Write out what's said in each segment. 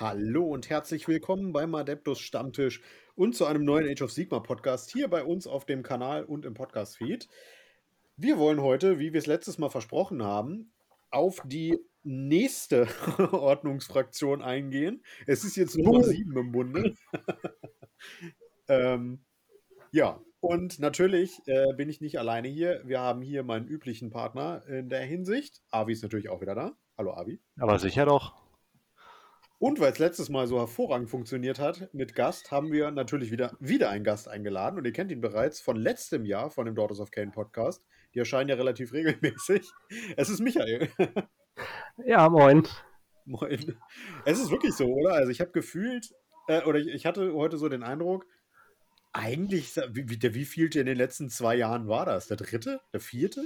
Hallo und herzlich willkommen beim Adeptus Stammtisch und zu einem neuen Age of Sigma Podcast hier bei uns auf dem Kanal und im Podcast Feed. Wir wollen heute, wie wir es letztes Mal versprochen haben, auf die nächste Ordnungsfraktion eingehen. Es ist jetzt Nummer 7 im Bunde. ähm, ja, und natürlich äh, bin ich nicht alleine hier. Wir haben hier meinen üblichen Partner in der Hinsicht. Avi ist natürlich auch wieder da. Hallo Avi. Aber sicher doch. Und weil es letztes Mal so hervorragend funktioniert hat mit Gast, haben wir natürlich wieder, wieder einen Gast eingeladen. Und ihr kennt ihn bereits von letztem Jahr, von dem Daughters of Kane Podcast. Die erscheinen ja relativ regelmäßig. Es ist Michael. Ja, moin. Moin. Es ist wirklich so, oder? Also ich habe gefühlt, äh, oder ich, ich, hatte heute so den Eindruck, eigentlich, wie, der wievielte in den letzten zwei Jahren war das? Der dritte? Der vierte?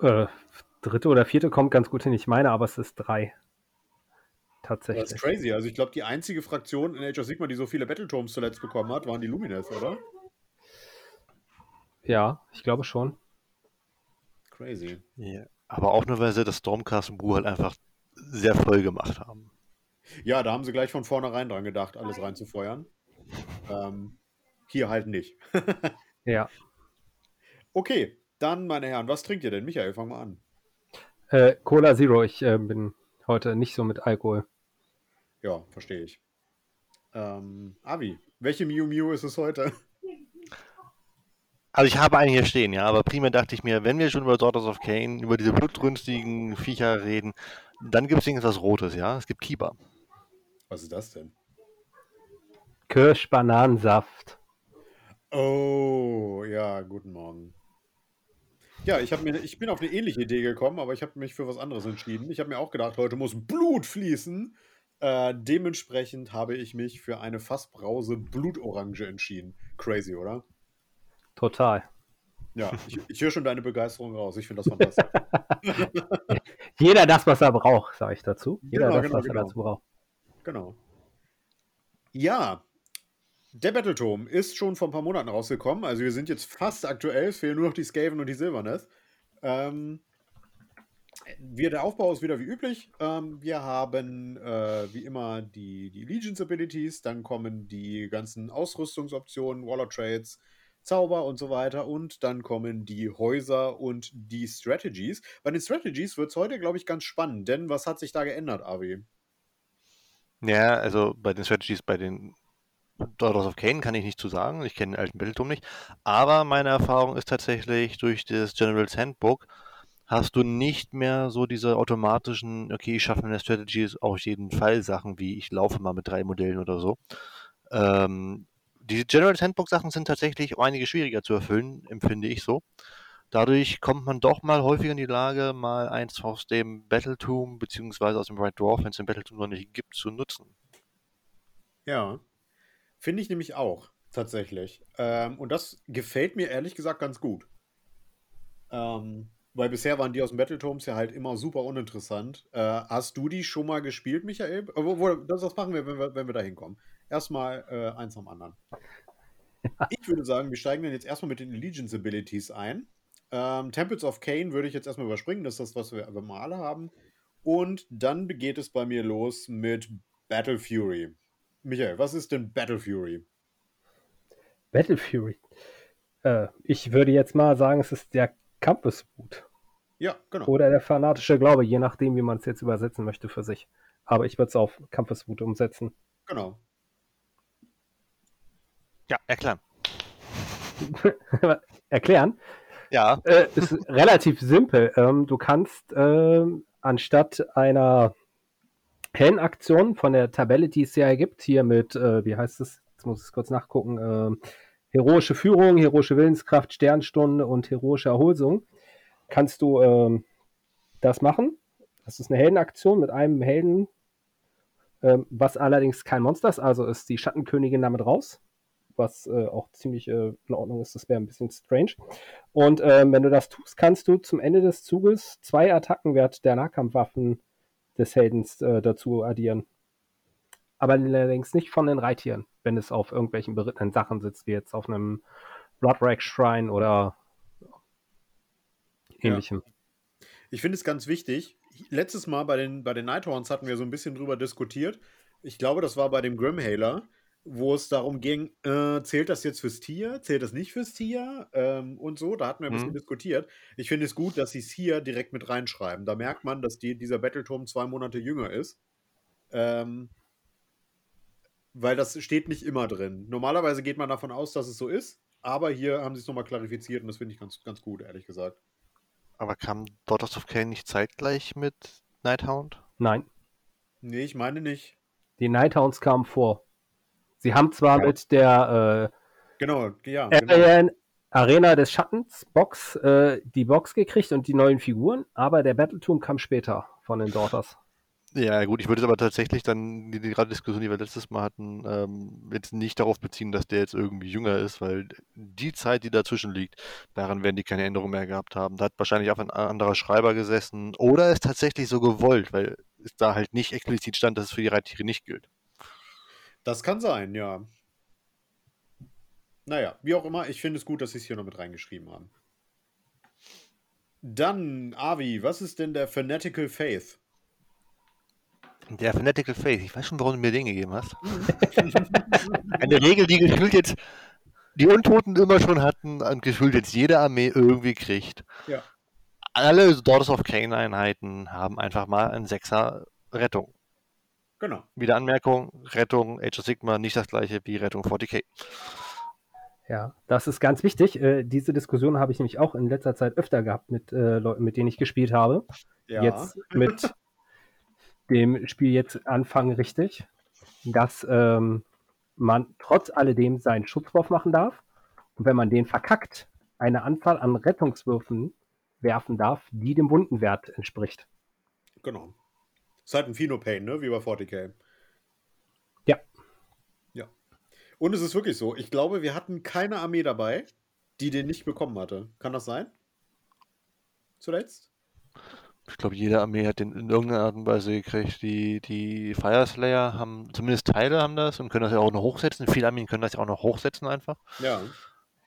Äh, dritte oder vierte kommt ganz gut hin. Ich meine, aber es ist drei. Tatsächlich. Das ist crazy. Also ich glaube, die einzige Fraktion in Age of Sigma, die so viele Battletomes zuletzt bekommen hat, waren die Lumines, oder? Ja, ich glaube schon. Crazy. Ja. Aber auch nur, weil sie das Stormcast und Bru halt einfach sehr voll gemacht haben. Ja, da haben sie gleich von vornherein dran gedacht, alles reinzufeuern. Ähm, hier halt nicht. ja. Okay, dann, meine Herren, was trinkt ihr denn? Michael, fang mal an. Äh, Cola Zero. Ich äh, bin heute nicht so mit Alkohol. Ja, verstehe ich. Ähm, Avi, welche Miu Miu ist es heute? Also ich habe einen hier stehen, ja, aber primär dachte ich mir, wenn wir schon über Daughters of Cain, über diese blutrünstigen Viecher reden, dann gibt es irgendwas Rotes, ja. Es gibt Kiba. Was ist das denn? Kirschbananensaft. Oh, ja, guten Morgen. Ja, ich, mir, ich bin auf eine ähnliche Idee gekommen, aber ich habe mich für was anderes entschieden. Ich habe mir auch gedacht, heute muss Blut fließen. Äh, dementsprechend habe ich mich für eine Fassbrause Blutorange entschieden. Crazy, oder? Total. Ja, ich, ich höre schon deine Begeisterung raus. Ich finde das fantastisch. Jeder das, was er braucht, sage ich dazu. Jeder genau, das, genau, was genau. er dazu braucht. Genau. Ja, der Battletome ist schon vor ein paar Monaten rausgekommen. Also wir sind jetzt fast aktuell, es fehlen nur noch die Skaven und die Silvernes. Ähm, wir, der Aufbau ist wieder wie üblich. Ähm, wir haben äh, wie immer die, die Legions Abilities, dann kommen die ganzen Ausrüstungsoptionen, Waller Trades, Zauber und so weiter. Und dann kommen die Häuser und die Strategies. Bei den Strategies wird es heute, glaube ich, ganz spannend, denn was hat sich da geändert, Avi? Ja, also bei den Strategies, bei den Daughters of Kane kann ich nicht zu sagen. Ich kenne den alten Battleturm nicht. Aber meine Erfahrung ist tatsächlich, durch das General's Handbook hast du nicht mehr so diese automatischen, okay, ich schaffe meine Strategies auf jeden Fall Sachen wie ich laufe mal mit drei Modellen oder so. Ähm, die General's Handbook Sachen sind tatsächlich um einige schwieriger zu erfüllen, empfinde ich so. Dadurch kommt man doch mal häufiger in die Lage, mal eins aus dem Battletum beziehungsweise aus dem White Dwarf, wenn es den Battletum noch nicht gibt, zu nutzen. Ja. Finde ich nämlich auch, tatsächlich. Ähm, und das gefällt mir ehrlich gesagt ganz gut. Ähm, weil bisher waren die aus dem Battletomes ja halt immer super uninteressant. Äh, hast du die schon mal gespielt, Michael? Obwohl, das, das machen wir wenn, wir, wenn wir da hinkommen. Erstmal äh, eins am anderen. Ich würde sagen, wir steigen dann jetzt erstmal mit den Allegiance Abilities ein. Ähm, Temples of Cain würde ich jetzt erstmal überspringen, das ist das, was wir, wir mal alle haben. Und dann geht es bei mir los mit Battle Fury. Michael, was ist denn Battle Fury? Battle Fury. Äh, ich würde jetzt mal sagen, es ist der Kampfeswut. Ja, genau. Oder der fanatische Glaube, je nachdem, wie man es jetzt übersetzen möchte für sich. Aber ich würde es auf Kampfeswut umsetzen. Genau. Ja, erklären. erklären? Ja. Äh, ist relativ simpel. Ähm, du kannst äh, anstatt einer Heldenaktion von der Tabelle, die es ja gibt, hier mit, äh, wie heißt es? Jetzt muss ich es kurz nachgucken. Äh, heroische Führung, heroische Willenskraft, Sternstunde und heroische Erholsung, kannst du ähm, das machen. Das ist eine Heldenaktion mit einem Helden, ähm, was allerdings kein Monster ist, also ist die Schattenkönigin damit raus, was äh, auch ziemlich äh, in Ordnung ist, das wäre ein bisschen strange. Und ähm, wenn du das tust, kannst du zum Ende des Zuges zwei Attackenwert der Nahkampfwaffen des Heldens äh, dazu addieren. Aber allerdings nicht von den Reittieren, wenn es auf irgendwelchen berittenen Sachen sitzt, wie jetzt auf einem Bloodrack Shrine oder ähnlichem. Ja. Ich finde es ganz wichtig, letztes Mal bei den, bei den Nighthorns hatten wir so ein bisschen drüber diskutiert. Ich glaube, das war bei dem Grimhailer, wo es darum ging, äh, zählt das jetzt fürs Tier, zählt das nicht fürs Tier ähm, und so. Da hatten wir ein bisschen Mhm. diskutiert. Ich finde es gut, dass sie es hier direkt mit reinschreiben. Da merkt man, dass die, dieser Battleturm zwei Monate jünger ist. Ähm, weil das steht nicht immer drin. Normalerweise geht man davon aus, dass es so ist, aber hier haben sie es nochmal klarifiziert und das finde ich ganz, ganz gut, ehrlich gesagt. Aber kam Daughters of Cain nicht zeitgleich mit Nighthound? Nein, Nee, ich meine nicht. die Nighthounds kamen vor. Sie haben zwar Ja. mit der Genau, ja. äh, Genau. Arena, Arena des Schattens Box äh, die Box gekriegt und die neuen Figuren, aber der Battleturm kam später von den Daughters. Ja, gut, ich würde es aber tatsächlich dann, die, die gerade Diskussion, die wir letztes Mal hatten, ähm, jetzt nicht darauf beziehen, dass der jetzt irgendwie jünger ist, weil die Zeit, die dazwischen liegt, daran werden die keine Änderung mehr gehabt haben. Da hat wahrscheinlich auch ein anderer Schreiber gesessen oder ist tatsächlich so gewollt, weil es da halt nicht explizit stand, dass es für die Reittiere nicht gilt. Das kann sein, ja. Naja, wie auch immer, ich finde es gut, dass sie es hier noch mit reingeschrieben haben. Dann, Avi, was ist denn der Fanatical Faith? Der Fanatical Faith, ich weiß schon, warum du mir den gegeben hast. Eine Regel, die gefühlt jetzt die Untoten immer schon hatten und gefühlt jetzt jede Armee irgendwie kriegt. Ja. Alle Daughters of Cain Einheiten haben einfach mal ein Sechser Rettung. Genau. Wieder Anmerkung, Rettung Age of Sigma nicht das gleiche wie Rettung 40k. Ja, das ist ganz wichtig. Äh, diese Diskussion habe ich nämlich auch in letzter Zeit öfter gehabt mit äh, Leuten, mit denen ich gespielt habe. Ja. Jetzt mit dem Spiel jetzt anfangen richtig, dass ähm, man trotz alledem seinen Schutzwurf machen darf und wenn man den verkackt, eine Anzahl an Rettungswürfen werfen darf, die dem Wundenwert entspricht. Genau. Ist halt ein Phenopain, ne? Wie bei 40k. Ja. Ja. Und es ist wirklich so. Ich glaube, wir hatten keine Armee dabei, die den nicht bekommen hatte. Kann das sein? Zuletzt? Ich glaube, jede Armee hat den in irgendeiner Art und Weise gekriegt. Die, die Fire Slayer haben, zumindest Teile haben das und können das ja auch noch hochsetzen. Viele Armeen können das ja auch noch hochsetzen einfach. Ja.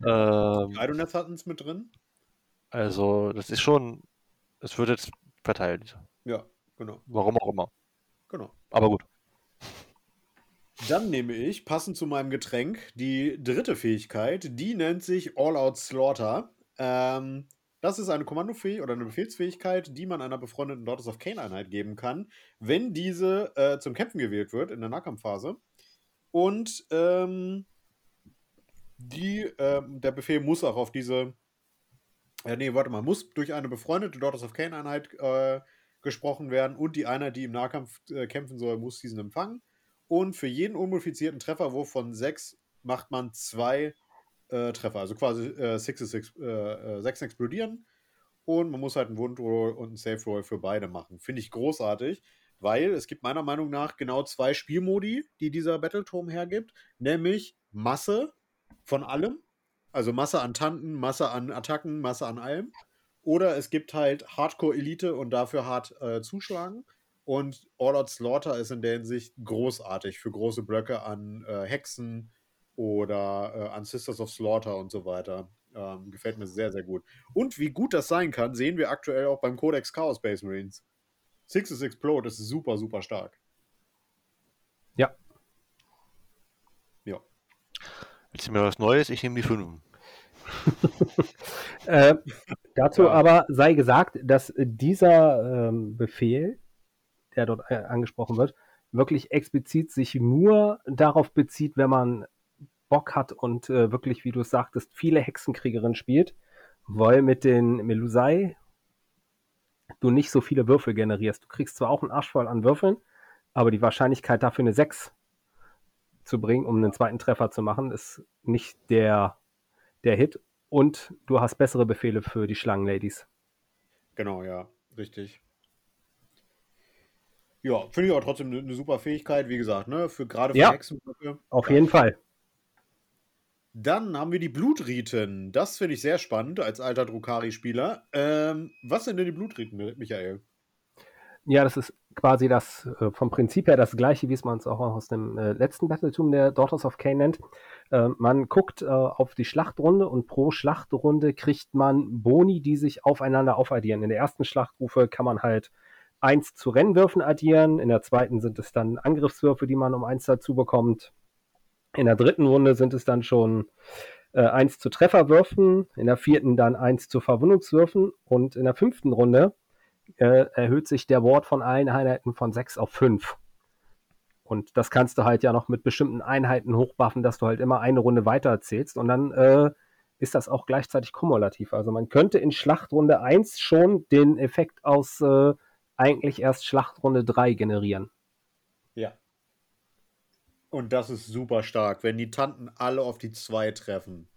Ähm, Die Idonets hatten es mit drin. also, das ist schon, es wird jetzt verteilt. Ja, genau. Warum auch immer. Genau. Aber gut. Dann nehme ich, passend zu meinem Getränk, die dritte Fähigkeit. Die nennt sich All-Out Slaughter. Ähm, das ist eine Kommandofähigkeit oder eine Befehlsfähigkeit, die man einer befreundeten Daughters of Cain-Einheit geben kann, wenn diese äh, zum Kämpfen gewählt wird in der Nahkampfphase. Und ähm, die, ähm, der Befehl muss auch auf diese. Äh, nee, warte mal, muss durch eine befreundete Daughters of Cain-Einheit äh, gesprochen werden und die Einheit, die im Nahkampf äh, kämpfen soll, muss diesen empfangen. Und für jeden unmodifizierten Trefferwurf von 6 macht man zwei äh, Treffer. Also quasi äh, 6 ist ex äh, 6 explodieren. Und man muss halt einen Wundroll und einen Safe Roll für beide machen. Finde ich großartig, weil es gibt meiner Meinung nach genau zwei Spielmodi, die dieser Battleturm hergibt. Nämlich Masse von allem. Also Masse an Tanten, Masse an Attacken, Masse an allem. Oder es gibt halt Hardcore Elite und dafür hart äh, zuschlagen. Und All Out Slaughter ist in der Hinsicht großartig für große Blöcke an äh, Hexen oder äh, an Sisters of Slaughter und so weiter. Ähm, gefällt mir sehr, sehr gut. Und wie gut das sein kann, sehen wir aktuell auch beim Codex Chaos Space Marines. Sixes Explode ist super, super stark. Ja. Ja. Jetzt mir was Neues, ich nehme die 5. Äh, dazu Ja. aber sei gesagt, dass dieser ähm, Befehl, der dort äh, angesprochen wird, wirklich explizit sich nur darauf bezieht, wenn man Bock hat und äh, wirklich, wie du es sagtest, viele Hexenkriegerinnen spielt, weil mit den Melusai du nicht so viele Würfel generierst. Du kriegst zwar auch einen Arsch voll an Würfeln, aber die Wahrscheinlichkeit dafür eine 6 zu bringen, um einen zweiten Treffer zu machen, ist nicht der, der Hit. Und du hast bessere Befehle für die Schlangenladies. Genau, ja, richtig. Ja, finde ich auch trotzdem eine, eine super Fähigkeit, wie gesagt, ne? Für gerade für Ja. Hexenblöcke. Auf Ja. jeden Fall. Dann haben wir die Blutriten. Das finde ich sehr spannend als alter Drukari-Spieler. Ähm, was sind denn die Blutriten, Michael? Ja, das ist quasi das äh, vom Prinzip her das gleiche, wie es man es auch aus dem äh, letzten Battletum der Daughters of Cain nennt. Äh, man guckt äh, auf die Schlachtrunde und pro Schlachtrunde kriegt man Boni, die sich aufeinander aufaddieren. In der ersten Schlachtrufe kann man halt 1 zu Rennwürfen addieren. In der zweiten sind es dann Angriffswürfe, die man um 1 dazu bekommt. In der dritten Runde sind es dann schon äh, 1 zu Trefferwürfen. In der vierten dann 1 zu Verwundungswürfen. Und in der fünften Runde äh, erhöht sich der Wort von allen Einheiten von 6 auf 5. Und das kannst du halt ja noch mit bestimmten Einheiten hochbuffen, dass du halt immer eine Runde weiter erzählst. Und dann äh, ist das auch gleichzeitig kumulativ. Also man könnte in Schlachtrunde 1 schon den Effekt aus äh, eigentlich erst Schlachtrunde 3 generieren. Ja. Und das ist super stark, wenn die Tanten alle auf die 2 treffen.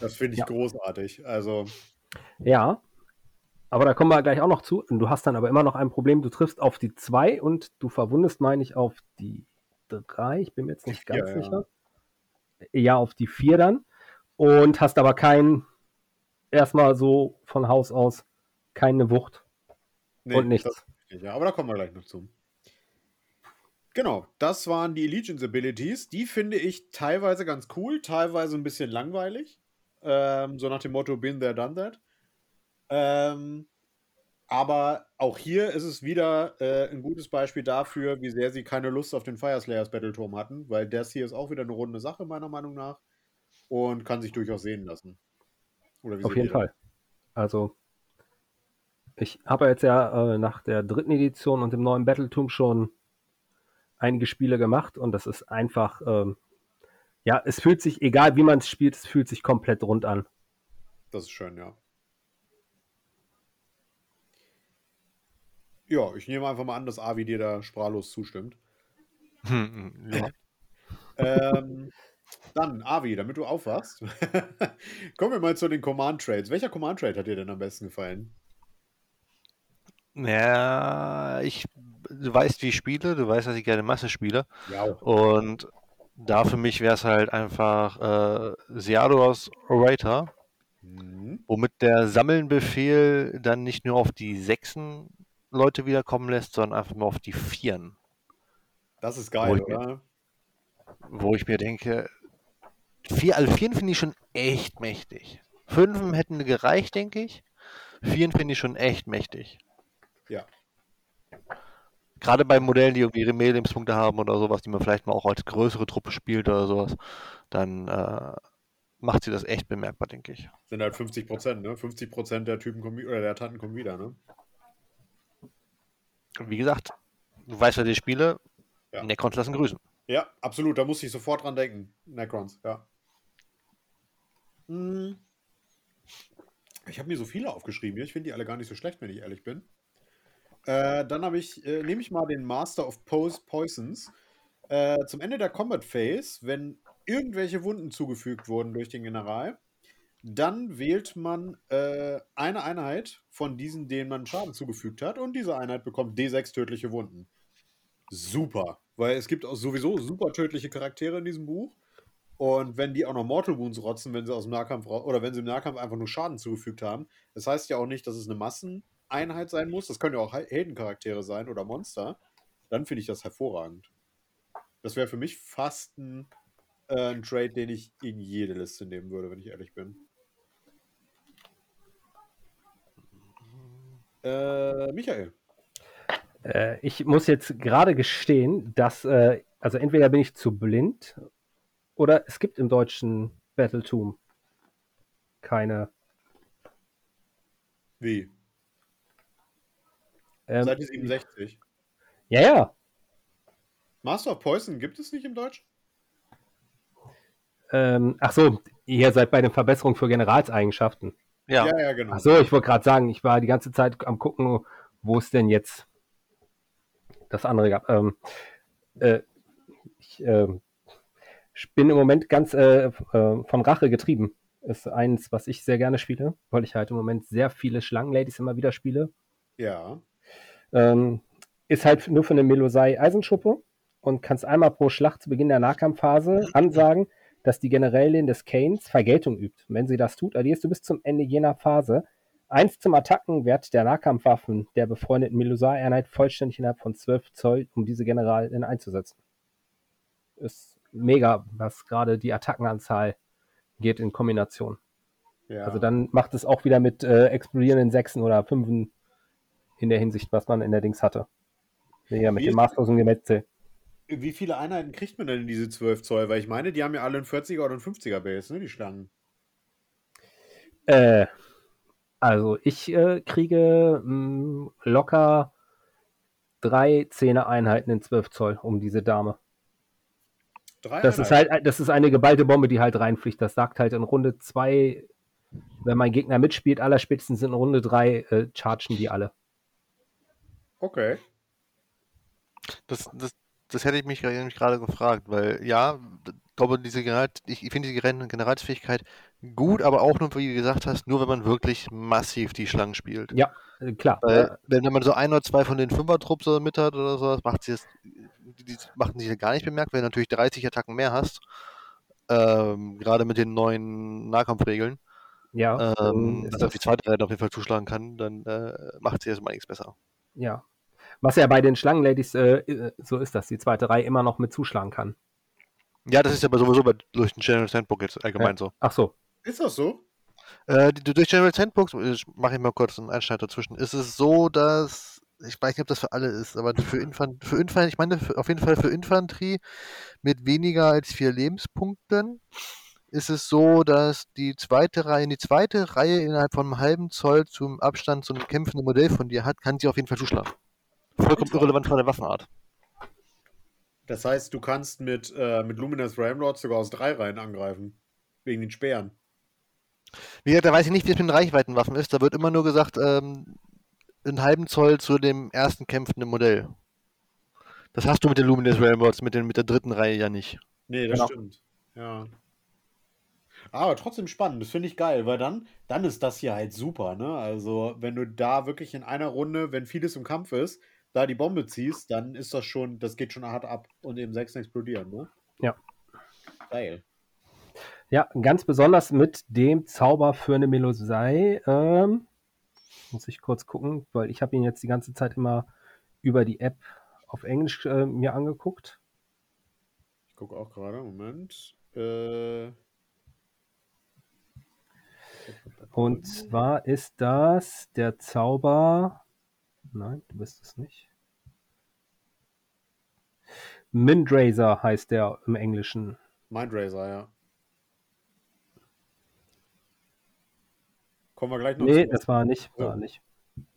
Das finde ich ja. großartig. Also. Ja. Aber da kommen wir gleich auch noch zu. Du hast dann aber immer noch ein Problem. Du triffst auf die 2 und du verwundest, meine ich, auf die 3. Ich bin mir jetzt nicht ganz ja, sicher. Ja. ja, auf die 4 dann und hast aber kein, erstmal so von Haus aus, keine Wucht nee, und nichts. Nicht, ja, aber da kommen wir gleich noch zu. Genau, das waren die Allegiance Abilities. Die finde ich teilweise ganz cool, teilweise ein bisschen langweilig. Ähm, so nach dem Motto, been there, done that. Ähm, aber auch hier ist es wieder äh, ein gutes Beispiel dafür, wie sehr sie keine Lust auf den Fire Slayers Battleturm hatten, weil das hier ist auch wieder eine runde Sache, meiner Meinung nach und kann sich durchaus sehen lassen. Auf jeden Fall. Also, ich habe jetzt ja äh, nach der dritten Edition und dem neuen Battletum schon einige Spiele gemacht und das ist einfach, ähm, ja, es fühlt sich, egal wie man es spielt, es fühlt sich komplett rund an. Das ist schön, ja. Ja, ich nehme einfach mal an, dass Avi dir da sprachlos zustimmt. Hm, hm, ja. ähm, dann, Avi, damit du aufwachst, kommen wir mal zu den Command Trades. Welcher Command Trade hat dir denn am besten gefallen? Ja, ich, du weißt, wie ich spiele, du weißt, dass ich gerne Masse spiele. Ja. Und da für mich wäre es halt einfach äh, Seadors Orator, mhm. womit der Sammelnbefehl dann nicht nur auf die sechsen Leute wiederkommen lässt, sondern einfach mal auf die vieren. Das ist geil, wo oder? Mir, wo ich mir denke, Vier, also Vieren finde ich schon echt mächtig. Fünfen hätten gereicht, denke ich. Vieren finde ich schon echt mächtig. Ja. Gerade bei Modellen, die irgendwie ihre Mediumspunkte haben oder sowas, die man vielleicht mal auch als größere Truppe spielt oder sowas, dann äh, macht sie das echt bemerkbar, denke ich. Sind halt 50 Prozent, ne? 50 Prozent der Typen kommen, oder der Tanten kommen wieder, ne? Wie gesagt, du weißt, wer die Spiele, ja. Necrons lassen grüßen. Ja, absolut, da muss ich sofort dran denken. Necrons, ja. Hm. Ich habe mir so viele aufgeschrieben hier. Ich finde die alle gar nicht so schlecht, wenn ich ehrlich bin. Äh, dann habe ich, äh, nehme ich mal den Master of Poisons. Äh, zum Ende der Combat Phase, wenn irgendwelche Wunden zugefügt wurden durch den General, dann wählt man äh, eine Einheit von diesen, denen man Schaden zugefügt hat, und diese Einheit bekommt D6 tödliche Wunden. Super, weil es gibt auch sowieso super tödliche Charaktere in diesem Buch. Und wenn die auch noch Mortal Wounds rotzen, wenn sie aus dem Nahkampf oder wenn sie im Nahkampf einfach nur Schaden zugefügt haben, das heißt ja auch nicht, dass es eine Masseneinheit sein muss. Das können ja auch Heldencharaktere sein oder Monster. Dann finde ich das hervorragend. Das wäre für mich fast ein, äh, ein Trade, den ich in jede Liste nehmen würde, wenn ich ehrlich bin. Äh, Michael. Äh, ich muss jetzt gerade gestehen, dass, äh, also entweder bin ich zu blind oder es gibt im deutschen Battletum keine. Wie? Ähm, Seite 67. Ja, ja. Master of Poison gibt es nicht im Deutschen? Ähm, ach so, ihr seid bei den Verbesserungen für Generalseigenschaften. Ja, ja, ja genau. Ach so, ich wollte gerade sagen, ich war die ganze Zeit am gucken, wo es denn jetzt das andere gab. Ähm, äh, ich, äh, ich bin im Moment ganz äh, äh, von Rache getrieben. Ist eins, was ich sehr gerne spiele, weil ich halt im Moment sehr viele Schlangenladies immer wieder spiele. Ja. Ähm, ist halt nur für eine Melosei Eisenschuppe und kannst einmal pro Schlacht zu Beginn der Nahkampfphase ansagen, dass die Generälin des Canes Vergeltung übt. Und wenn sie das tut, addierst du bis zum Ende jener Phase eins zum Attackenwert der Nahkampfwaffen der befreundeten Melosai-Einheit vollständig innerhalb von 12 Zoll, um diese Generalin einzusetzen. Ist mega, was gerade die Attackenanzahl geht in Kombination. Ja. Also dann macht es auch wieder mit äh, explodierenden Sechsen oder Fünfen in der Hinsicht, was man in der Dings hatte. Ja, mit Wie dem ist- maßlosen Gemetzel. Wie viele Einheiten kriegt man denn in diese 12 Zoll? Weil ich meine, die haben ja alle einen 40er oder einen 50er Base, ne, die Schlangen. Äh, also ich äh, kriege mh, locker drei Zehner-Einheiten in 12 Zoll um diese Dame. Drei Das ist Einheiten. halt, das ist eine geballte Bombe, die halt reinfliegt. Das sagt halt in Runde 2, wenn mein Gegner mitspielt, allerspätestens in Runde 3 äh, chargen die alle. Okay. Das, das, das hätte ich mich gerade nämlich gerade gefragt, weil ja, ich glaube, diese General, ich, ich finde diese General- Generalsfähigkeit gut, aber auch nur, wie du gesagt hast, nur wenn man wirklich massiv die Schlangen spielt. Ja, äh, klar. Weil, wenn man so ein oder zwei von den Fünfer-Trupps so mit hat oder sowas, macht sie das, die, machen sich ja gar nicht bemerkt, wenn du natürlich 30 Attacken mehr hast. Ähm, gerade mit den neuen Nahkampfregeln, ja, dann ähm, ist dass das, auf die zweite Reihe auf jeden Fall zuschlagen kann, dann äh, macht sie erstmal nichts besser. ja. Was ja bei den Schlangenladies äh, äh, so ist, dass die zweite Reihe immer noch mit zuschlagen kann. Ja, das ist ja aber sowieso bei, durch den General Handbook jetzt allgemein so. Ach so. Ist das so? Äh, die, durch General Handbook, mache ich mal kurz einen Einschnitt dazwischen, ist es so, dass, ich weiß nicht, ob das für alle ist, aber für Infant, für Infant ich meine für, auf jeden Fall für Infanterie mit weniger als vier Lebenspunkten ist es so, dass die zweite Reihe, die zweite Reihe innerhalb von einem halben Zoll zum Abstand zu einem kämpfenden Modell von dir hat, kann sie auf jeden Fall zuschlagen. Vollkommen irrelevant von der Waffenart. Das heißt, du kannst mit, äh, mit Luminous Ramrod sogar aus drei Reihen angreifen. Wegen den Speeren. Wie gesagt, da weiß ich nicht, wie es mit den Reichweitenwaffen ist. Da wird immer nur gesagt, ähm, einen halben Zoll zu dem ersten kämpfenden Modell. Das hast du mit den Luminous Railroads, mit, den, mit der dritten Reihe ja nicht. Nee, das Genau. stimmt. Ja. Aber trotzdem spannend, das finde ich geil, weil dann, dann ist das hier halt super, ne? Also, wenn du da wirklich in einer Runde, wenn vieles im Kampf ist, da die Bombe ziehst, dann ist das schon, das geht schon hart ab und eben sechs explodieren, ne? Ja. Geil. Ja, ganz besonders mit dem Zauber für eine Melosei. Ähm, muss ich kurz gucken, weil ich habe ihn jetzt die ganze Zeit immer über die App auf Englisch äh, mir angeguckt. Ich gucke auch gerade, Moment. Äh, Und zwar ist das der Zauber. Nein, du bist es nicht. Mindrazer heißt der im Englischen. Mindracer, ja. Kommen wir gleich noch Nee, zu. das war nicht. Ja. War nicht.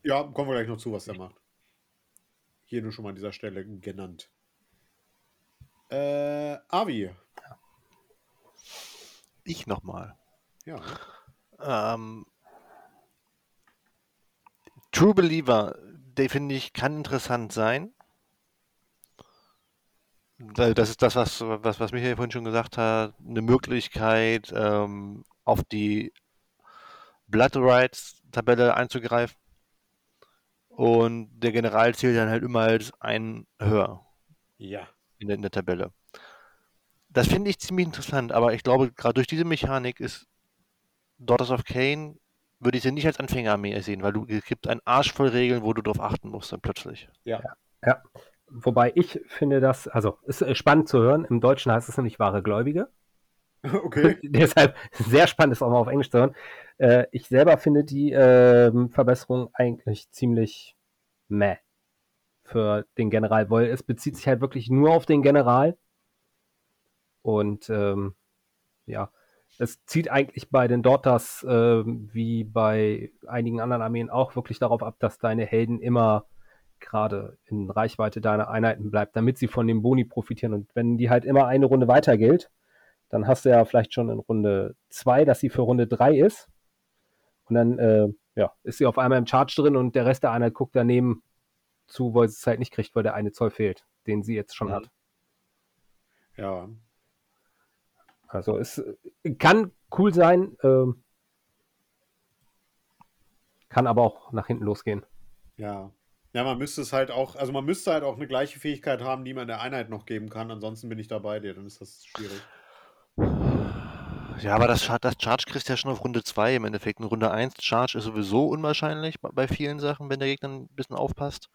Ja, kommen wir gleich noch zu, was der macht. Hier nur schon mal an dieser Stelle genannt. Äh, Avi. Ich nochmal. Ja. Ähm, True Believer, der finde ich, kann interessant sein. Das ist das, was, was, was Michael vorhin schon gesagt hat, eine Möglichkeit, ähm, auf die Blood Rights Tabelle einzugreifen. Und der General zählt dann halt immer als ein höher Ja. in der, in der Tabelle. Das finde ich ziemlich interessant, aber ich glaube, gerade durch diese Mechanik ist Daughters of Cain, würde ich sie nicht als Anfängerarmee sehen, weil du, es gibt einen Arsch voll Regeln, wo du darauf achten musst dann plötzlich. Ja. Wobei ich finde das, also ist äh, spannend zu hören. Im Deutschen heißt es nämlich wahre Gläubige. Okay. Deshalb sehr spannend, es auch mal auf Englisch zu hören. Äh, ich selber finde die ähm, Verbesserung eigentlich ziemlich meh für den General, weil es bezieht sich halt wirklich nur auf den General. Und ähm, ja, es zieht eigentlich bei den Daughters ähm, wie bei einigen anderen Armeen auch wirklich darauf ab, dass deine Helden immer gerade in Reichweite deiner Einheiten bleibt, damit sie von dem Boni profitieren. Und wenn die halt immer eine Runde weiter gilt, dann hast du ja vielleicht schon in Runde 2, dass sie für Runde 3 ist. Und dann äh, ja, ist sie auf einmal im Charge drin und der Rest der Einheit guckt daneben zu, weil sie es halt nicht kriegt, weil der eine Zoll fehlt, den sie jetzt schon Mhm. hat. Ja. Also es äh, kann cool sein, ähm, kann aber auch nach hinten losgehen. Ja. Ja, man müsste es halt auch, also man müsste halt auch eine gleiche Fähigkeit haben, die man der Einheit noch geben kann. Ansonsten bin ich da bei dir, dann ist das schwierig. Ja, aber das, das Charge kriegst du ja schon auf Runde 2 im Endeffekt. In Runde 1 Charge ist sowieso unwahrscheinlich bei- vielen Sachen, wenn der Gegner ein bisschen aufpasst.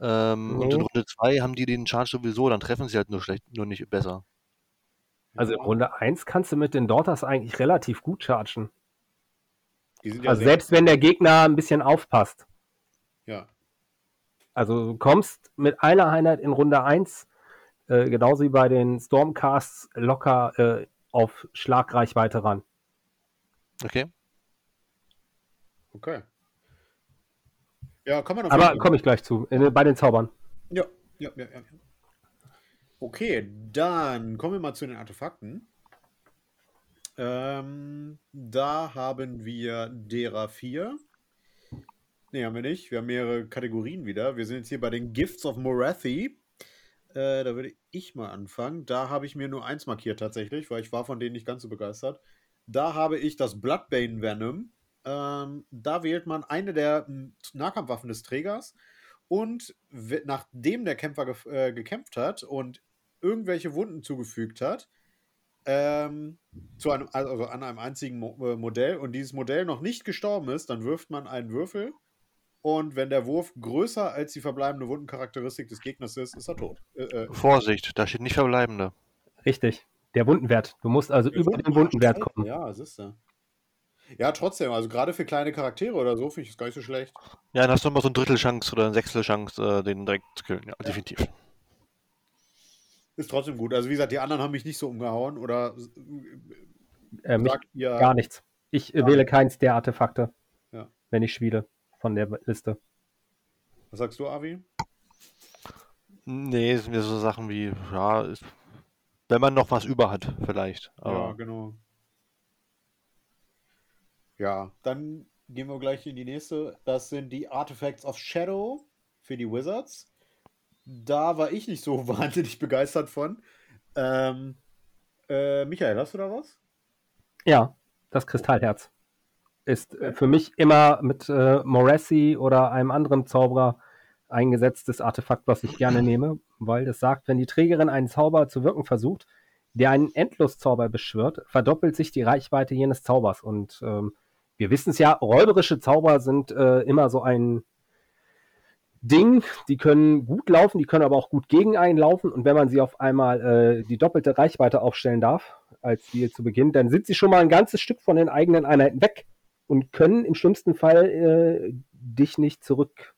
Ähm, Und in Nee. Runde 2 haben die den Charge sowieso, dann treffen sie halt nur schlecht, nur nicht besser. Also in. Runde 1 kannst du mit den Daughters eigentlich relativ gut chargen. Die sind ja Also selbst wenn der Gegner ein bisschen aufpasst. Ja. Also du kommst mit einer Einheit in Runde 1, äh, genauso wie bei den Stormcasts, locker äh, auf Schlagreichweite ran. Okay. Okay. Ja, kann man auf Aber komme ich gleich zu. Äh, bei den Zaubern. Ja, ja, ja, ja. Okay, dann kommen wir mal zu den Artefakten. Ähm, da haben wir Dera 4. Ne, haben wir nicht. Wir haben mehrere Kategorien wieder. Wir sind jetzt hier bei den Gifts of Morathi. Äh, da würde ich mal anfangen. Da habe ich mir nur eins markiert tatsächlich, weil ich war von denen nicht ganz so begeistert. Da habe ich das Bloodbane Venom. Ähm, da wählt man eine der Nahkampfwaffen des Trägers. Und nachdem der Kämpfer gef- äh, gekämpft hat und irgendwelche Wunden zugefügt hat, ähm, zu einem, also an einem einzigen Mo äh, Modell und dieses Modell noch nicht gestorben ist, dann wirft man einen Würfel und wenn der Wurf größer als die verbleibende Wundencharakteristik des Gegners ist, ist er tot. Äh, äh, Vorsicht, da steht nicht Verbleibende. Richtig. Der Wundenwert. Du musst also über den Wundenwert kommen. Ja, siehst du. Ja, trotzdem, also gerade für kleine Charaktere oder so finde ich es gar nicht so schlecht. Ja, dann hast du immer so ein Drittel Chance oder eine Sechstel Chance, äh, den direkt zu killen. Ja, definitiv. Ist trotzdem gut. Also wie gesagt, die anderen haben mich nicht so umgehauen oder Äh, mich sagt ihr. gar nichts. Ich äh, Gar wähle keins der Artefakte, Ja. wenn ich spiele von der Liste. Was sagst du, Avi? Nee, es sind mir so Sachen wie, ja, ist, wenn man noch was über hat, vielleicht. Ja, Aber genau. Ja, dann gehen wir gleich in die nächste. Das sind die Artifacts of Shadow für die Wizards. Da war ich nicht so wahnsinnig begeistert von. Ähm, äh, Michael, hast du da was? Ja, das Kristallherz ist äh, für mich immer mit äh, Morassi oder einem anderen Zauberer eingesetztes Artefakt, was ich gerne nehme, weil das sagt, wenn die Trägerin einen Zauber zu wirken versucht, der einen Endloszauber beschwört, verdoppelt sich die Reichweite jenes Zaubers. Und ähm, wir wissen es ja, räuberische Zauber sind äh, immer so ein Ding, die können gut laufen, die können aber auch gut gegen einen laufen. Und wenn man sie auf einmal äh, die doppelte Reichweite aufstellen darf, als wir zu Beginn, dann sind sie schon mal ein ganzes Stück von den eigenen Einheiten weg und können im schlimmsten Fall äh, dich nicht zurück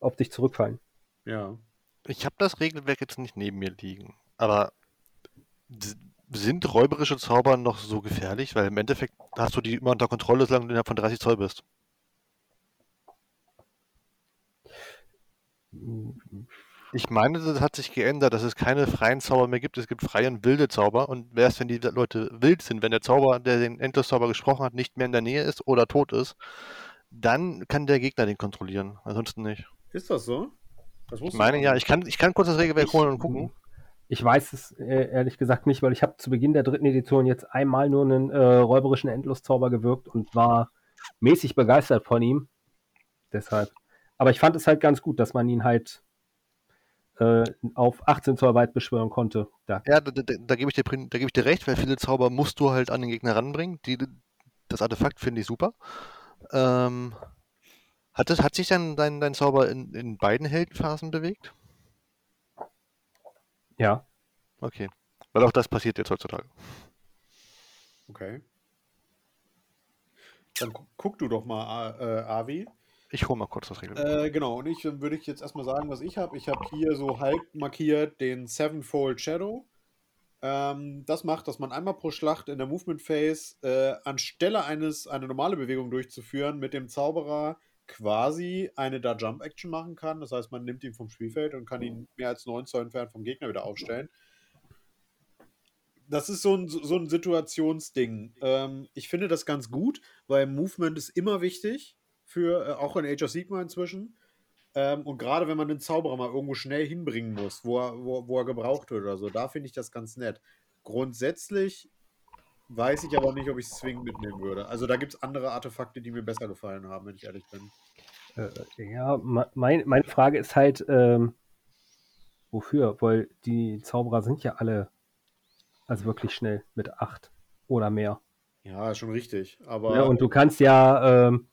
auf dich zurückfallen. Ja. ich habe das Regelwerk jetzt nicht neben mir liegen. Aber sind räuberische Zauber noch so gefährlich? Weil im Endeffekt hast du die immer unter Kontrolle, solange du innerhalb von 30 Zoll bist. Ich meine, das hat sich geändert, dass es keine freien Zauber mehr gibt. Es gibt freie und wilde Zauber. Und erst wenn die Leute wild sind, wenn der Zauber, der den Endloszauber gesprochen hat, nicht mehr in der Nähe ist oder tot ist, dann kann der Gegner den kontrollieren. Ansonsten nicht. Ist das so? Das Ich meine ja, ich kann, ich kann kurz das Regelwerk holen und gucken. Ich weiß es äh, ehrlich gesagt nicht, weil ich habe zu Beginn der dritten Edition jetzt einmal nur einen äh, räuberischen Endloszauber gewirkt und war mäßig begeistert von ihm. Deshalb. Aber ich fand es halt ganz gut, dass man ihn halt äh, auf 18 Zoll weit beschwören konnte. Da, Ja, da, da, da gebe ich, dir gebe ich dir recht, weil viele Zauber musst du halt an den Gegner ranbringen. Die, das Artefakt finde ich super. Ähm, hat, das, hat sich dann dein, dein Zauber in, in beiden Heldenphasen bewegt? Ja. Okay. Weil auch das passiert jetzt heutzutage. Okay. Dann gu- guck du doch mal, äh, Avi. Ich hole mal kurz das Regelwerk. Äh, genau, und ich würde ich jetzt erstmal sagen, was ich habe. Ich habe hier so halb markiert den Sevenfold Shadow. Ähm, das macht, dass man einmal pro Schlacht in der Movement Phase äh, anstelle eines eine normale Bewegung durchzuführen, mit dem Zauberer quasi eine da Jump Action machen kann. Das heißt, man nimmt ihn vom Spielfeld und kann ihn mehr als 9 Zoll entfernt vom Gegner wieder aufstellen. Das ist so ein, so ein Situationsding. Ähm, ich finde das ganz gut, weil Movement ist immer wichtig, für, äh, auch in Age of Sigma inzwischen. Ähm, und gerade wenn man den Zauberer mal irgendwo schnell hinbringen muss, wo er, wo, wo er gebraucht wird oder so, da finde ich das ganz nett. Grundsätzlich weiß ich aber nicht, ob ich es zwingend mitnehmen würde. Also da gibt es andere Artefakte, die mir besser gefallen haben, wenn ich ehrlich bin. Äh, ja, me- mein, meine Frage ist halt, ähm, wofür? Weil die Zauberer sind ja alle also wirklich schnell mit 8 oder mehr. Ja, schon richtig. Aber Ja, und du kannst ja ähm,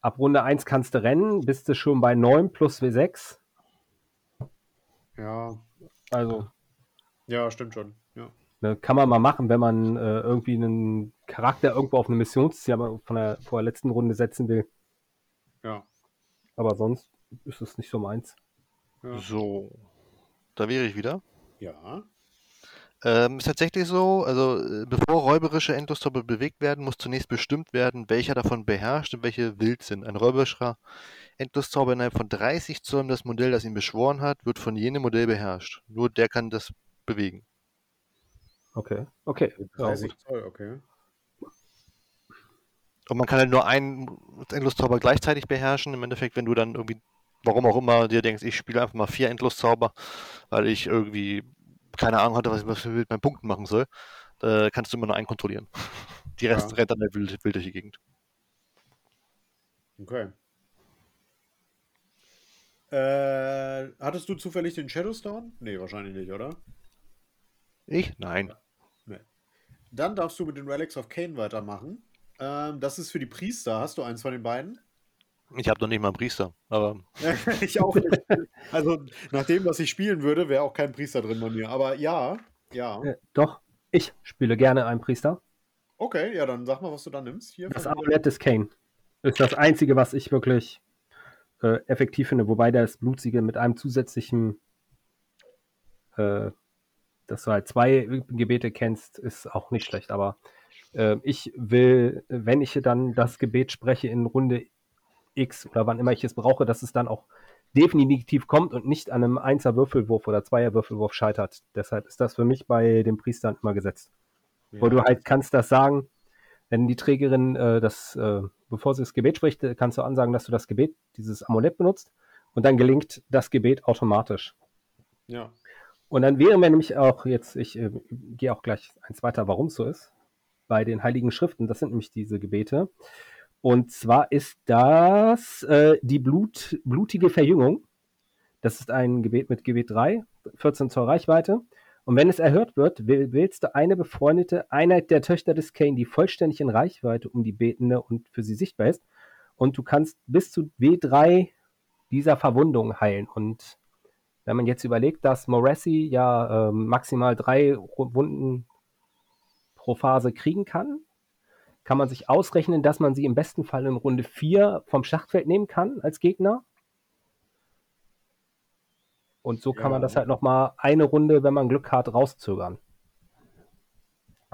ab Runde 1 kannst du rennen, bist du schon bei 9 plus W6. ja, Also ja, stimmt schon. Ne, kann man mal machen, wenn man äh, irgendwie einen Charakter irgendwo auf eine Missionsziel von der, vor der letzten Runde setzen will. Ja. aber sonst ist es nicht so meins. Ja. So, da wäre ich wieder. ja. Ähm, ist tatsächlich so, also äh, bevor räuberische Endlostorbe bewegt werden, muss zunächst bestimmt werden, welcher davon beherrscht und welche wild sind. Ein räuberischer Endloszauber innerhalb von 30 Zoll das Modell, das ihn beschworen hat, wird von jenem Modell beherrscht. Nur der kann das bewegen. Okay, okay. Ja, 30 gut. Zoll, okay. Und man kann halt nur einen Endloszauber gleichzeitig beherrschen. Im Endeffekt, wenn du dann irgendwie, warum auch immer, dir denkst, ich spiele einfach mal vier Endloszauber, weil ich irgendwie keine Ahnung hatte, was ich mit meinen Punkten machen soll, äh, kannst du immer nur einen kontrollieren. Die Rest Ja. rennt dann wild, wild durch die Gegend. Okay. Äh, hattest du zufällig den Shadowstone? Nee, wahrscheinlich nicht, oder? Ich? Nein. Dann darfst du mit den Relics of Cain weitermachen. Ähm, das ist für die Priester. Hast du eins von den beiden? Ich habe noch nicht mal einen Priester, aber ich auch nicht. Also, nach dem, was ich spielen würde, wäre auch kein Priester drin bei mir. Aber ja, ja. Äh, doch, ich spiele gerne einen Priester. Okay, ja, dann sag mal, was du da nimmst. Hier Das Amulett des Kane ist das einzige, was ich wirklich äh, effektiv finde, wobei das Blutsiegel mit einem zusätzlichen, äh, dass du halt zwei Gebete kennst, ist auch nicht schlecht, aber äh, ich will, wenn ich dann das Gebet spreche in Runde X oder wann immer ich es brauche, dass es dann auch definitiv kommt und nicht an einem Einser Würfelwurf oder Zweier Würfelwurf scheitert. Deshalb ist das für mich bei den Priestern immer gesetzt. Wo du halt kannst das sagen, wenn die Trägerin äh, das, äh, bevor sie das Gebet spricht, kannst du ansagen, dass du das Gebet, dieses Amulett benutzt und dann gelingt das Gebet automatisch. Ja. Und dann wäre mir nämlich auch jetzt, ich äh, gehe auch gleich eins weiter, warum es so ist, bei den Heiligen Schriften, das sind nämlich diese Gebete. Und zwar ist das äh, die Blut, blutige Verjüngung. Das ist ein Gebet mit Gebet 3, 14 Zoll Reichweite. Und wenn es erhört wird, wähl- wählst du eine befreundete Einheit der Töchter des Kane, die vollständig in Reichweite um die Betende und für sie sichtbar ist. Und du kannst bis zu W3 dieser Verwundung heilen. Und wenn man jetzt überlegt, dass Morassi ja ähm, maximal drei Wunden pro Phase kriegen kann, kann man sich ausrechnen, dass man sie im besten Fall in Runde 4 vom Schlachtfeld nehmen kann als Gegner. Und so kann man Ja. das halt nochmal eine Runde, wenn man Glück hat, rauszögern.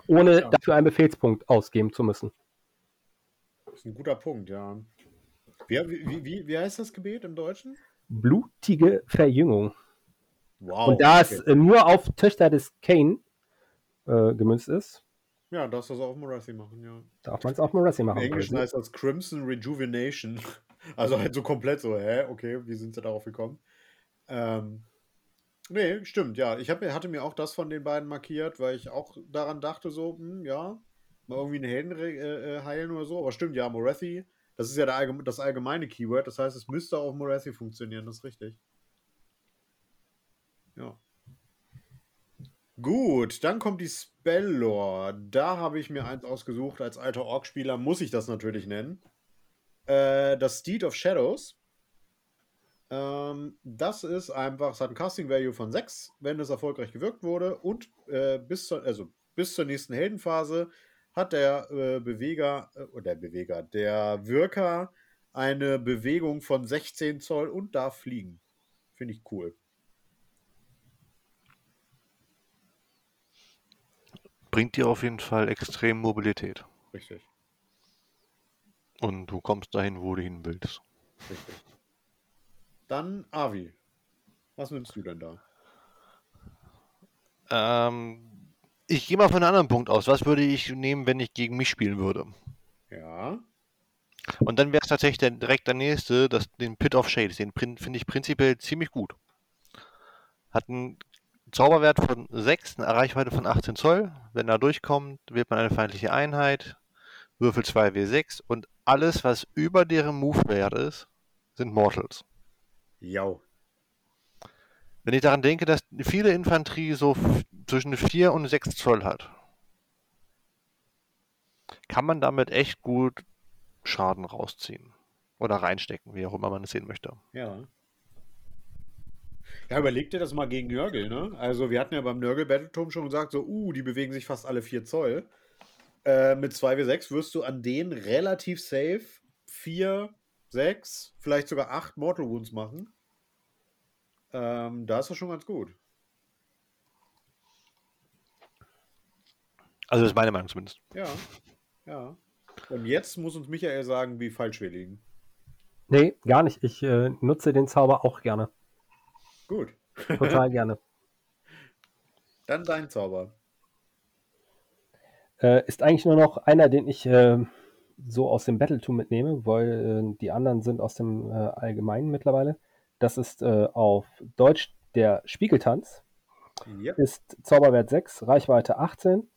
Ohne Ja. dafür einen Befehlspunkt ausgeben zu müssen. Das ist ein guter Punkt, ja. Wie, wie, wie, wie heißt das Gebet im Deutschen? Blutige Verjüngung. Wow. Und da es okay. äh, nur auf Töchter des Kane äh, gemünzt ist, Ja, darfst du das auch auf Morassi machen, ja. darf man es auch Morassi machen. Im Englischen heißt das Crimson Rejuvenation. Also halt so komplett so, hä? Okay, wie sind sie darauf gekommen? Ähm, nee, stimmt, ja. Ich hab, hatte mir auch das von den beiden markiert, weil ich auch daran dachte, so, hm, ja, mal irgendwie einen Helden äh, äh, heilen oder so. Aber stimmt, ja, Morathi, das ist ja das allgemeine Keyword. Das heißt, es müsste auch auf Morathi funktionieren, das ist richtig. Ja. Gut, dann kommt die Spell-Lore. Da habe ich mir eins ausgesucht. Als alter Orc-Spieler muss ich das natürlich nennen. Äh, das Steed of Shadows. Ähm, das ist einfach, es hat ein Casting Value von 6, wenn es erfolgreich gewirkt wurde. Und äh, bis, zur, also bis zur nächsten Heldenphase hat der äh, Beweger, äh, oder der Beweger, der Wirker eine Bewegung von 16 Zoll und darf fliegen. Finde ich cool. bringt dir auf jeden Fall extrem Mobilität. Richtig, Und du kommst dahin, wo du hin willst. richtig. Dann Avi. Was nimmst du denn da? Ähm, ich gehe mal von einem anderen Punkt aus. Was würde ich nehmen, wenn ich gegen mich spielen würde? Ja. Und dann wäre es tatsächlich der, direkt der nächste, das, den Pit of Shades. Den finde ich prinzipiell ziemlich gut. Hat einen Zauberwert von 6, eine Reichweite von 18 Zoll. Wenn er durchkommt, wählt man eine feindliche Einheit, würfelt 2W6 und alles, was über deren Move-Wert ist, sind Mortals. Jau. Wenn ich daran denke, dass viele Infanterie so zwischen 4 und 6 Zoll hat, kann man damit echt gut Schaden rausziehen. Oder reinstecken, wie auch immer man es sehen möchte. Ja. Ja, überleg dir das mal gegen Nörgel, ne? Also, wir hatten ja beim Nörgel-Battleturm schon gesagt, so, uh, die bewegen sich fast alle 4 Zoll. Äh, mit 2W6 wirst du an denen relativ safe 4 sechs, vielleicht sogar acht Mortal Wounds machen, ähm, da ist das schon ganz gut. Also das ist meine Meinung zumindest. Ja, ja. Und jetzt muss uns Michael sagen, wie falsch wir liegen. Nee, gar nicht. Ich äh, nutze den Zauber auch gerne. Gut. Total gerne. Dann dein Zauber. Äh, ist eigentlich nur noch einer, den ich äh, so aus dem Battle Tool mitnehme, weil äh, die anderen sind aus dem äh, Allgemeinen mittlerweile. Das ist äh, auf Deutsch der Spiegeltanz. Ja. Ist Zauberwert 6, Reichweite 18.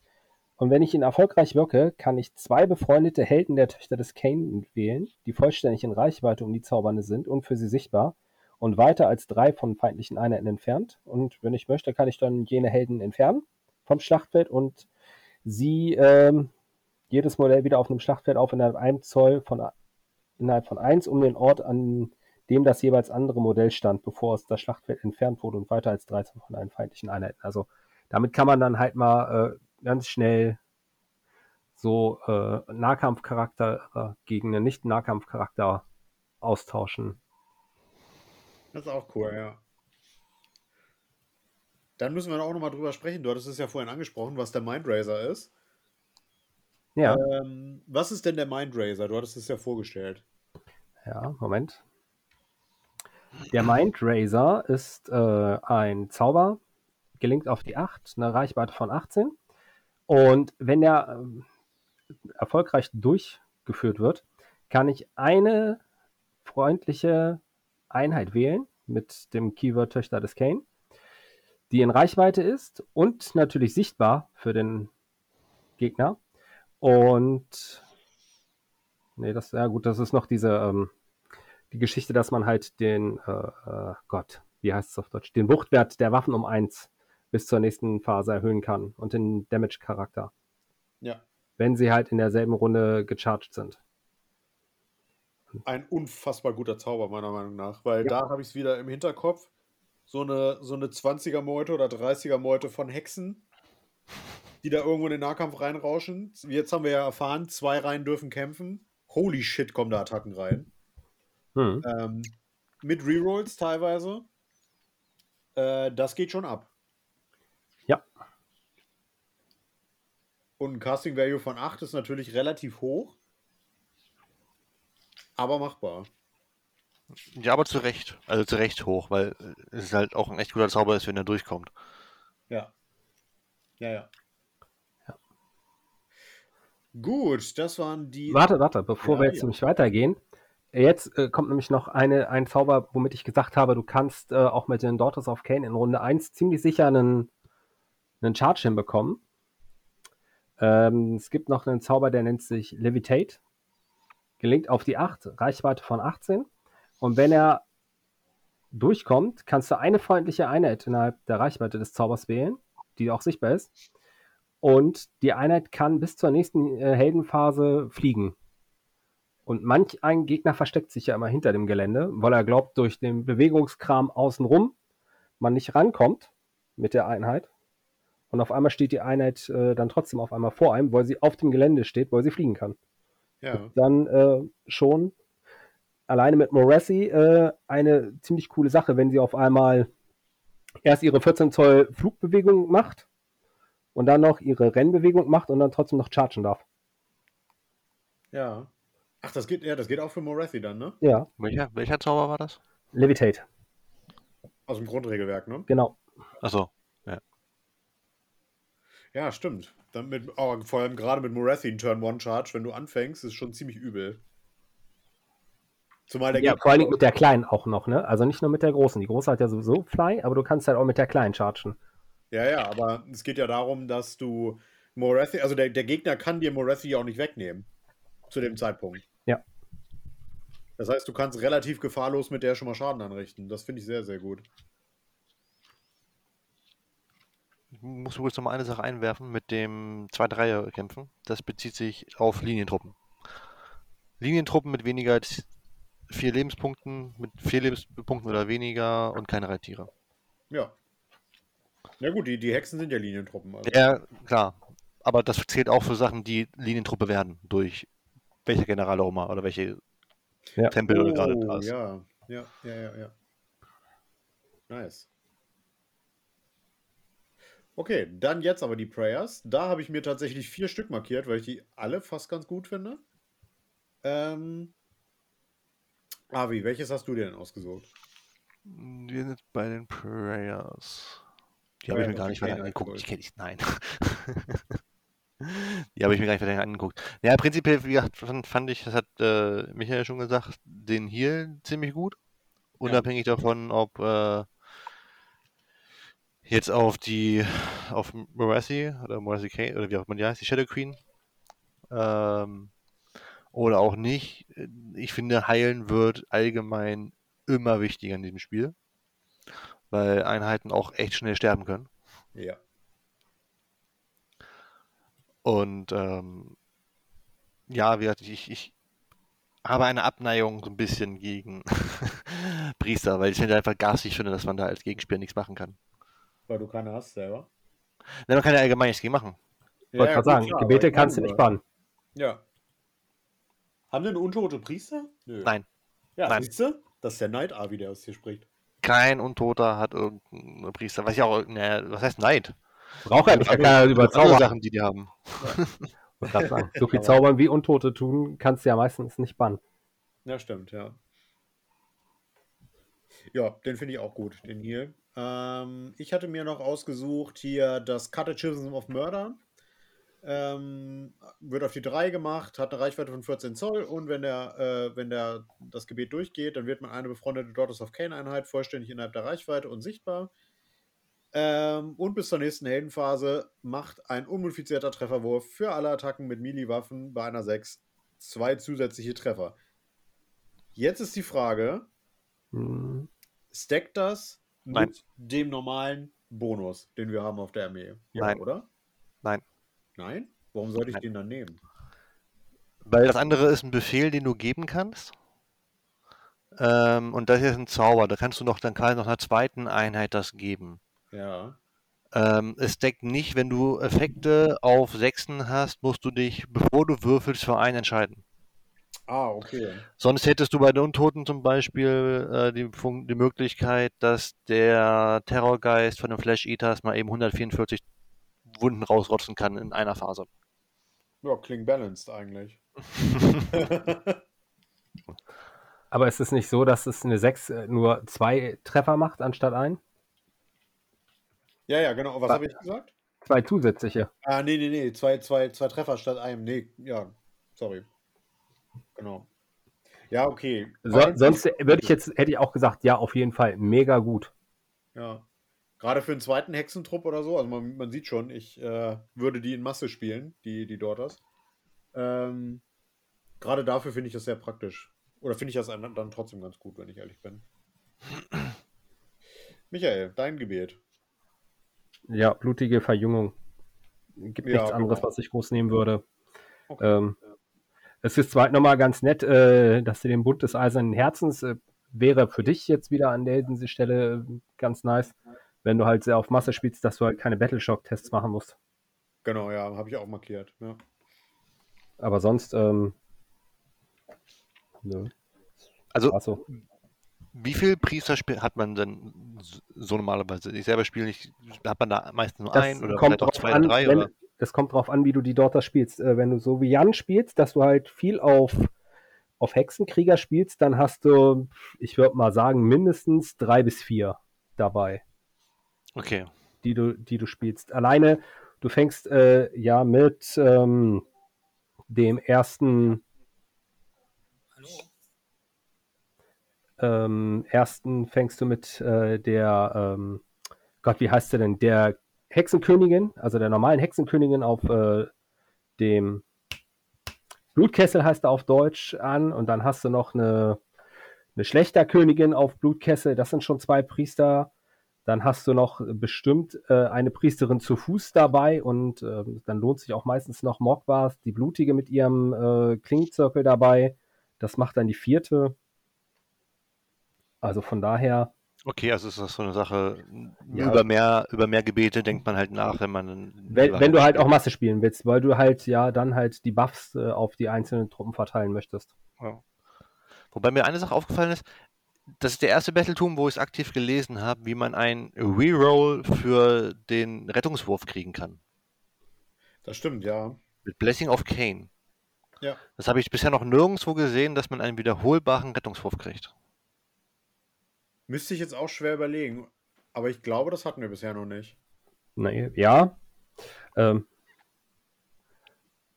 Und wenn ich ihn erfolgreich wirke, kann ich zwei befreundete Helden der Töchter des Kane wählen, die vollständig in Reichweite um die Zaubernde sind und für sie sichtbar und weiter als drei von feindlichen Einheiten entfernt. Und wenn ich möchte, kann ich dann jene Helden entfernen vom Schlachtfeld und sie ähm, jedes Modell wieder auf einem Schlachtfeld auf innerhalb einem Zoll von innerhalb von 1 um den Ort, an dem das jeweils andere Modell stand, bevor es das Schlachtfeld entfernt wurde und weiter als 13 von einem feindlichen Einheiten. Also damit kann man dann halt mal äh, ganz schnell so äh, Nahkampfcharakter äh, gegen einen Nicht-Nahkampfcharakter austauschen. Das ist auch cool, ja. Dann müssen wir auch nochmal drüber sprechen. Du hattest es ja vorhin angesprochen, was der Mindraiser ist. Ja, Ähm, was ist denn der Mindraiser? Du hattest es ja vorgestellt. ja, Moment. Der Mindraiser ist äh, ein Zauber, gelingt auf die 8, eine Reichweite von 18. Und wenn er ähm, erfolgreich durchgeführt wird, kann ich eine freundliche Einheit wählen mit dem Keyword Töchter des Kane, die in Reichweite ist und natürlich sichtbar für den Gegner. Und nee, das, ja gut, das ist noch diese, ähm, die Geschichte, dass man halt den, äh, äh, Gott, wie heißt es auf Deutsch, den Wuchtwert der Waffen um 1 bis zur nächsten Phase erhöhen kann und den Damage-Charakter, Ja. wenn sie halt in derselben Runde gecharged sind. Ein unfassbar guter Zauber, meiner Meinung nach. Weil Ja. da habe ich es wieder im Hinterkopf. So eine, so eine 20er-Meute oder 30er-Meute von Hexen, die da irgendwo in den Nahkampf reinrauschen. Jetzt haben wir ja erfahren, zwei Reihen dürfen kämpfen. Holy shit, kommen da Attacken rein. Hm. Ähm, mit Rerolls teilweise. Äh, das geht schon ab. Ja. Und ein Casting Value von 8 ist natürlich relativ hoch. Aber machbar. Ja, aber zu Recht. Also zu Recht hoch, weil es ist halt auch ein echt guter Zauber ist, wenn er durchkommt. Ja. Ja, ja. Ja. Gut, das waren die. Warte, warte, bevor Ja, wir jetzt ja. nämlich weitergehen. Jetzt äh, kommt nämlich noch eine, ein Zauber, womit ich gesagt habe, du kannst äh, auch mit den Daughters of Cain in Runde 1 ziemlich sicher einen, einen Charge hinbekommen. Ähm, es gibt noch einen Zauber, der nennt sich Levitate. Gelingt auf die 8, Reichweite von 18. Und wenn er durchkommt, kannst du eine freundliche Einheit innerhalb der Reichweite des Zaubers wählen, die auch sichtbar ist. Und die Einheit kann bis zur nächsten äh, Heldenphase fliegen. Und manch ein Gegner versteckt sich ja immer hinter dem Gelände, weil er glaubt, durch den Bewegungskram außenrum man nicht rankommt mit der Einheit. Und auf einmal steht die Einheit äh, dann trotzdem auf einmal vor einem, weil sie auf dem Gelände steht, weil sie fliegen kann. Ja. Dann äh, schon alleine mit Morassi äh, eine ziemlich coole Sache, wenn sie auf einmal erst ihre 14 Zoll Flugbewegung macht und dann noch ihre Rennbewegung macht und dann trotzdem noch chargen darf. Ja. Ach, das geht, ja, das geht auch für Morathi dann, ne? Ja, Welcher, welcher Zauber war das? Levitate, Aus dem Grundregelwerk, ne? genau. Achso. Ja, stimmt. Dann mit, oh, vor allem gerade mit Morathi ein Turn One Charge, wenn du anfängst, ist schon ziemlich übel. Zumal der Ja, vor allen Dingen mit der kleinen auch noch, ne? Also nicht nur mit der großen. Die große hat ja sowieso Fly, aber du kannst halt auch mit der kleinen chargen. Ja, ja, aber es geht ja darum, dass du Morathi, also der, der Gegner kann dir Morathi auch nicht wegnehmen. Zu dem Zeitpunkt. Ja. Das heißt, du kannst relativ gefahrlos mit der schon mal Schaden anrichten. Das finde ich sehr, sehr gut. Ich muss übrigens noch mal eine Sache einwerfen mit dem 2-3er kämpfen. Das bezieht sich auf Linientruppen. Linientruppen mit weniger als vier Lebenspunkten, mit vier Lebenspunkten oder weniger und keine Reittiere. Ja. Ja gut, die, die Hexen sind ja Linientruppen. Also. Ja, klar. Aber das zählt auch für Sachen, die Linientruppe werden, durch welcher General auch immer oder welche Ja. Tempel oder gerade Oh, da ist. ja. Ja, ja, ja, ja. Nice. Okay, dann jetzt aber die Prayers. Da habe ich mir tatsächlich vier Stück markiert, weil ich die alle fast ganz gut finde. Ähm, Avi, welches hast du dir denn ausgesucht? Wir sind bei den Prayers. Die habe ich mir gar nicht weiter angeguckt. Ich kenne ich, nein. Die habe ich mir gar nicht weiter angeguckt. Ja, prinzipiell, wie gesagt, fand, ich, das hat äh, Michael schon gesagt, den Heal ziemlich gut. Unabhängig davon, ob äh, jetzt auf die, auf Morassi oder Morassi Kane oder wie auch immer die heißt, die Shadow Queen. Ähm, oder auch nicht. Ich finde, heilen wird allgemein immer wichtiger in diesem Spiel. Weil Einheiten auch echt schnell sterben können. Ja. Und ähm, ja, wie gesagt, ich, ich habe eine Abneigung so ein bisschen gegen Priester, weil ich finde einfach garstig finde, dass man da als Gegenspieler nichts machen kann. Weil du keine hast selber. Nein, man kann ja allgemein nichts gegen machen. Ich wollte gerade gut, sagen, klar, Gebete kannst du nicht bannen. Ja. Haben denn untote Priester? Nö. Nein. Ja, Nein. siehst du? Das ist der Neid Avi, der aus hier spricht. Kein Untoter hat irgendeinen Priester. Was ich auch, ne, was heißt Neid? Braucht er nicht, er kann ja andere überzaubern. Sachen, die die haben. Grad sagen. So viel Zaubern wie Untote tun, kannst du ja meistens nicht bannen. Ja, stimmt, ja. Ja, den finde ich auch gut, den hier. Ähm, ich hatte mir noch ausgesucht hier das Catechism of Murder. Ähm, wird auf die 3 gemacht, hat eine Reichweite von 14 Zoll und wenn der, äh, wenn der das Gebet durchgeht, dann wird man eine befreundete Daughters of Cain Einheit vollständig innerhalb der Reichweite und sichtbar. Ähm, und bis zur nächsten Heldenphase macht ein unmodifizierter Trefferwurf für alle Attacken mit Melee-Waffen bei einer 6 zwei zusätzliche Treffer. Jetzt ist die Frage, Hm, stackt das mit Nein. dem normalen Bonus, den wir haben auf der Armee? Ja, Nein. oder? Nein. Nein? Warum sollte ich Nein. den dann nehmen? Weil das andere ist ein Befehl, den du geben kannst. Ähm, und das hier ist ein Zauber. Da kannst du noch dann quasi noch einer zweiten Einheit das geben. Ja. Ähm, es deckt nicht, wenn du Effekte auf Sechsen hast, musst du dich, bevor du würfelst, für einen entscheiden. Ah, okay. Sonst hättest du bei den Untoten zum Beispiel äh, die, die Möglichkeit, dass der Terrorgeist von den Flash Eaters mal eben 144 Wunden rausrotzen kann in einer Phase. Ja, klingt balanced eigentlich. Aber ist es nicht so, dass es eine 6 äh, nur zwei Treffer macht anstatt ein? ja, ja, genau. Was Wa- habe ich gesagt? Zwei zusätzliche. Ah, nee, nee, nee. Zwei, zwei, zwei Treffer statt einem. Nee, ja. Sorry. Genau. Ja, okay. So, sonst würde ich jetzt, hätte ich auch gesagt, ja, auf jeden Fall, mega gut. Ja. Gerade für einen zweiten Hexentrupp oder so, also man, man sieht schon, ich äh, würde die in Masse spielen, die, die Daughters. Ähm, gerade dafür finde ich das sehr praktisch. Oder finde ich das dann dann trotzdem ganz gut, wenn ich ehrlich bin. Michael, dein Gebet. Ja, blutige Verjüngung. Gibt Ja, nichts anderes, genau. was ich groß nehmen würde. Okay. Ähm, es ist zwar nochmal ganz nett, äh, dass du den Bund des Eisernen Herzens äh, wäre für dich jetzt wieder an der Stelle äh, ganz nice, wenn du halt sehr auf Masse spielst, dass du halt keine Battleshock-Tests machen musst. Genau, ja, habe ich auch markiert. Ja. Aber sonst, ähm, nö, Also, war so. wie viel Priester hat man denn so normalerweise? Ich selber spiele nicht, hat man da meistens nur Das ein oder kommt vielleicht auch zwei an, oder drei? wenn, Oder? Das kommt drauf an, wie du die Daughters spielst. Äh, wenn du so wie Jan spielst, dass du halt viel auf, auf Hexenkrieger spielst, dann hast du, ich würde mal sagen, mindestens drei bis vier dabei. Okay. die du, die du spielst. Alleine, du fängst äh, ja mit ähm, dem ersten, ähm, ersten fängst du mit äh, der, ähm, Gott, wie heißt sie denn? Der Hexenkönigin, also der normalen Hexenkönigin auf äh, dem Blutkessel heißt er auf Deutsch an und dann hast du noch eine, eine Schlächterkönigin auf Blutkessel, das sind schon zwei Priester. Dann hast du noch bestimmt äh, eine Priesterin zu Fuß dabei und ähm, dann lohnt sich auch meistens noch Mogwars, die Blutige mit ihrem äh, Klingenzirkel dabei. Das macht dann die vierte. Also von daher, Okay, also ist das so eine Sache, Ja. über, mehr, über mehr Gebete denkt man halt nach, wenn man... dann wenn, wenn du halt auch Masse spielen willst, weil du halt ja dann halt die Buffs äh, auf die einzelnen Truppen verteilen möchtest. Ja. Wobei mir eine Sache aufgefallen ist, das ist der erste Battletum, wo ich es aktiv gelesen habe, wie man ein Reroll für den Rettungswurf kriegen kann. Das stimmt, ja. Mit Blessing of Cain. Ja. Das habe ich bisher noch nirgendwo gesehen, dass man einen wiederholbaren Rettungswurf kriegt. Müsste ich jetzt auch schwer überlegen. Aber ich glaube, das hatten wir bisher noch nicht. Nee, ja. Ähm,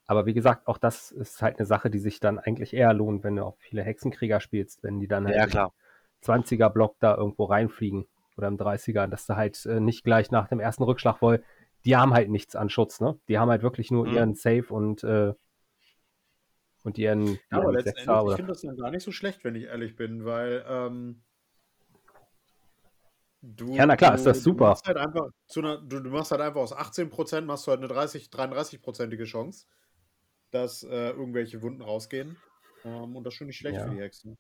aber wie gesagt, auch das ist halt eine Sache, die sich dann eigentlich eher lohnt, wenn du auch viele Hexenkrieger spielst, wenn die dann halt Ja, klar. im 20er-Block da irgendwo reinfliegen oder im 30er, dass du halt äh, nicht gleich nach dem ersten Rückschlag wohl, die haben halt nichts an Schutz, ne? Die haben halt wirklich nur Mhm. ihren Safe und, äh, und ihren, Ja, aber letztendlich, Sechser ich finde das dann gar nicht so schlecht, wenn ich ehrlich bin, weil ähm, du, Ja, na klar, du, ist das du super. machst halt einfach einer, du, du machst halt einfach aus 18% machst du halt eine 30, 33-prozentige Chance, dass äh, irgendwelche Wunden rausgehen. Ähm, und das ist schon nicht schlecht Ja. für die Hexen.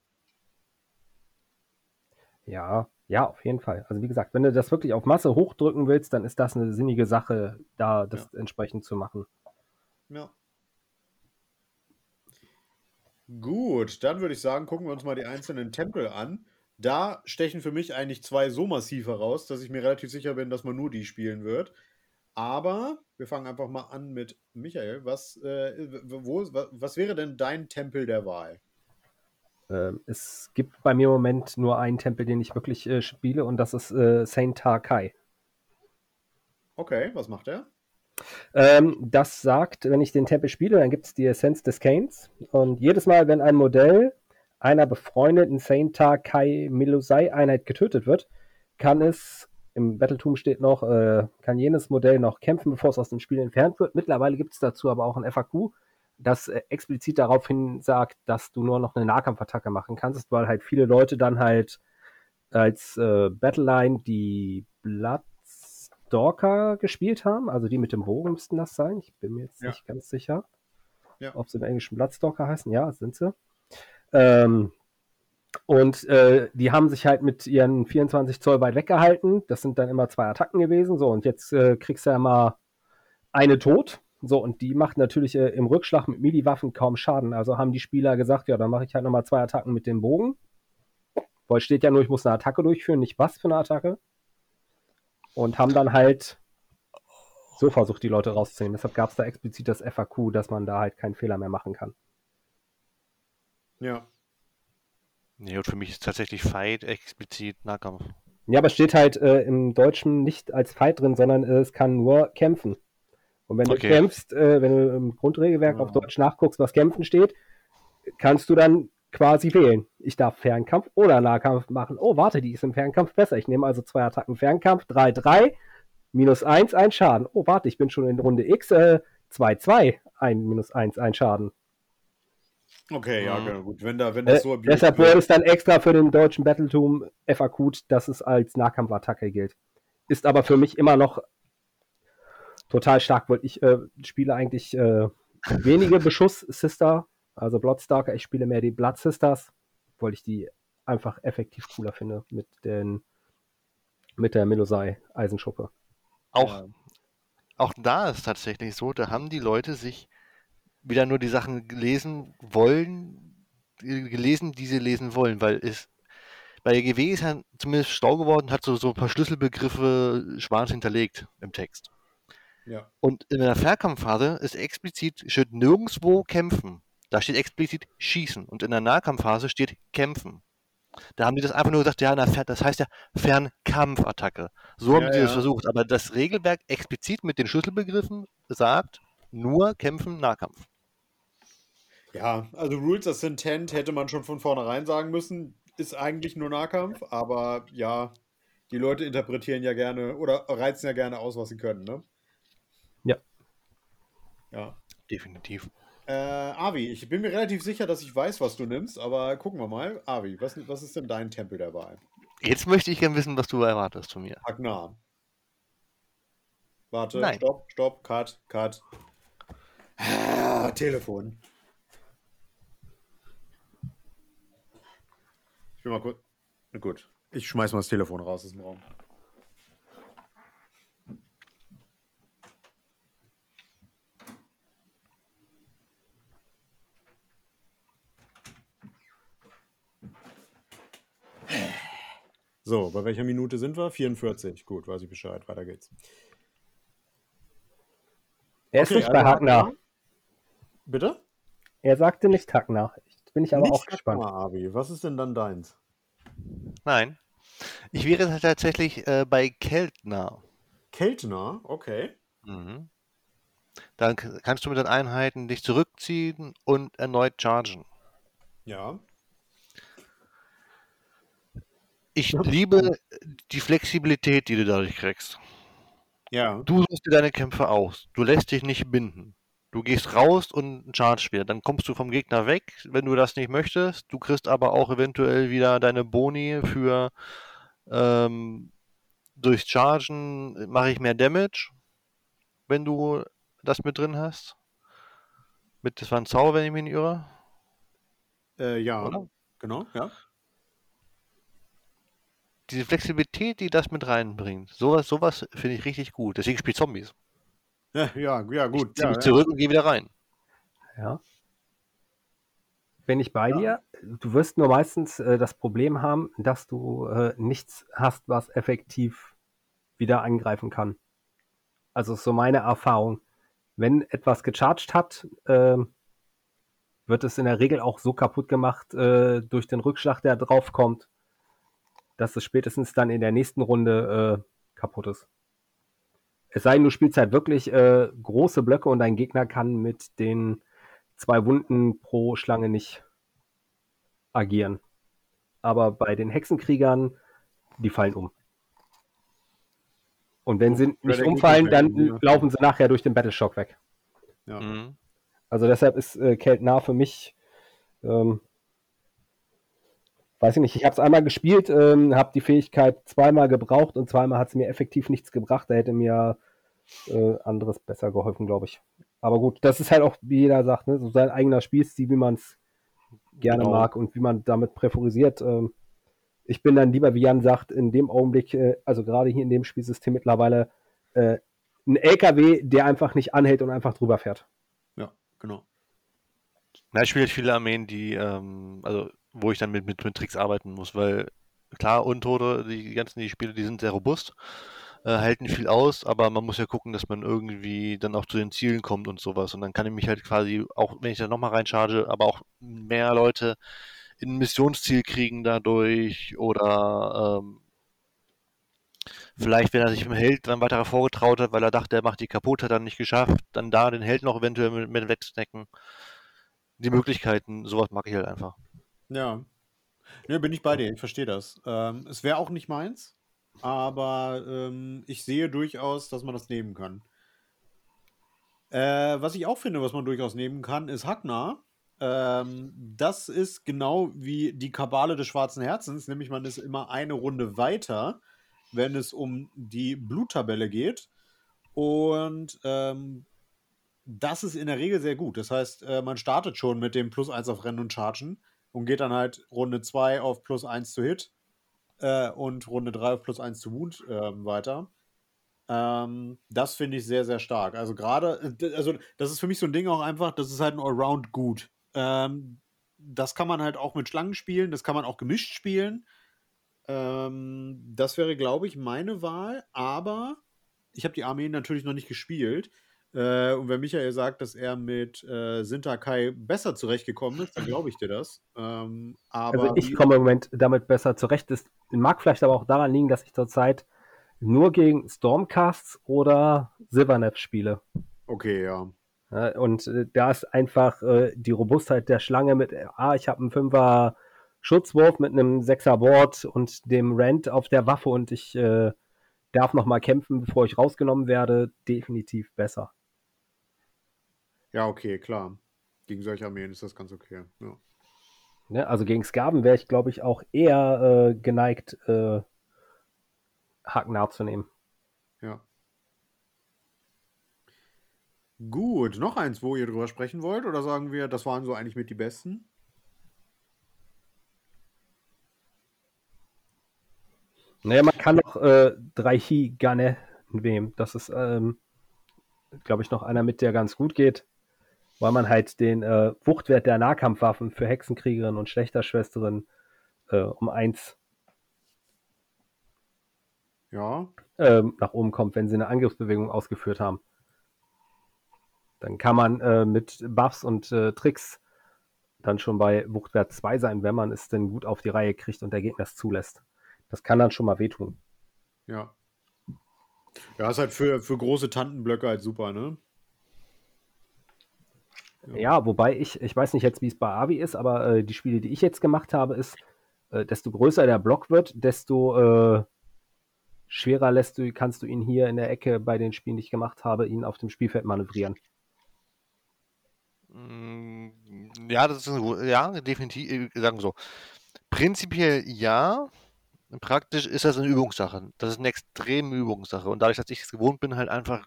Ja, ja, auf jeden Fall. Also wie gesagt, wenn du das wirklich auf Masse hochdrücken willst, dann ist das eine sinnige Sache, da das entsprechend zu machen. Ja. Gut, dann würde ich sagen, gucken wir uns mal die einzelnen Tempel an. Da stechen für mich eigentlich zwei so massiv heraus, dass ich mir relativ sicher bin, dass man nur die spielen wird. Aber wir fangen einfach mal an mit Michael. Was, äh, wo, wa- was wäre denn dein Tempel der Wahl? Ähm, es gibt bei mir im Moment nur einen Tempel, den ich wirklich äh, spiele, und das ist äh, Saint Tarkai. Okay, was macht er? Ähm, das sagt, wenn ich den Tempel spiele, dann gibt es die Essenz des Canes. Und jedes Mal, wenn ein Modell einer befreundeten Saint Tarkai Melusai-Einheit getötet wird, kann es, im Battletum steht noch, äh, kann jenes Modell noch kämpfen, bevor es aus dem Spiel entfernt wird. Mittlerweile gibt es dazu aber auch ein FAQ, das äh, explizit daraufhin sagt, dass du nur noch eine Nahkampfattacke machen kannst, weil halt viele Leute dann halt als äh, Battleline die Bloodstalker gespielt haben, also die mit dem Bogen müssten das sein. Ich bin mir jetzt Ja. nicht ganz sicher, Ja. ob sie im Englischen Bloodstalker heißen. Ja, sind sie. Ähm, und äh, die haben sich halt mit ihren 24 Zoll weit weggehalten. Das sind dann immer zwei Attacken gewesen. So, und jetzt äh, kriegst du ja mal eine tot. So, und die macht natürlich äh, im Rückschlag mit Mili-Waffen kaum Schaden. Also haben die Spieler gesagt, ja, dann mache ich halt nochmal zwei Attacken mit dem Bogen. Weil steht ja nur, ich muss eine Attacke durchführen, nicht was für eine Attacke. Und haben dann halt so versucht, die Leute rauszunehmen. Deshalb gab es da explizit das FAQ, dass man da halt keinen Fehler mehr machen kann. Ja. Nee, und für mich ist tatsächlich Fight explizit Nahkampf. Ja, aber es steht halt äh, im Deutschen nicht als Fight drin, sondern äh, es kann nur kämpfen. Und wenn Okay. du kämpfst, äh, wenn du im Grundregelwerk auf Ah. Deutsch nachguckst, was kämpfen steht, kannst du dann quasi wählen. Ich darf Fernkampf oder Nahkampf machen. Oh, warte, die ist im Fernkampf besser. Ich nehme also zwei Attacken Fernkampf, 3-3, minus 1, ein Schaden. Oh, warte, ich bin schon in Runde X, äh, 2-2, ein minus 1, ein Schaden. Okay, ja, Mhm. genau, gut. Wenn, da, wenn Äh, das so deshalb wurde es dann extra für den deutschen Battletum FAQ, dass es als Nahkampfattacke gilt. Ist aber für mich immer noch total stark, weil ich äh, spiele eigentlich äh, wenige Beschuss-Sister, also Bloodstalker. Ich spiele mehr die Blood Sisters, weil ich die einfach effektiv cooler finde mit den mit der Melosai Eisenschuppe. Auch, Ja. auch da ist tatsächlich so, da haben die Leute sich wieder nur die Sachen gelesen wollen, äh, gelesen, die sie lesen wollen, weil es bei der GW ist ja zumindest schlau geworden, hat so, so ein paar Schlüsselbegriffe schwarz hinterlegt im Text. Ja. Und in der Fernkampfphase ist explizit, steht nirgendwo kämpfen. Da steht explizit schießen. Und in der Nahkampfphase steht kämpfen. Da haben die das einfach nur gesagt, ja, das heißt ja Fernkampfattacke. So haben Ja, die das ja. versucht. Aber das Regelwerk explizit mit den Schlüsselbegriffen sagt nur kämpfen, Nahkampf. Ja, also Rules as Intent hätte man schon von vornherein sagen müssen. Ist eigentlich nur Nahkampf, aber ja, die Leute interpretieren ja gerne oder reizen ja gerne aus, was sie können, ne? Ja. Ja. Definitiv. Äh, Avi, ich bin mir relativ sicher, dass ich weiß, was du nimmst, aber gucken wir mal. Avi, was, was ist denn dein Tempel der Wahl? Jetzt möchte ich gerne wissen, was du erwartest von mir. Agnar. Warte, Nein. stopp, stopp, cut, cut. Ah, Telefon. Ich will mal kurz. Gut. Ich schmeiß mal das Telefon raus aus dem Raum. So, bei welcher Minute sind wir? 44. Gut, weiß ich Bescheid. Weiter geht's. Er ist nicht bei Hagner. Bitte? Er sagte nicht Bin ich aber Nicht auch gespannt. Hagner, Abi. Was ist denn dann deins? Nein. Ich wäre tatsächlich äh, bei Keltner. Keltner? Okay. Mhm. Dann kannst du mit den Einheiten dich zurückziehen und erneut chargen. Ja. Ich liebe die Flexibilität, die du dadurch kriegst. Ja. Du suchst dir deine Kämpfe aus. Du lässt dich nicht binden. Du gehst raus und charge wieder. Dann kommst du vom Gegner weg, wenn du das nicht möchtest. Du kriegst aber auch eventuell wieder deine Boni für ähm, durchs Chargen mache ich mehr Damage, wenn du das mit drin hast. Mit das war ein Zauber, wenn ich mich nicht irre. Äh, ja. Oder? Genau, ja. Diese Flexibilität, die das mit reinbringt, sowas, sowas finde ich richtig gut. Deswegen spiele ich Zombies. Ja, ja, ja gut. Ich ziehe Ja, mich ja. zurück und gehe wieder rein. Ja. Bin ich bei Ja. dir? Du wirst nur meistens äh, das Problem haben, dass du äh, nichts hast, was effektiv wieder angreifen kann. Also ist so meine Erfahrung. Wenn etwas gecharged hat, ähm, wird es in der Regel auch so kaputt gemacht äh, durch den Rückschlag, der drauf kommt, dass es spätestens dann in der nächsten Runde äh, kaputt ist. Es sei denn, du spielst halt wirklich äh, große Blöcke und dein Gegner kann mit den zwei Wunden pro Schlange nicht agieren. Aber bei den Hexenkriegern, die fallen um. Und wenn sie nicht umfallen, dann ja. laufen sie nachher durch den Battleshock weg. Ja. Mhm. Also deshalb ist äh, Keltnar für mich, ähm, weiß ich nicht, ich habe es einmal gespielt, ähm, habe die Fähigkeit zweimal gebraucht und zweimal hat es mir effektiv nichts gebracht. Da hätte mir äh, anderes besser geholfen, glaube ich. Aber gut, das ist halt auch, wie jeder sagt, ne, so sein eigener Spielstil, wie man es gerne Genau. mag und wie man damit präferisiert. Ähm, ich bin dann lieber, wie Jan sagt, in dem Augenblick, äh, also gerade hier in dem Spielsystem mittlerweile, äh, ein LKW, der einfach nicht anhält und einfach drüber fährt. ja, genau. Na, ich spiele viele Armeen, die, ähm, also wo ich dann mit, mit, mit Tricks arbeiten muss, weil klar, Untote, die ganzen die Spiele, die sind sehr robust, äh, halten viel aus, aber man muss ja gucken, dass man irgendwie dann auch zu den Zielen kommt und sowas. Und dann kann ich mich halt quasi, auch wenn ich da nochmal reincharge, aber auch mehr Leute in ein Missionsziel kriegen dadurch oder ähm, vielleicht, wenn er sich im Held dann weiter vorgetraut hat, weil er dachte, er macht die kaputt, hat er nicht geschafft, dann da den Held noch eventuell mit, mit wegsnacken. Die Möglichkeiten, sowas mag ich halt einfach. Ja. Ne, bin ich bei dir, ich verstehe das. Ähm, es wäre auch nicht meins, aber ähm, ich sehe durchaus, dass man das nehmen kann. Äh, was ich auch finde, was man durchaus nehmen kann, ist Hagnar. Ähm, das ist genau wie die Kabale des Schwarzen Herzens, nämlich man ist immer eine Runde weiter, wenn es um die Bluttabelle geht. Und ähm, das ist in der Regel sehr gut. Das heißt, äh, man startet schon mit dem Plus 1 auf Rennen und Chargen und geht dann halt Runde 2 auf Plus 1 zu Hit äh, und Runde 3 auf Plus 1 zu Wound ähm, weiter. Ähm, das finde ich sehr, sehr stark. Also gerade, äh, also das ist für mich so ein Ding auch einfach, das ist halt ein Allround gut. Ähm, das kann man halt auch mit Schlangen spielen, das kann man auch gemischt spielen. Das wäre, glaube ich, meine Wahl, aber ich habe die Armeen natürlich noch nicht gespielt. Äh, und wenn Michael sagt, dass er mit äh, Sintakai besser zurechtgekommen ist, dann glaube ich dir das. Ähm, aber Also ich komme im Moment damit besser zurecht. Das mag vielleicht aber auch daran liegen, dass ich zurzeit nur gegen Stormcasts oder Silvernev spiele. Okay, ja. Ja, und äh, da ist einfach äh, die Robustheit der Schlange mit, ah, ich habe einen Fünfer Schutzwurf mit einem Sechser Board und dem Rent auf der Waffe und ich äh, darf noch mal kämpfen, bevor ich rausgenommen werde, definitiv besser. Ja, okay, klar. Gegen solche Armeen ist das ganz okay. Ja. Ne? Also gegen Skaven wäre ich, glaube ich, auch eher äh, geneigt, äh, Haken zu nehmen. ja. Gut, noch eins, wo ihr drüber sprechen wollt? Oder sagen wir, das waren so eigentlich mit die besten? Naja, man kann noch äh, drei Higane nehmen. Das ist, ähm, glaube ich, noch einer mit, der ganz gut geht, weil man halt den äh, Wuchtwert der Nahkampfwaffen für Hexenkriegerinnen und Schlechterschwesterinnen äh, um eins Ja. ähm, nach oben kommt, wenn sie eine Angriffsbewegung ausgeführt haben. Dann kann man äh, mit Buffs und äh, Tricks dann schon bei Wuchtwert 2 sein, wenn man es denn gut auf die Reihe kriegt und der Gegner es zulässt. Das kann dann schon mal wehtun. Ja. Ja, ist halt für, für große Tantenblöcke halt super, ne? Ja, wobei ich, ich weiß nicht jetzt, wie es bei Avi ist, aber äh, die Spiele, die ich jetzt gemacht habe, ist, äh, desto größer der Block wird, desto äh, schwerer lässt du, kannst du ihn hier in der Ecke bei den Spielen, die ich gemacht habe, ihn auf dem Spielfeld manövrieren. Mm, Ja, das ist ein, ja, definitiv, äh, sagen wir so. Prinzipiell ja. Praktisch ist das eine Übungssache. Das ist eine extreme Übungssache. Und dadurch, dass ich es gewohnt bin, halt einfach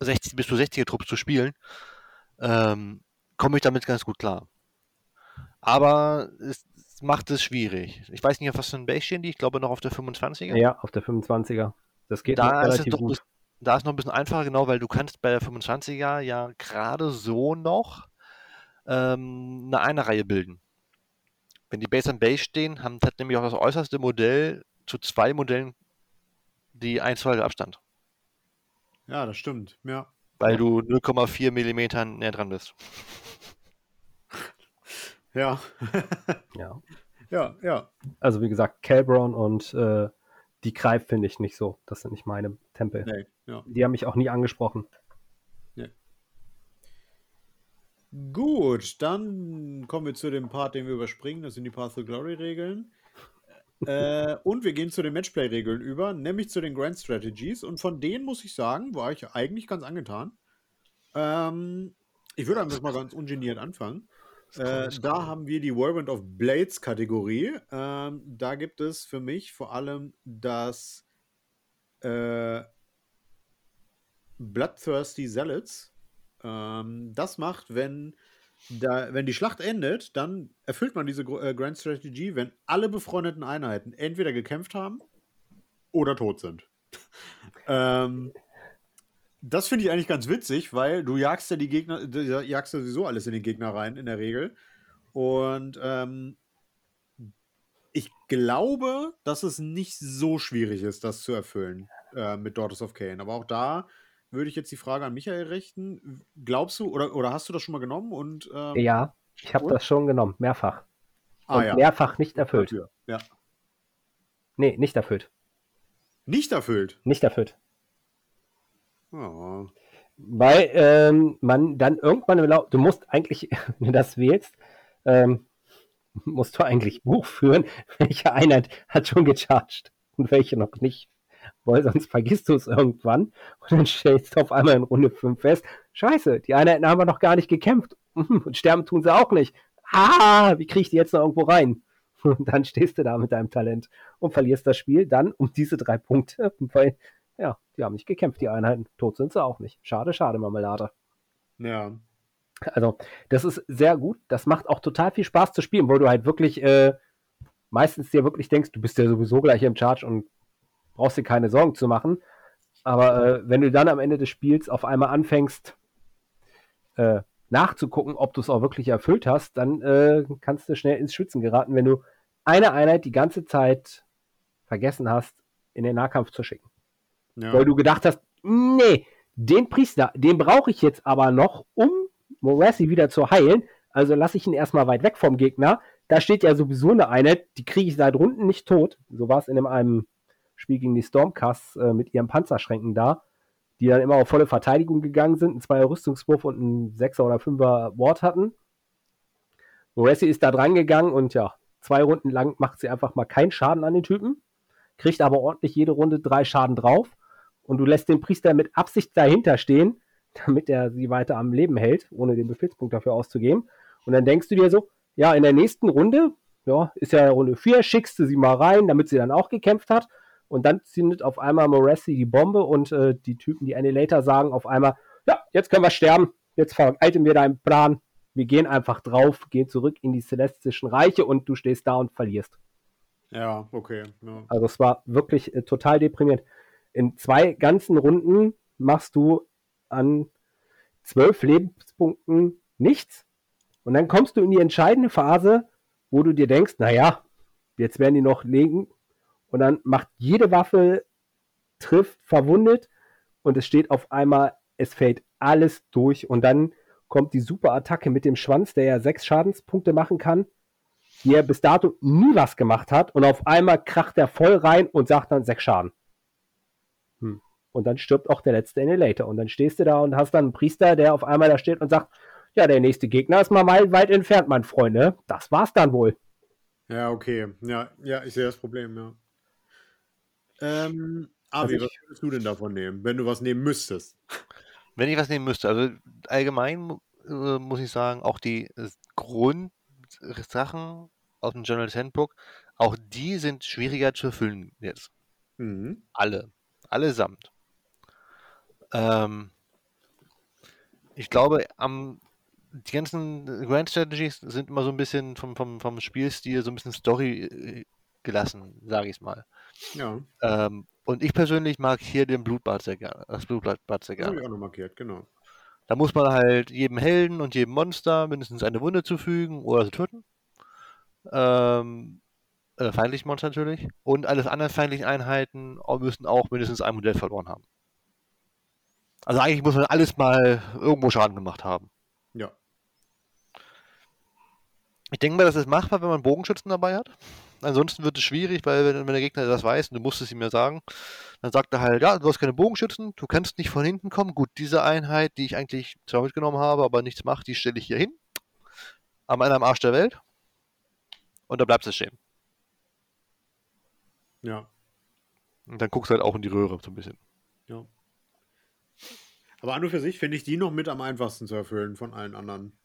60 bis zu 60er Trupps zu spielen, ähm, komme ich damit ganz gut klar. Aber es, macht es schwierig. Ich weiß nicht, auf was für ein Base stehen die. Ich glaube noch auf der 25er. Ja, auf der 25er. Das geht noch Da ist, es relativ doch, gut. da ist noch ein bisschen einfacher, genau, weil du kannst bei der 25er ja gerade so noch ähm, eine Einer-Reihe bilden. Wenn die Base an Base stehen, haben hat nämlich auch das äußerste Modell zu zwei Modellen die 1 2 Abstand, Ja, das stimmt. Ja. Weil du 0,4 Millimeter näher dran bist. Ja. Ja. ja, ja. Also wie gesagt, Calbron und äh, die Greif finde ich nicht so. Das sind nicht meine Tempel. Nee, ja. Die haben mich auch nie angesprochen. Gut, dann kommen wir zu dem Part, den wir überspringen. Das sind die Path to Glory Regeln. Äh, und wir gehen zu den Matchplay Regeln über, nämlich zu den Grand Strategies. Und von denen muss ich sagen, war ich eigentlich ganz angetan. Ähm, ich würde einfach mal ganz ungeniert anfangen. Äh, da haben wir die Whirlwind of Blades Kategorie. Ähm, da gibt es für mich vor allem das äh, Bloodthirsty Zealots. Ähm, das macht, wenn, da, wenn die Schlacht endet, dann erfüllt man diese äh, Grand Strategy, wenn alle befreundeten Einheiten entweder gekämpft haben oder tot sind. ähm, das finde ich eigentlich ganz witzig, weil du jagst ja die Gegner, du jagst ja sowieso alles in den Gegner rein, in der Regel. Und ähm, ich glaube, dass es nicht so schwierig ist, das zu erfüllen äh, mit Daughters of Cain. Aber auch da würde ich jetzt die Frage an Michael richten. Glaubst du, oder, oder hast du das schon mal genommen? Und, ähm, Ja, ich habe das schon genommen, mehrfach. ah, Und ja. mehrfach nicht erfüllt. Dafür. Ja. Nee, nicht erfüllt. Nicht erfüllt. Nicht erfüllt. Oh. Weil ähm, man dann irgendwann im Lau du musst eigentlich, wenn du das wählst, ähm, musst du eigentlich Buch führen, welche Einheit hat schon gecharged und welche noch nicht. Weil sonst vergisst du es irgendwann und dann stellst du auf einmal in Runde 5 fest, scheiße, die Einheiten haben wir noch gar nicht gekämpft und sterben tun sie auch nicht. Ah, wie kriege ich die jetzt noch irgendwo rein? Und dann stehst du da mit deinem Talent und verlierst das Spiel dann um diese drei Punkte, weil ja, die haben nicht gekämpft, die Einheiten. Tot sind sie auch nicht. Schade, schade, Marmelade. Ja. Also, das ist sehr gut. Das macht auch total viel Spaß zu spielen, wo du halt wirklich äh, meistens dir wirklich denkst, du bist ja sowieso gleich im Charge und brauchst dir keine Sorgen zu machen. Aber äh, wenn du dann am Ende des Spiels auf einmal anfängst, äh, nachzugucken, ob du es auch wirklich erfüllt hast, dann äh, kannst du schnell ins Schwitzen geraten, wenn du eine Einheit die ganze Zeit vergessen hast, in den Nahkampf zu schicken. ja. Weil du gedacht hast, nee, den Priester, den brauche ich jetzt aber noch, um Morassi wieder zu heilen. Also lasse ich ihn erstmal weit weg vom Gegner. Da steht ja sowieso eine Einheit, die kriege ich seit Runden nicht tot. So war es in dem einem Spiel gegen die Stormcasts äh, mit ihren Panzerschränken da, die dann immer auf volle Verteidigung gegangen sind, einen Zweier Rüstungswurf und einen Sechser oder Fünfer Ward hatten. Morassi ist da dran gegangen und ja, zwei Runden lang macht sie einfach mal keinen Schaden an den Typen, kriegt aber ordentlich jede Runde drei Schaden drauf und du lässt den Priester mit Absicht dahinter stehen, damit er sie weiter am Leben hält, ohne den Befehlspunkt dafür auszugeben. Und dann denkst du dir so, ja, in der nächsten Runde, ja, ist ja Runde 4, schickst du sie mal rein, damit sie dann auch gekämpft hat. Und dann zündet auf einmal Morassi die Bombe und äh, die Typen, die Annihilator, sagen auf einmal, ja, jetzt können wir sterben, jetzt vereiteln wir deinen Plan, wir gehen einfach drauf, gehen zurück in die celestischen Reiche und du stehst da und verlierst. ja, okay. Ja. Also es war wirklich äh, total deprimierend. In zwei ganzen Runden machst du an zwölf Lebenspunkten nichts. Und dann kommst du in die entscheidende Phase, wo du dir denkst, naja, jetzt werden die noch legen. Und dann macht jede Waffe trifft, verwundet und es steht auf einmal, es fällt alles durch und dann kommt die super Attacke mit dem Schwanz, der ja sechs Schadenspunkte machen kann, die er bis dato nie was gemacht hat und auf einmal kracht er voll rein und sagt dann sechs Schaden. Hm. Und dann stirbt auch der letzte Inhalator und dann stehst du da und hast dann einen Priester, der auf einmal da steht und sagt, ja, der nächste Gegner ist mal weit entfernt, mein Freund, ne? Das war's dann wohl. Ja, okay. Ja, ja, ich sehe das Problem, ja. Ähm, Avi, also was würdest du denn davon nehmen, wenn du was nehmen müsstest? Wenn ich was nehmen müsste, also allgemein äh, muss ich sagen, auch die äh, Grundsachen aus dem General Handbook, auch die sind schwieriger zu erfüllen jetzt. Mhm. Alle. Allesamt. Ähm, ich glaube, am die ganzen Grand Strategies sind immer so ein bisschen vom, vom, vom Spielstil so ein bisschen Story äh, gelassen, sage ich es mal. Ja. Ähm, und ich persönlich mag hier den Blutbad sehr gerne. Das Blutbad sehr gerne. Das habe ich auch noch markiert, genau. Da muss man halt jedem Helden und jedem Monster mindestens eine Wunde zufügen oder sie töten. Ähm, äh, feindlichen Monster natürlich. Und alle anderen feindlichen Einheiten müssen auch mindestens ein Modell verloren haben. Also eigentlich muss man alles mal irgendwo Schaden gemacht haben. Ja. Ich denke mal, das ist machbar, wenn man Bogenschützen dabei hat. Ansonsten wird es schwierig, weil wenn, wenn, der Gegner das weiß und du musst es ihm ja sagen, dann sagt er halt, ja, du hast keine Bogenschützen, du kannst nicht von hinten kommen. Gut, diese Einheit, die ich eigentlich zwar mitgenommen habe, aber nichts macht, die stelle ich hier hin. Am am Arsch der Welt. Und da bleibt es stehen. Ja. Und dann guckst du halt auch in die Röhre so ein bisschen. Ja. Aber an und für sich finde ich die noch mit am einfachsten zu erfüllen von allen anderen.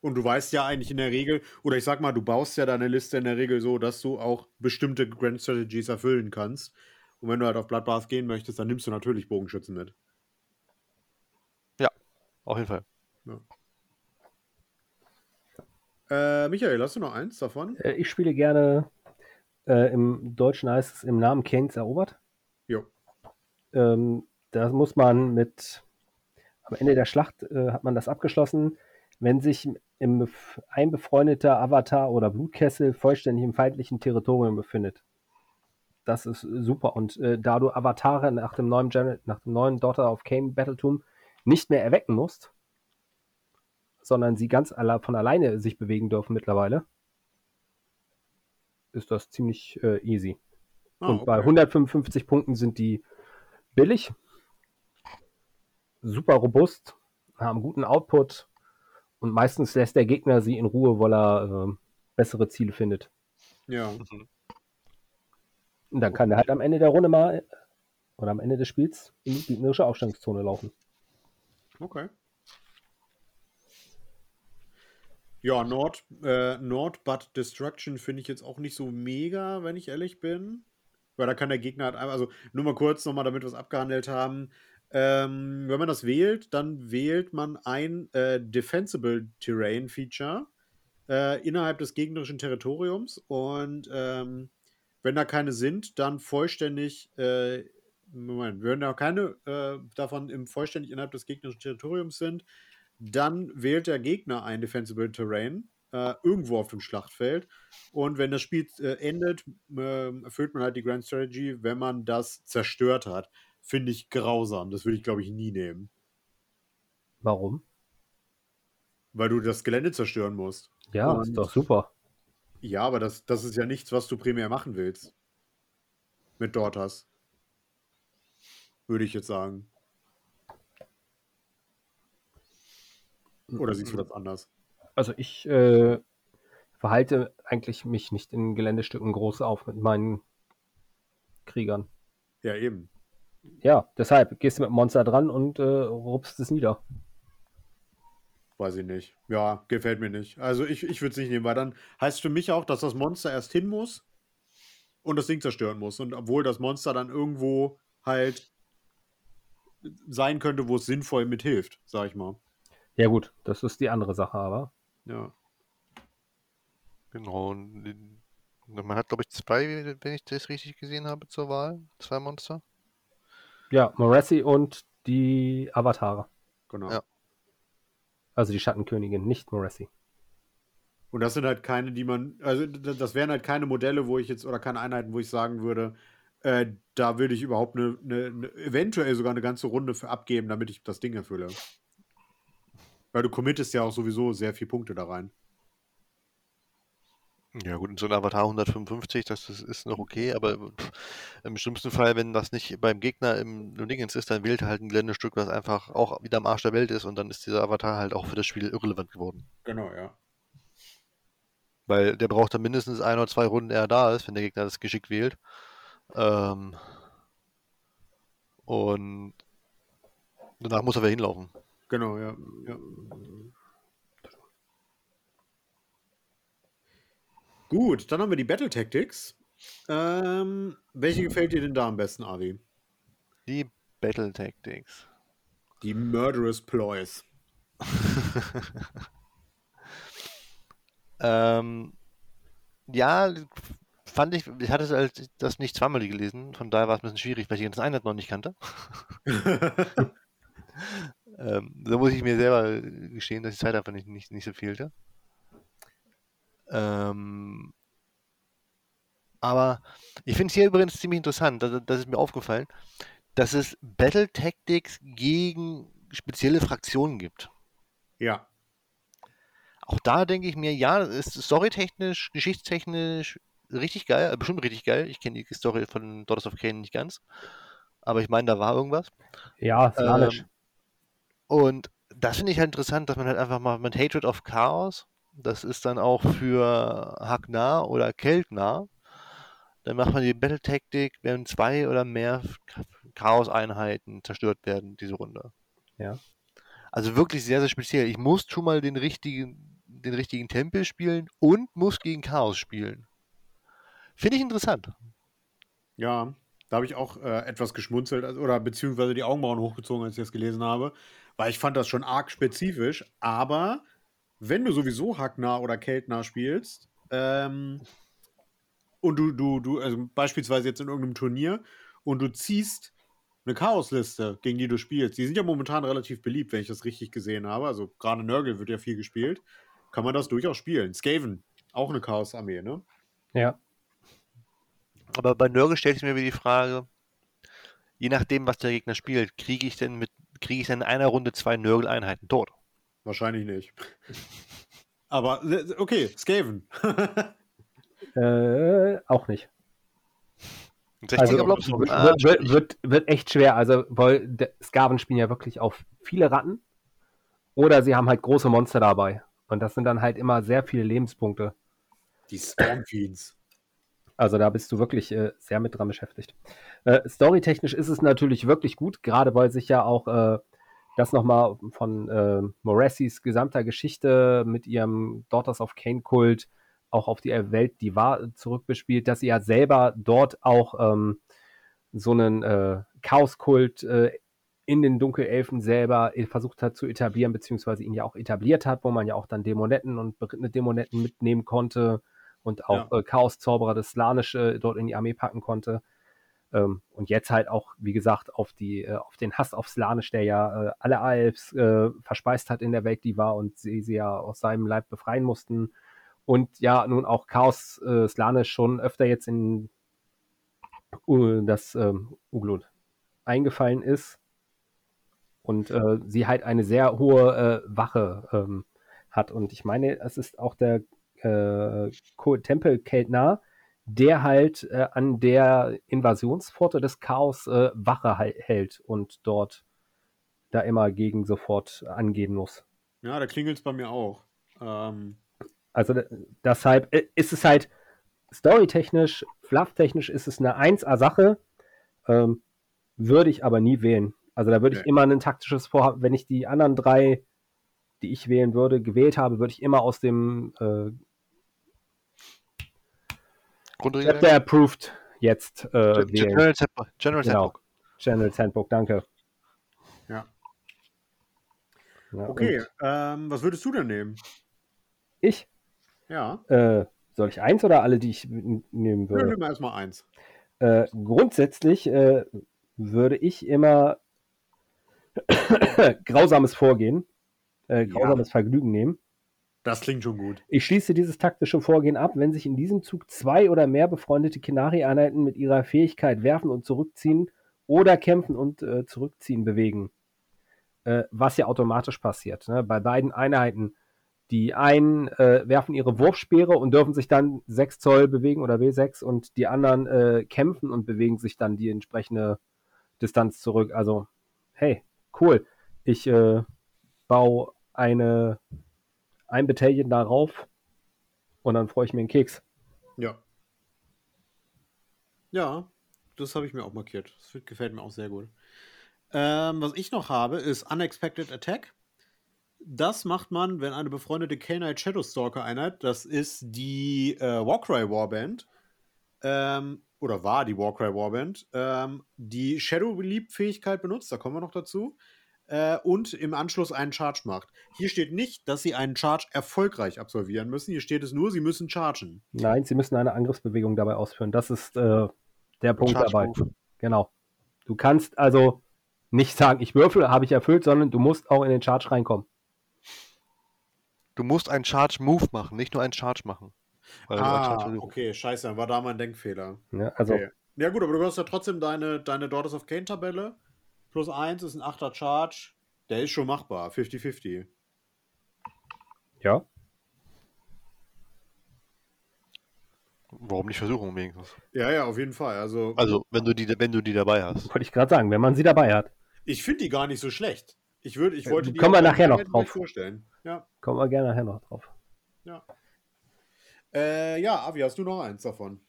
Und du weißt ja eigentlich in der Regel, oder ich sag mal, du baust ja deine Liste in der Regel so, dass du auch bestimmte Grand Strategies erfüllen kannst. Und wenn du halt auf Bloodbath gehen möchtest, dann nimmst du natürlich Bogenschützen mit. Ja, auf jeden Fall. Ja. Äh, Michael, hast du noch eins davon? Äh, ich spiele gerne, äh, im Deutschen heißt es im Namen Keynes erobert. Jo. Ähm, da muss man mit, am Ende der Schlacht äh, hat man das abgeschlossen wenn sich im, ein befreundeter Avatar oder Blutkessel vollständig im feindlichen Territorium befindet. Das ist super. Und äh, da du Avatare nach dem neuen, Gen nach dem neuen Daughter of Cain Battletum nicht mehr erwecken musst, sondern sie ganz alle von alleine sich bewegen dürfen mittlerweile, ist das ziemlich äh, easy. Oh, Und okay. bei 155 Punkten sind die billig, super robust, haben guten Output und meistens lässt der Gegner sie in Ruhe, weil er äh, bessere Ziele findet. Ja. Mhm. Und dann kann er halt am Ende der Runde mal oder am Ende des Spiels in die gegnerische Aufstandszone laufen. Okay. Ja, Nord, äh, Nord But Destruction finde ich jetzt auch nicht so mega, wenn ich ehrlich bin. Weil da kann der Gegner halt einfach, also nur mal kurz nochmal, damit wir es abgehandelt haben. Ähm, wenn man das wählt, dann wählt man ein äh, Defensible Terrain Feature äh, innerhalb des gegnerischen Territoriums und ähm, wenn da keine sind, dann vollständig, äh, Moment, wenn da keine äh, davon im vollständig innerhalb des gegnerischen Territoriums sind, dann wählt der Gegner ein Defensible Terrain äh, irgendwo auf dem Schlachtfeld. Und wenn das Spiel äh, endet, äh, erfüllt man halt die Grand Strategy, wenn man das zerstört hat finde ich grausam. Das würde ich, glaube ich, nie nehmen. Warum? Weil du das Gelände zerstören musst. Ja, Und, ist doch super. Ja, aber das, das ist ja nichts, was du primär machen willst. Mit Dortas. Würde ich jetzt sagen. Oder siehst du das anders? Also ich äh, verhalte eigentlich mich nicht in Geländestücken groß auf mit meinen Kriegern. Ja, eben. Ja, deshalb gehst du mit dem Monster dran und äh, rupst es nieder. Weiß ich nicht. Ja, gefällt mir nicht. Also ich, ich würde es nicht nehmen, weil dann heißt für mich auch, dass das Monster erst hin muss und das Ding zerstören muss. Und obwohl das Monster dann irgendwo halt sein könnte, wo es sinnvoll mithilft, sag ich mal. Ja, gut, das ist die andere Sache, aber. Ja. Genau. Man hat, glaube ich, zwei, wenn ich das richtig gesehen habe, zur Wahl. Zwei Monster. Ja, Morassi und die Avatare. Genau. Ja. Also die Schattenkönigin, nicht Morassi. Und das sind halt keine, die man, also das wären halt keine Modelle, wo ich jetzt, oder keine Einheiten, wo ich sagen würde, äh, da würde ich überhaupt eine, eine, eine, eventuell sogar eine ganze Runde für abgeben, damit ich das Ding erfülle. Weil du committest ja auch sowieso sehr viele Punkte da rein. Ja gut, so einem Avatar 155, das, das ist noch okay, aber pff, im schlimmsten Fall, wenn das nicht beim Gegner im, im Dingens ist, dann wählt er halt ein Geländestück, was einfach auch wieder am Arsch der Welt ist und dann ist dieser Avatar halt auch für das Spiel irrelevant geworden. Genau, ja. Weil der braucht dann mindestens ein oder zwei Runden, eher da ist, wenn der Gegner das geschickt wählt. Ähm, und danach muss er wieder hinlaufen. Genau, ja. ja. Gut, dann haben wir die Battle Tactics. Ähm, welche gefällt dir denn da am besten, Avi? Die Battle Tactics. Die Murderous Ploys. ähm, ja, fand ich, ich hatte halt das nicht zweimal gelesen, von daher war es ein bisschen schwierig, weil ich das Einheit noch nicht kannte. ähm, da muss ich mir selber gestehen, dass die Zeit einfach nicht, nicht, nicht so fehlte. Ähm, aber ich finde es hier übrigens ziemlich interessant, das, das ist mir aufgefallen, dass es Battle Tactics gegen spezielle Fraktionen gibt. Ja. Auch da denke ich mir, ja, ist storytechnisch, geschichtstechnisch richtig geil, äh, bestimmt richtig geil. Ich kenne die Story von Daughters of Cain nicht ganz. Aber ich meine, da war irgendwas. Ja, ähm, Und das finde ich halt interessant, dass man halt einfach mal mit Hatred of Chaos das ist dann auch für Hagnar oder Keltnar. Dann macht man die Battle-Taktik, wenn zwei oder mehr Chaos-Einheiten zerstört werden, diese Runde. Ja. Also wirklich sehr, sehr speziell. Ich muss schon mal den richtigen, den richtigen Tempel spielen und muss gegen Chaos spielen. Finde ich interessant. Ja, da habe ich auch äh, etwas geschmunzelt also, oder beziehungsweise die Augenbrauen hochgezogen, als ich das gelesen habe, weil ich fand das schon arg spezifisch, aber wenn du sowieso Hacknah oder Keltnah spielst, ähm, und du, du, du, also beispielsweise jetzt in irgendeinem Turnier und du ziehst eine Chaosliste, gegen die du spielst, die sind ja momentan relativ beliebt, wenn ich das richtig gesehen habe. Also gerade Nurgle wird ja viel gespielt. Kann man das durchaus spielen. Skaven, auch eine Chaos-Armee, ne? Ja. Aber bei Nurgle stellt sich mir wieder die Frage, je nachdem, was der Gegner spielt, kriege ich denn mit, kriege ich denn in einer Runde zwei Nurgle-Einheiten tot? Wahrscheinlich nicht. Aber okay, Skaven. äh, auch nicht. Also, wird, ah, wird, wird, wird, echt schwer. Also, weil Skaven spielen ja wirklich auf viele Ratten. Oder sie haben halt große Monster dabei. Und das sind dann halt immer sehr viele Lebenspunkte. Die Stormfiends. Also da bist du wirklich äh, sehr mit dran beschäftigt. Äh, Storytechnisch ist es natürlich wirklich gut, gerade weil sich ja auch äh, das nochmal von äh, Morassis gesamter Geschichte mit ihrem Daughters of Cain Kult auch auf die Welt, die war, zurückbespielt, dass sie ja selber dort auch ähm, so einen äh, Chaoskult äh, in den Dunkelelfen selber versucht hat zu etablieren, beziehungsweise ihn ja auch etabliert hat, wo man ja auch dann Dämonetten und berittene Dämonetten mitnehmen konnte und auch ja. äh, Chaoszauberer des Slanische dort in die Armee packen konnte. Ähm, und jetzt halt auch, wie gesagt, auf, die, äh, auf den Hass auf Slanisch, der ja äh, alle Alps äh, verspeist hat in der Welt, die war und sie, sie ja aus seinem Leib befreien mussten. Und ja, nun auch Chaos äh, Slanisch schon öfter jetzt in uh, das ähm, Uglud eingefallen ist. Und äh, sie halt eine sehr hohe äh, Wache ähm, hat. Und ich meine, es ist auch der äh, Tempel Keltnar, der halt äh, an der Invasionspforte des Chaos äh, Wache hält und dort da immer gegen sofort angehen muss. Ja, da klingelt es bei mir auch. Ähm. Also deshalb äh, ist es halt storytechnisch, flufftechnisch ist es eine 1A-Sache, ähm, würde ich aber nie wählen. Also da würde okay. ich immer ein taktisches Vorhaben, wenn ich die anderen drei, die ich wählen würde, gewählt habe, würde ich immer aus dem äh, Grundregeln? Chapter approved jetzt äh, General, General genau. Handbook. General Handbook, danke. Ja. ja okay, ähm, was würdest du denn nehmen? Ich? Ja. Äh, soll ich eins oder alle, die ich nehmen würde? Ja, nimm erstmal eins. Äh, grundsätzlich äh, würde ich immer grausames Vorgehen, äh, grausames ja. Vergnügen nehmen. Das klingt schon gut. Ich schließe dieses taktische Vorgehen ab, wenn sich in diesem Zug zwei oder mehr befreundete Kinari-Einheiten mit ihrer Fähigkeit werfen und zurückziehen oder kämpfen und äh, zurückziehen bewegen. Äh, was ja automatisch passiert. Ne? Bei beiden Einheiten. Die einen äh, werfen ihre Wurfspeere und dürfen sich dann 6 Zoll bewegen oder W6 und die anderen äh, kämpfen und bewegen sich dann die entsprechende Distanz zurück. Also, hey, cool. Ich äh, baue eine ein Battalion darauf und dann freue ich mir einen Keks. Ja. Ja, das habe ich mir auch markiert. Das gefällt mir auch sehr gut. Ähm, was ich noch habe, ist Unexpected Attack. Das macht man, wenn eine befreundete K-Knight Shadowstalker Einheit, das ist die äh, Warcry Warband, ähm, oder war die Warcry Warband, ähm, die Shadow Relief Fähigkeit benutzt, da kommen wir noch dazu, äh, und im Anschluss einen Charge macht. Hier steht nicht, dass sie einen Charge erfolgreich absolvieren müssen. Hier steht es nur, sie müssen chargen. Nein, sie müssen eine Angriffsbewegung dabei ausführen. Das ist äh, der Punkt dabei. Genau. Du kannst also nicht sagen, ich würfel, habe ich erfüllt, sondern du musst auch in den Charge reinkommen. Du musst einen Charge Move machen, nicht nur einen Charge machen. ah, okay, scheiße, dann war da mein Denkfehler. Ja, also. Okay. Ja, gut, aber du hast ja trotzdem deine, deine Daughters of Kane Tabelle plus 1 ist ein 8er Charge. Der ist schon machbar. 50-50. Ja. Warum nicht versuchen wenigstens? Ja, ja, auf jeden Fall. Also, also wenn du die, wenn du die dabei hast. Wollte ich gerade sagen, wenn man sie dabei hat. Ich finde die gar nicht so schlecht. Ich würde, ich wollte die. Kommen wir nachher noch drauf. Vorstellen. Ja. Kommen wir gerne nachher noch drauf. Ja. Äh, ja, Avi, hast du noch eins davon?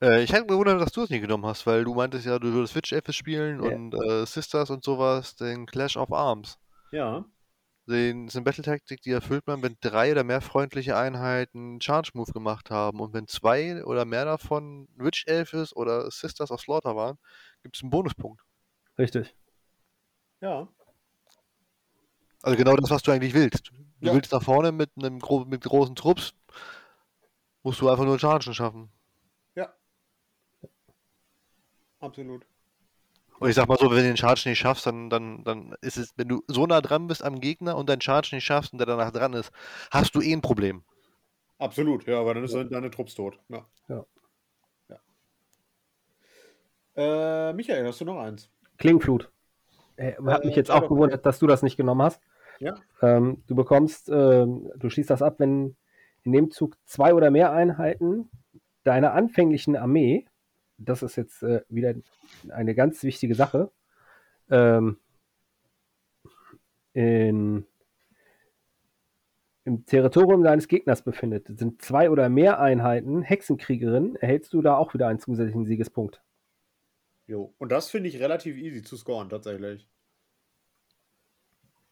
Äh, ich hätte gewundert, dass du es nicht genommen hast, weil du meintest ja, du würdest Switch F spielen ja. und äh, Sisters und sowas, den Clash of Arms. Ja. Den, das ist eine Battle-Taktik, die erfüllt man, wenn drei oder mehr freundliche Einheiten Charge-Move gemacht haben. Und wenn zwei oder mehr davon Witch Elfes oder Sisters of Slaughter waren, gibt es einen Bonuspunkt. Richtig. Ja. Also genau das, was du eigentlich willst. Du Ja. willst nach vorne mit einem mit großen Trupps, musst du einfach nur Chargen schaffen. Absolut. Und ich sag mal so, wenn du den Charge nicht schaffst, dann, dann, dann ist es, wenn du so nah dran bist am Gegner und deinen Charge nicht schaffst und der danach dran ist, hast du eh ein Problem. Absolut, ja, aber dann ist deine Trupps tot. Ja. Ja. ja. Äh, Michael, hast du noch eins? Klingenflut. Äh, hat mich Äh, jetzt auch gewundert, dass du das nicht genommen hast. Ja. Ähm, du bekommst, ähm, du schließt das ab, wenn in dem Zug zwei oder mehr Einheiten deiner anfänglichen Armee, das ist jetzt äh, wieder eine ganz wichtige Sache, ähm, in, im Territorium deines Gegners befindet, sind zwei oder mehr Einheiten Hexenkriegerin, erhältst du da auch wieder einen zusätzlichen Siegespunkt. Jo. Und das finde ich relativ easy zu scoren, tatsächlich.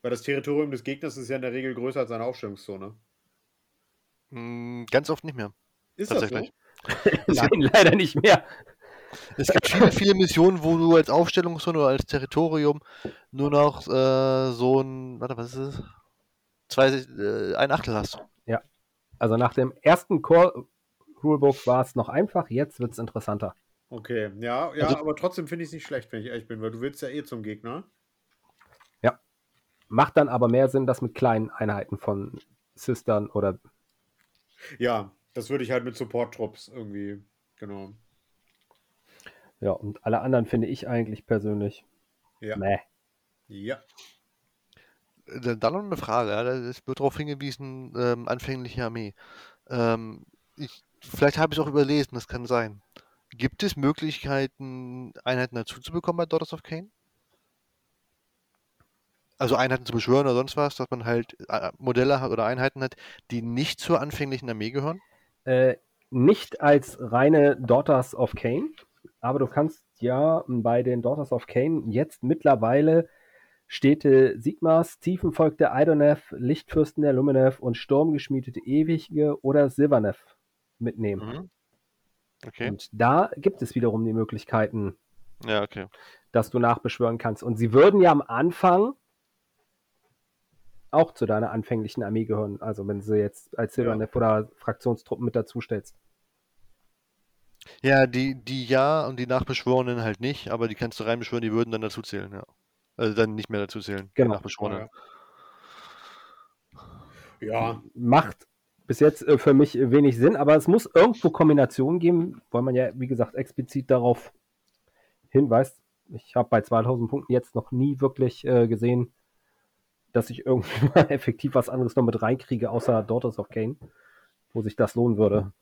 Weil das Territorium des Gegners ist ja in der Regel größer als seine Aufstellungszone. Hm, ganz oft nicht mehr. Ist das so? Tatsächlich. Nein, leider nicht mehr. Es gibt viele, viele Missionen, wo du als Aufstellungszone oder als Territorium nur noch äh, so ein, warte, was ist es? Zwei, äh, ein Achtel hast. Also nach dem ersten Core Rulebook war es noch einfach, jetzt wird es interessanter. Okay, ja, ja, Also- aber trotzdem finde ich es nicht schlecht, wenn ich ehrlich bin, weil du willst ja eh zum Gegner. Macht dann aber mehr Sinn, das mit kleinen Einheiten von Sistern oder Ja, das würde ich halt mit Support-Trupps irgendwie, genau. Ja, und alle anderen finde ich eigentlich persönlich. Ja. Meh. Ja. Dann noch eine Frage, ist- wird darauf hingewiesen, ähm, anfängliche Armee. Ähm, ich, vielleicht habe ich es auch überlesen, das kann sein. Gibt es Möglichkeiten, Einheiten dazu zu bekommen bei Daughters of Cain? Also Einheiten zu beschwören oder sonst was, dass man halt äh, Modelle hat oder Einheiten hat, die nicht zur anfänglichen Armee gehören? Äh, nicht als reine Daughters of Cain, aber du kannst ja bei den Daughters of Cain jetzt mittlerweile Städte Sigmas, Tiefenvolk der Idoneth, Lichtfürsten der Luminev und Sturmgeschmiedete Ewige oder Silvernev mitnehmen. Mhm. Okay. Und da gibt es wiederum die Möglichkeiten, Ja, okay. dass du nachbeschwören kannst. Und sie würden ja am Anfang auch zu deiner anfänglichen Armee gehören. Also wenn sie jetzt als Silvernev oder Fraktionstruppen mit dazu stellst. Ja, die, die ja und die Nachbeschworenen halt nicht, aber die kannst du reinbeschwören, die würden dann dazu zählen, ja. Also dann nicht mehr dazu zählen, Genau. Nachbeschworenen. Ja. Macht bis jetzt äh, für mich wenig Sinn, aber es muss irgendwo Kombinationen geben, weil man ja, wie gesagt, explizit darauf hinweist. Ich habe bei 2000 Punkten jetzt noch nie wirklich äh, gesehen, dass ich irgendwie mal effektiv was anderes noch mit reinkriege, außer Daughters of Cain, wo sich das lohnen würde.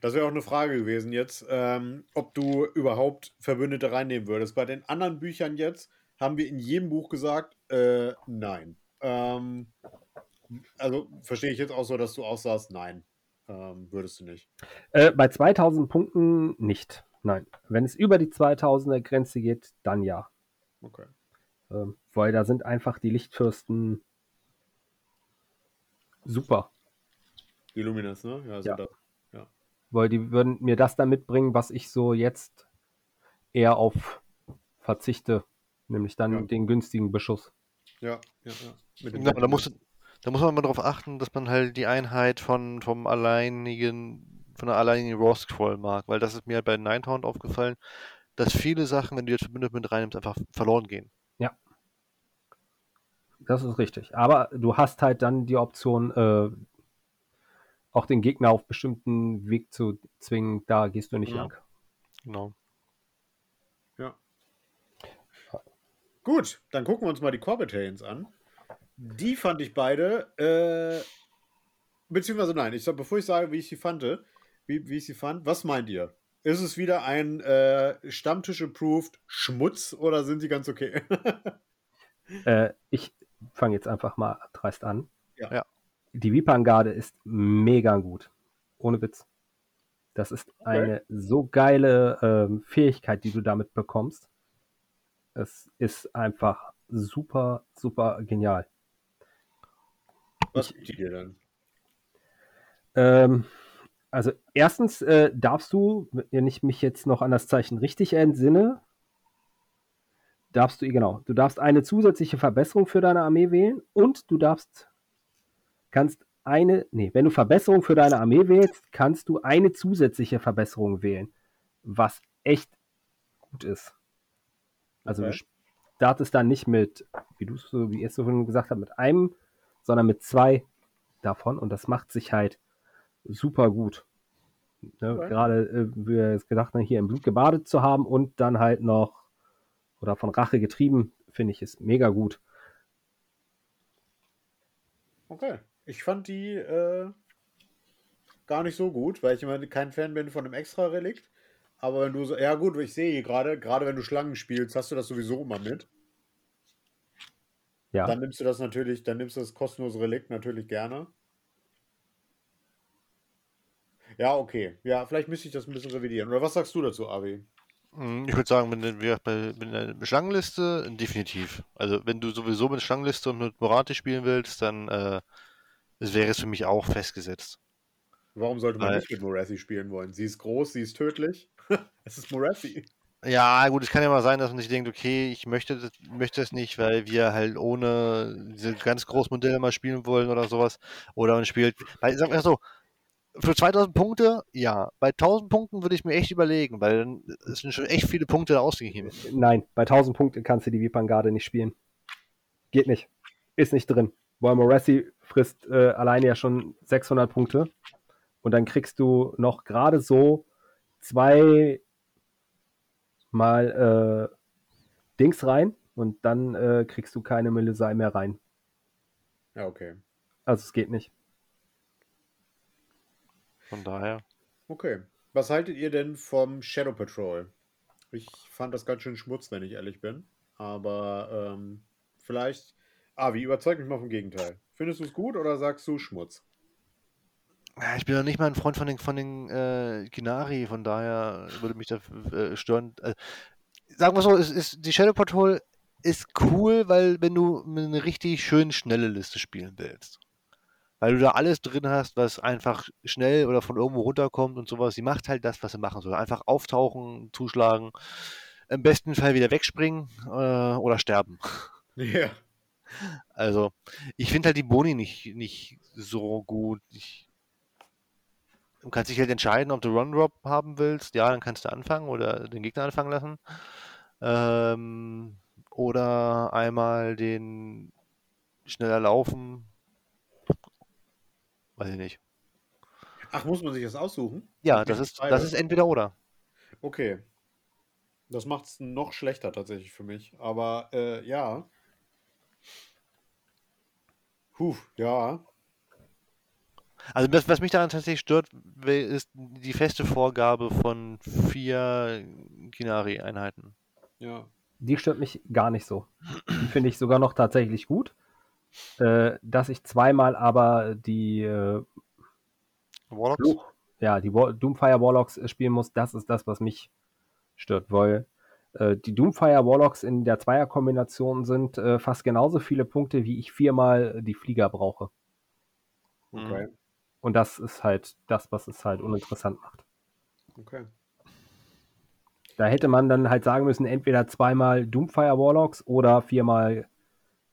Das wäre auch eine Frage gewesen jetzt, ähm, ob du überhaupt Verbündete reinnehmen würdest. Bei den anderen Büchern jetzt haben wir in jedem Buch gesagt, äh, nein. Ähm, also verstehe ich jetzt auch so, dass du auch sagst, nein, ähm, würdest du nicht. Äh, bei 2000 Punkten nicht. Nein. Wenn es über die 2000er Grenze geht, dann ja. Okay. Ähm, weil da sind einfach die Lichtfürsten super. Die Luminous, ne? Ja, also Ja. Da, Weil die würden mir das dann mitbringen, was ich so jetzt eher auf verzichte. Nämlich dann Ja. den günstigen Beschuss. ja, ja, ja. Mit dem Ja, aber da muss, da muss man mal darauf achten, dass man halt die Einheit von, vom alleinigen, von der alleinigen Raw Scroll mag, weil das ist mir halt bei Ninetown aufgefallen, dass viele Sachen, wenn du jetzt Verbündete mit reinnimmst, einfach verloren gehen. Das ist richtig. Aber du hast halt dann die Option, äh, auch den Gegner auf bestimmten Weg zu zwingen. Da gehst du nicht Mhm. lang. Genau. Gut, dann gucken wir uns mal die Corbetarians an. Die fand ich beide, äh, beziehungsweise nein, ich sag, bevor ich sage, wie ich sie fand, wie, wie ich sie fand, was meint ihr? Ist es wieder ein äh, Stammtisch-approved Schmutz oder sind sie ganz okay? Äh, ich fange jetzt einfach mal dreist an. Ja. Ja. Die Vipan-Garde ist mega gut. Ohne Witz. Das ist eine so geile ähm, Fähigkeit, die du damit bekommst. Es ist einfach super, super genial. was gibt die dir denn? Ähm, also erstens äh, darfst du, wenn ich mich jetzt noch an das Zeichen richtig entsinne, darfst du, genau, du darfst eine zusätzliche Verbesserung für deine Armee wählen und du darfst, kannst eine, nee, wenn du Verbesserung für deine Armee wählst, kannst du eine zusätzliche Verbesserung wählen, was echt gut ist. Also Okay. du startest dann nicht mit, wie du es so, wie ihr es so vorhin gesagt habt, mit einem, sondern mit zwei davon und das macht sich halt super gut. Ne, Okay. Gerade, äh, wie wir es gedacht haben, hier im Blut gebadet zu haben und dann halt noch oder von Rache getrieben, finde ich, ist mega gut. Okay. Ich fand die äh, gar nicht so gut, weil ich immer kein Fan bin von einem Extra-Relikt. Aber wenn du so, ja gut, ich sehe gerade, gerade wenn du Schlangen spielst, hast du das sowieso immer mit. Ja, Dann nimmst du das natürlich, dann nimmst du das kostenlose Relikt natürlich gerne. Ja, okay. Ja, vielleicht müsste ich das ein bisschen revidieren. Oder was sagst du dazu, Avi? Mm, Ich würde sagen, wenn bei bei der Schlangenliste, definitiv. Also wenn du sowieso mit Schlangenliste und mit Morati spielen willst, dann äh, das wäre es für mich auch festgesetzt. Warum sollte man Weil- nicht mit Morathi spielen wollen? Sie ist groß, sie ist tödlich. es ist Morathi. Ja, gut, es kann ja mal sein, dass man sich denkt, okay, ich möchte das, möchte das nicht, weil wir halt ohne diese ganz großen Modelle mal spielen wollen oder sowas. Oder man spielt, weil, sag mal so, für 2000 Punkte, ja. Bei 1000 Punkten würde ich mir echt überlegen, weil dann es sind schon echt viele Punkte da ausgegeben. nein, bei 1000 Punkten kannst du die Vipan-Garde nicht spielen. Geht nicht. Ist nicht drin. Weil Morassi frisst äh, alleine ja schon 600 Punkte. Und dann kriegst du noch gerade so zwei mal äh, Dings rein und dann äh, kriegst du keine Melisei mehr rein. Ja, okay. Also es geht nicht. Von daher. Okay. Was haltet ihr denn vom Shadow Patrol? Ich fand das ganz schön Schmutz, wenn ich ehrlich bin. Aber ähm, vielleicht. Avi, überzeug mich mal vom Gegenteil. Findest du es gut oder sagst du Schmutz? Ja, Ich bin noch nicht mal ein Freund von den, von den äh, Ginari, von daher würde mich da äh, stören. Äh, sagen wir so, es ist, die Shadow Patrol ist cool, weil wenn du eine richtig schön schnelle Liste spielen willst, weil du da alles drin hast, was einfach schnell oder von irgendwo runterkommt und sowas, sie macht halt das, was sie machen soll. Einfach auftauchen, zuschlagen, im besten Fall wieder wegspringen äh, oder sterben. Ja. Also, ich finde halt die Boni nicht, nicht so gut. Ich, du kannst dich halt entscheiden, ob du Run-Drop haben willst. Ja, dann kannst du anfangen oder den Gegner anfangen lassen. Ähm, oder einmal den schneller laufen. weiß ich nicht. Ach, muss man sich das aussuchen? Ja, das ist, das ist entweder oder. Okay. Das macht es noch schlechter tatsächlich für mich. Aber äh, ja. Puh, ja. Also das, was mich daran tatsächlich stört, ist die feste Vorgabe von vier Kinari-Einheiten. Ja. Die stört mich gar nicht so. Die finde ich sogar noch tatsächlich gut. Äh, dass ich zweimal aber die äh, Warlocks? Fluch, ja, die Wa- Doomfire Warlocks spielen muss, das ist das, was mich stört, weil die Doomfire Warlocks in der Zweierkombination sind äh, fast genauso viele Punkte, wie ich viermal die Flieger brauche. Okay. Und das ist halt das, was es halt uninteressant macht. Okay. Da hätte man dann halt sagen müssen, entweder zweimal Doomfire Warlocks oder viermal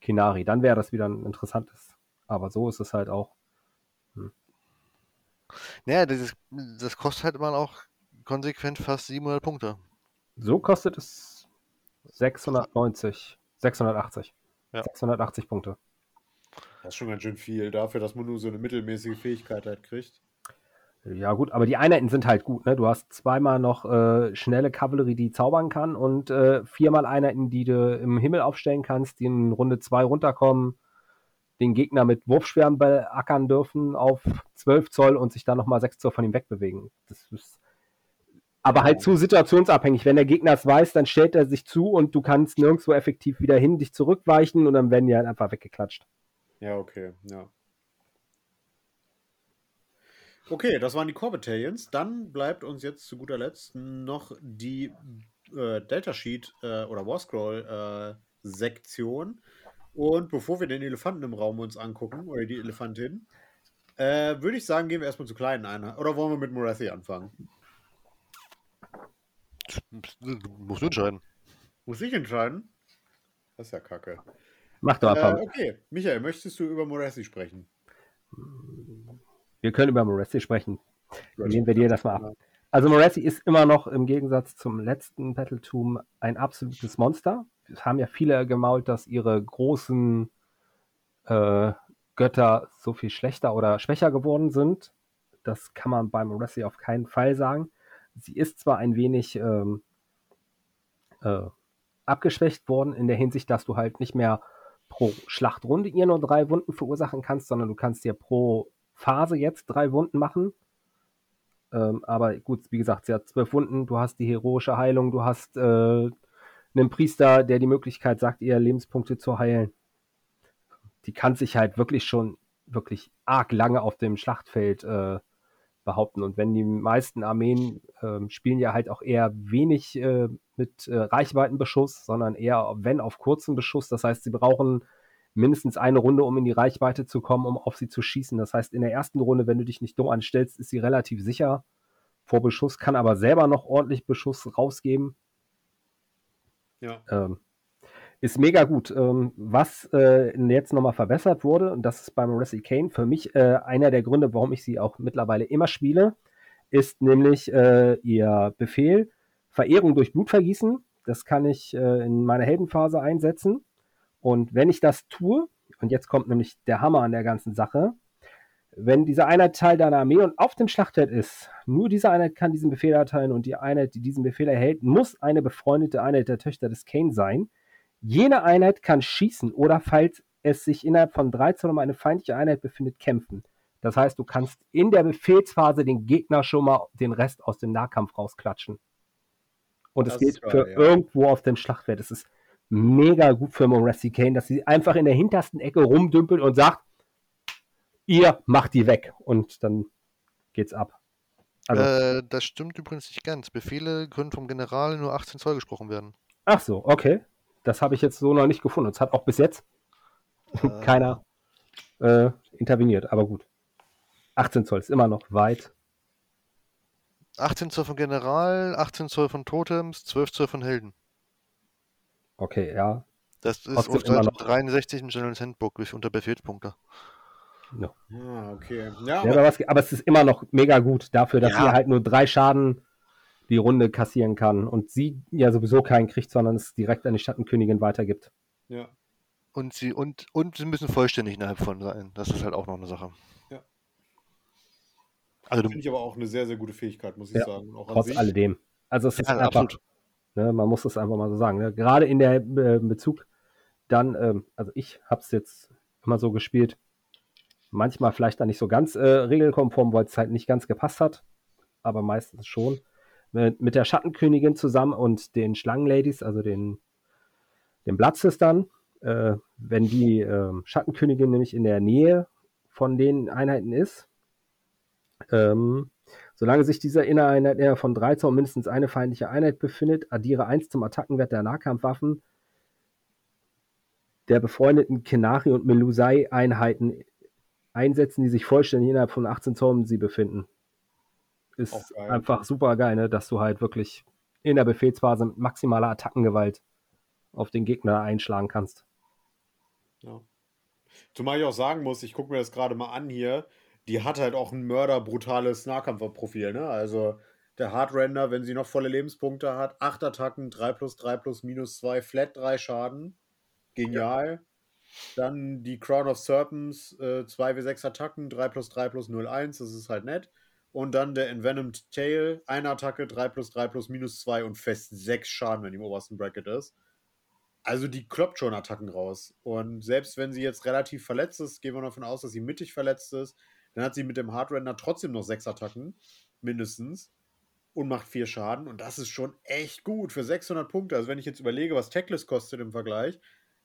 Kinari. Dann wäre das wieder ein interessantes. Aber so ist es halt auch. Naja, das, ist, das kostet halt immer auch konsequent fast 700 Punkte. So kostet es 690, 680. Ja. 680 Punkte. Das ist schon ganz schön viel dafür, dass man nur so eine mittelmäßige Fähigkeit halt kriegt. Ja, gut, aber die Einheiten sind halt gut. Ne? Du hast zweimal noch äh, schnelle Kavallerie, die zaubern kann, und äh, viermal Einheiten, die du im Himmel aufstellen kannst, die in Runde 2 runterkommen, den Gegner mit Wurfschweren beackern dürfen auf 12 Zoll und sich dann nochmal 6 Zoll von ihm wegbewegen. Das ist aber halt zu situationsabhängig. Wenn der Gegner es weiß, dann stellt er sich zu und du kannst nirgendwo effektiv wieder hin, dich zurückweichen und dann werden die halt einfach weggeklatscht. Ja, okay, ja. Okay, das waren die Core Battalions. Dann bleibt uns jetzt zu guter Letzt noch die äh, Datasheet äh, oder Warscroll äh, Sektion. Und bevor wir den Elefanten im Raum uns angucken, oder die Elefantin, äh, würde ich sagen, gehen wir erstmal zu kleinen Einheiten. Oder wollen wir mit Morathi anfangen? Musst du entscheiden. Muss ich entscheiden? Das ist ja kacke. Mach doch einfach. Äh, okay, Michael, möchtest du über Morathi sprechen? Wir können über Moressi sprechen. Dann nehmen wir dir das mal ab. Also Moressi ist immer noch im Gegensatz zum letzten Battletum ein absolutes Monster. Es haben ja viele gemault, dass ihre großen äh, Götter so viel schlechter oder schwächer geworden sind. Das kann man bei Moressi auf keinen Fall sagen. Sie ist zwar ein wenig ähm, äh, abgeschwächt worden in der Hinsicht, dass du halt nicht mehr pro Schlachtrunde ihr nur drei Wunden verursachen kannst, sondern du kannst dir pro Phase jetzt drei Wunden machen. Ähm, aber gut, wie gesagt, sie hat zwölf Wunden, du hast die heroische Heilung, du hast äh, einen Priester, der die Möglichkeit sagt, ihr Lebenspunkte zu heilen. Die kann sich halt wirklich schon wirklich arg lange auf dem Schlachtfeld äh, behaupten. Und wenn die meisten Armeen äh, spielen ja halt auch eher wenig äh, mit äh, Reichweitenbeschuss, sondern eher, wenn auf kurzen Beschuss. Das heißt, sie brauchen mindestens eine Runde, um in die Reichweite zu kommen, um auf sie zu schießen. Das heißt, in der ersten Runde, wenn du dich nicht dumm anstellst, ist sie relativ sicher vor Beschuss, kann aber selber noch ordentlich Beschuss rausgeben. Ja. Ähm, ist mega gut. Ähm, was äh, jetzt nochmal verbessert wurde, und das ist beim Morrissey Kane für mich äh, einer der Gründe, warum ich sie auch mittlerweile immer spiele, ist nämlich äh, ihr Befehl Verehrung durch Blutvergießen. Das kann ich in meiner Heldenphase einsetzen. Und wenn ich das tue, und jetzt kommt nämlich der Hammer an der ganzen Sache, wenn dieser Einheit Teil deiner Armee und auf dem Schlachtfeld ist, nur diese Einheit kann diesen Befehl erteilen und die Einheit, die diesen Befehl erhält, muss eine befreundete Einheit der Töchter des Kane sein. Jene Einheit kann schießen oder, falls es sich innerhalb von 13 um eine feindliche Einheit befindet, kämpfen. Das heißt, du kannst in der Befehlsphase den Gegner schon mal den Rest aus dem Nahkampf rausklatschen. Und es geht für ja. irgendwo auf dem Schlachtfeld. Es ist mega gut für Morrissey Kane, dass sie einfach in der hintersten Ecke rumdümpelt und sagt, ihr macht die weg. Und dann geht's ab. Also, Äh, das stimmt übrigens nicht ganz. Befehle können vom General nur 18 Zoll gesprochen werden. ach so, okay. Das habe ich jetzt so noch nicht gefunden. Es hat auch bis jetzt Äh, keiner äh, interveniert, aber gut. 18 Zoll ist immer noch weit. 18 Zoll von General, 18 Zoll von Totems, 12 Zoll von Helden. Okay, ja. Das ist auf immer Seite noch. 63 im General's Handbook durch unter Befehlspunkte. No. Ah, okay. Ja, Ja, aber, aber, es ist immer noch mega gut dafür, dass Ja. sie halt nur drei Schaden die Runde kassieren kann und sie ja sowieso keinen kriegt, sondern es direkt an die Schattenkönigin weitergibt. ja. Und sie, und, und sie müssen vollständig innerhalb von sein. Das ist halt auch noch eine Sache. Also du, Finde ich aber auch eine sehr, sehr gute Fähigkeit, muss ich Ja, sagen. Auch an Trotz sich. alledem. Also es ist ja, einfach, absolut. ne, man muss es einfach mal so sagen. Ne? Gerade in der äh, Bezug dann, ähm, also ich habe es jetzt immer so gespielt, manchmal vielleicht dann nicht so ganz äh, regelkonform, weil es halt nicht ganz gepasst hat, aber meistens schon. Mit, mit der Schattenkönigin zusammen und den Schlangenladies, also den, den Bloodsistern, äh, wenn die ähm, Schattenkönigin nämlich in der Nähe von den Einheiten ist, ähm, solange sich dieser Innereinheit innerhalb von 13 und mindestens eine feindliche Einheit befindet, addiere 1 zum Attackenwert der Nahkampfwaffen der befreundeten Kenari- und Melusai-Einheiten einsetzen, die sich vollständig innerhalb von 18 Zoll sie befinden. Ist einfach super geil, ne? dass du halt wirklich in der Befehlsphase mit maximaler Attackengewalt auf den Gegner einschlagen kannst. Ja. Zumal ich auch sagen muss, ich gucke mir das gerade mal an hier, die hat halt auch ein mörderbrutales Nahkampferprofil, ne? Also der Hardrender, wenn sie noch volle Lebenspunkte hat, 8 Attacken, 3 plus 3 plus minus 2, flat 3 Schaden. Genial. Dann die Crown of Serpents, äh, 2w6 Attacken, 3 plus 3 plus 0, 1, das ist halt nett. Und dann der Envenomed Tail, eine Attacke, 3 plus 3 plus minus 2 und fest 6 Schaden, wenn die im obersten Bracket ist. Also die kloppt schon Attacken raus. Und selbst wenn sie jetzt relativ verletzt ist, gehen wir davon aus, dass sie mittig verletzt ist, dann hat sie mit dem Hardrender trotzdem noch 6 Attacken, mindestens. Und macht 4 Schaden. Und das ist schon echt gut für 600 Punkte. Also wenn ich jetzt überlege, was Teclis kostet im Vergleich,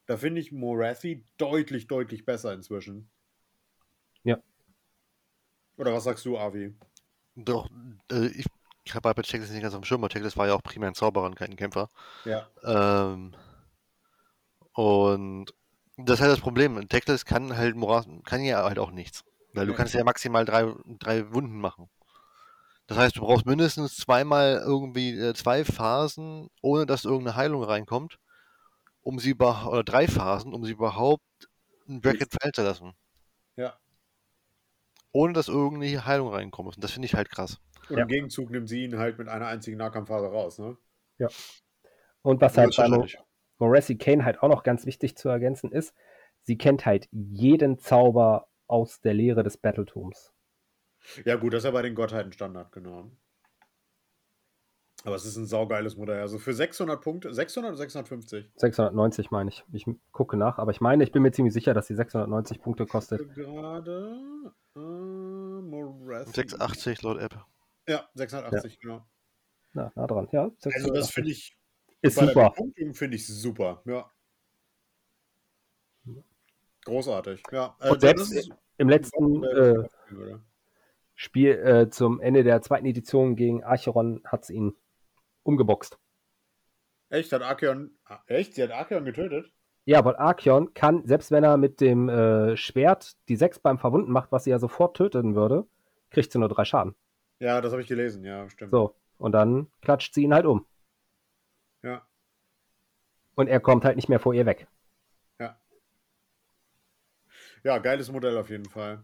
da finde ich Morathi deutlich, deutlich besser inzwischen. Ja. Oder was sagst du, Avi? Doch, äh, ich, ich habe bei Checklist nicht ganz auf dem Schirm, aber Checklist war ja auch primär ein Zauberer und kein Kämpfer. Ja. Ähm, und das ist halt das Problem. Teclis kann halt Moras kann ja halt auch nichts. Weil du Nee. kannst ja maximal drei, drei Wunden machen. Das heißt, du brauchst mindestens zweimal irgendwie äh, zwei Phasen, ohne dass irgendeine Heilung reinkommt, um sie über oder drei Phasen, um sie überhaupt ein Bracket fallen zu lassen. Ja. Ohne dass irgendeine Heilung reinkommt. Und das finde ich halt krass. Und Ja. im Gegenzug nimmt sie ihn halt mit einer einzigen Nahkampfphase raus, ne? Und was halt bei. Morassi Kane halt auch noch ganz wichtig zu ergänzen ist, sie kennt halt jeden Zauber aus der Lehre des Battletums. Ja, gut, das ist ja bei den Gottheiten Standard, genau. Aber es ist ein saugeiles Modell. Also für 600 Punkte, 600 oder 650? 690 meine ich. Ich gucke nach, aber ich meine, ich bin mir ziemlich sicher, dass sie 690 Punkte kostet. Gerade. Äh, Morathi. 680 laut App. Ja, 680, genau. Na, nah dran. Ja, Also das 680. finde ich, ist bei super. Finde ich super. Ja. Großartig. Ja. Und Also selbst ist- im letzten äh. Spiel äh, zum Ende der zweiten Edition gegen Archeron hat es ihn umgeboxt. Echt, hat Archeon. ah, Echt? Sie hat Archeon getötet? Ja, weil Archeon kann, selbst wenn er mit dem äh, Schwert die 6 beim Verwunden macht, was sie ja sofort töten würde, kriegt sie nur drei Schaden. Ja, das habe ich gelesen, ja, stimmt. So, und dann klatscht sie ihn halt um. Ja. Und er kommt halt nicht mehr vor ihr weg. ja, geiles Modell auf jeden Fall.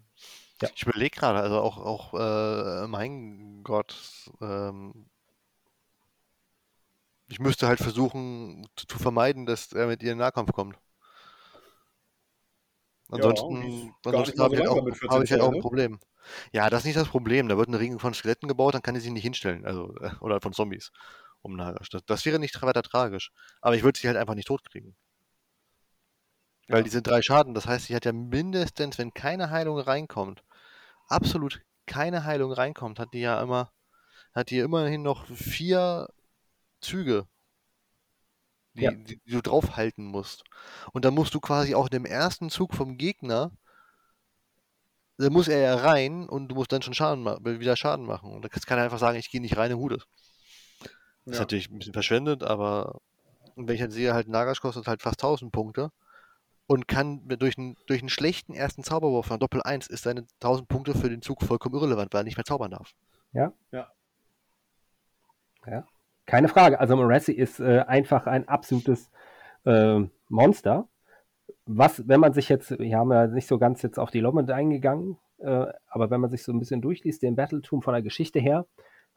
Ja. Ich überlege gerade, also auch, auch äh, mein Gott, ähm, ich müsste halt versuchen zu, vermeiden, dass er mit ihr in Nahkampf kommt. die Ansonsten, gar ansonsten habe ich, halt auch, mit 14 habe ich halt auch ein ne? Problem. Ja, das ist nicht das Problem. Da wird ein Ring von Skeletten gebaut, dann kann ich sie nicht hinstellen. Also, oder von Zombies. Um. Das, das wäre nicht weiter tragisch. Aber ich würde sie halt einfach nicht totkriegen. Weil Ja. diese drei Schaden, das heißt, sie hat ja mindestens, wenn keine Heilung reinkommt, absolut keine Heilung reinkommt, hat die ja immer, hat die immerhin noch vier Züge, die, Ja. die, die du draufhalten musst. Und dann musst du quasi auch in dem ersten Zug vom Gegner, da muss er ja rein und du musst dann schon Schaden wieder Schaden machen. Und da kann er einfach sagen, ich gehe nicht rein in Hude. Das ist Ja. natürlich ein bisschen verschwendet, aber und wenn ich halt sehe, halt Nagash kostet halt fast 1000 Punkte und kann durch einen, durch einen schlechten ersten Zauberwurf von Doppel 1 ist seine 1000 Punkte für den Zug vollkommen irrelevant, weil er nicht mehr zaubern darf. Keine Frage. Also Morassi ist äh, einfach ein absolutes äh, Monster. Was, wenn man sich jetzt, wir haben ja nicht so ganz jetzt auf die Lomond eingegangen, äh, aber wenn man sich so ein bisschen durchliest, den Battletum von der Geschichte her,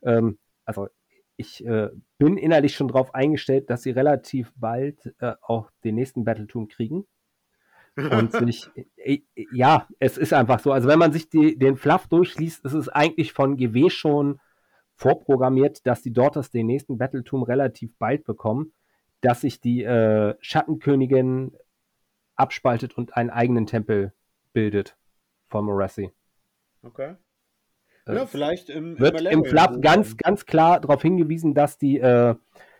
ähm, also ich äh, bin innerlich schon darauf eingestellt, dass sie relativ bald äh, auch den nächsten Battletum kriegen. und sich, äh, ja, es ist einfach so. Also wenn man sich die, den Fluff durchliest, ist es eigentlich von GW schon vorprogrammiert, dass die Daughters den nächsten Battletum relativ bald bekommen, dass sich die äh, Schattenkönigin abspaltet und einen eigenen Tempel bildet von Morassi. Okay. Äh, ja, vielleicht im, im wird im Fluff ganz, ganz klar darauf hingewiesen, dass die, äh,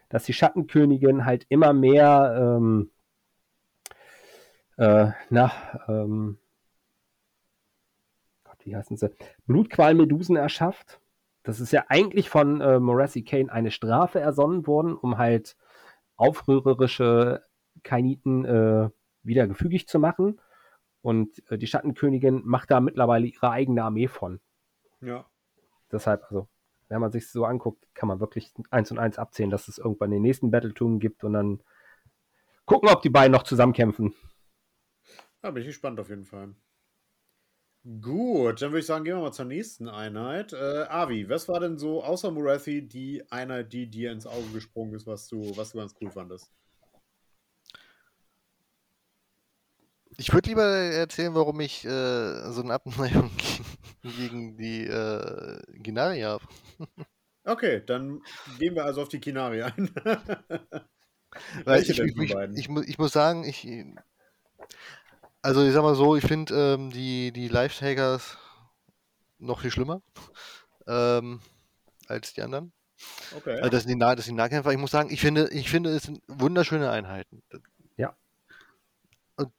dass die Schattenkönigin halt immer mehr ähm, äh, na, ähm, Gott, wie heißen sie? Blutqualmedusen erschafft. Das ist ja eigentlich von äh, Morassi Kane eine Strafe ersonnen worden, um halt aufrührerische Kainiten äh, wieder gefügig zu machen. Und äh, die Schattenkönigin macht da mittlerweile ihre eigene Armee von. Ja. Deshalb, also, wenn man sich so anguckt, kann man wirklich eins und eins abzählen, dass es irgendwann den nächsten Battletum gibt und dann gucken, ob die beiden noch zusammenkämpfen. Da bin ich gespannt auf jeden Fall. Gut, dann würde ich sagen, gehen wir mal zur nächsten Einheit. Äh, Avi, was war denn so außer Murathi die Einheit, die dir ins Auge gesprungen ist, was du, was du ganz cool fandest? Ich würde lieber erzählen, warum ich äh, so eine Abneigung gegen die äh, Ginari habe. okay, dann gehen wir also auf die Kinari ein. Weil ich, ich, ich, ich, ich, muss sagen, ich, also ich sag mal so, ich finde ähm, die, die Live-Takers noch viel schlimmer ähm, als die anderen. Okay. Also das sind die, nah das sind die Nahkämpfer. Ich muss sagen, ich finde, ich finde, es sind wunderschöne Einheiten. Ja. Und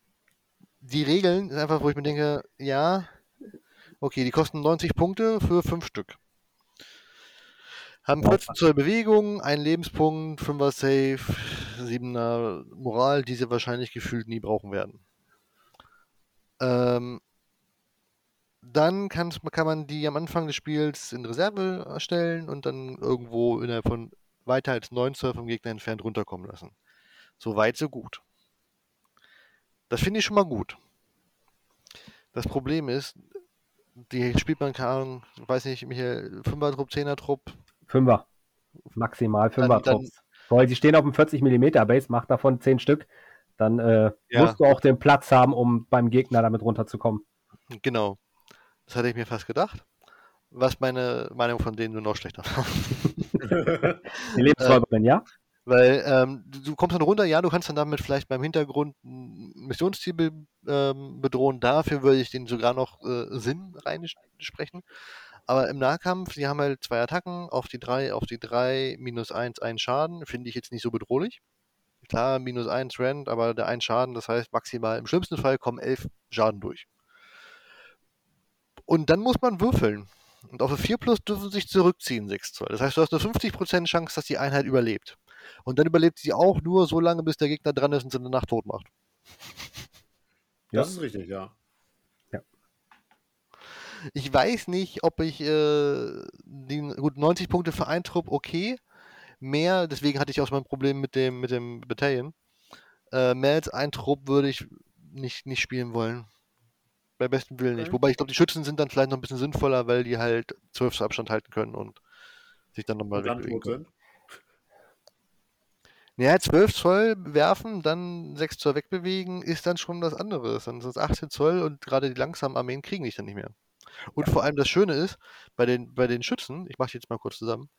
die Regeln ist einfach, wo ich mir denke, ja, okay, die kosten 90 Punkte für 5 Stück. Haben 14 Zoll Bewegung, einen Lebenspunkt, 5er Safe, 7er Moral, die sie wahrscheinlich gefühlt nie brauchen werden. Ähm, dann kann, kann man die am Anfang des Spiels in Reserve erstellen und dann irgendwo innerhalb von weiter als 9 Zoll vom Gegner entfernt runterkommen lassen. So weit, so gut. Das finde ich schon mal gut. Das Problem ist, die spielt man, keine Ahnung, weiß nicht, Michael, 5er Trupp, 10er Trupp. 5er. Maximal 5er Trupps. Weil die stehen auf dem 40 mm Base, macht davon 10 Stück dann äh, ja. musst du auch den Platz haben, um beim Gegner damit runterzukommen. Genau. Das hatte ich mir fast gedacht. Was meine Meinung von denen nur noch schlechter war. Die Lebensräuberin, äh, ja? Weil ähm, du kommst dann runter, ja, du kannst dann damit vielleicht beim Hintergrund ein Missionsziel be, ähm, bedrohen. Dafür würde ich den sogar noch äh, Sinn reinsprechen. Aber im Nahkampf, die haben halt zwei Attacken auf die drei, auf die drei, minus eins, ein Schaden. Finde ich jetzt nicht so bedrohlich. Klar, minus 1 Rand, aber der ein Schaden, das heißt maximal im schlimmsten Fall kommen 11 Schaden durch. Und dann muss man würfeln. Und auf eine 4 plus dürfen sich zurückziehen 6 Zoll. Das heißt, du hast eine 50% Chance, dass die Einheit überlebt. Und dann überlebt sie auch nur so lange, bis der Gegner dran ist und sie eine Nacht tot macht. Das ja. ist richtig, ja. ja. Ich weiß nicht, ob ich äh, die, gut 90 Punkte für einen Trupp okay, mehr, deswegen hatte ich auch mein Problem mit dem, mit dem Battalion. Äh, mehr als ein Trupp würde ich nicht, nicht spielen wollen. Bei bestem Willen okay. nicht. Wobei ich glaube, die Schützen sind dann vielleicht noch ein bisschen sinnvoller, weil die halt 12 Abstand halten können und sich dann nochmal wegbewegen können. Ja, 12 Zoll werfen, dann 6 Zoll wegbewegen, ist dann schon was anderes. Dann sind es 18 Zoll und gerade die langsamen Armeen kriegen dich dann nicht mehr. Und ja. vor allem das Schöne ist, bei den, bei den Schützen, ich mache die jetzt mal kurz zusammen,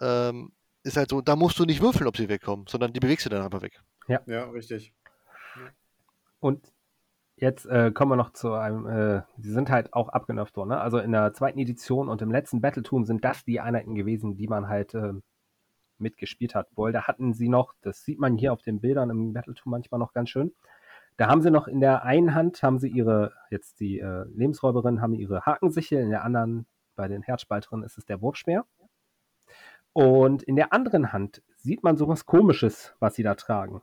ähm, ist halt so, da musst du nicht würfeln, ob sie wegkommen, sondern die bewegst du dann einfach weg. Ja, ja richtig. Und jetzt äh, kommen wir noch zu einem, äh, die sind halt auch abgenervt worden. Ne? Also in der zweiten Edition und im letzten Battletum sind das die Einheiten gewesen, die man halt äh, mitgespielt hat. Wohl, da hatten sie noch, das sieht man hier auf den Bildern im Battletum manchmal noch ganz schön. Da haben sie noch in der einen Hand, haben sie ihre, jetzt die äh, Lebensräuberin, haben ihre Hakensichel, in der anderen, bei den Herzspalterinnen ist es der Wurfspeer. Und in der anderen Hand sieht man sowas Komisches, was sie da tragen.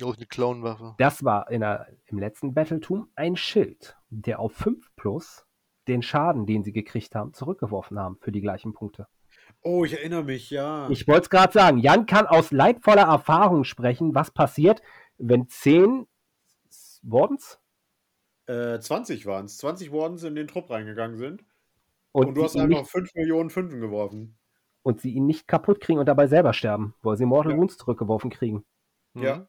Oh, eine Clownwaffe. Das war in der, im letzten Battletum ein Schild, der auf 5 plus den Schaden, den sie gekriegt haben, zurückgeworfen haben für die gleichen Punkte. Oh, ich erinnere mich, ja. Ich wollte es gerade sagen. Jan kann aus leidvoller Erfahrung sprechen, was passiert, wenn 10 Wardens? Äh, 20 waren es. 20 Wardens in den Trupp reingegangen sind. Und, und du hast einfach 5 Millionen Fünfen geworfen und sie ihn nicht kaputt kriegen und dabei selber sterben, weil sie Mortal ja. Wounds zurückgeworfen kriegen. Ja, mhm.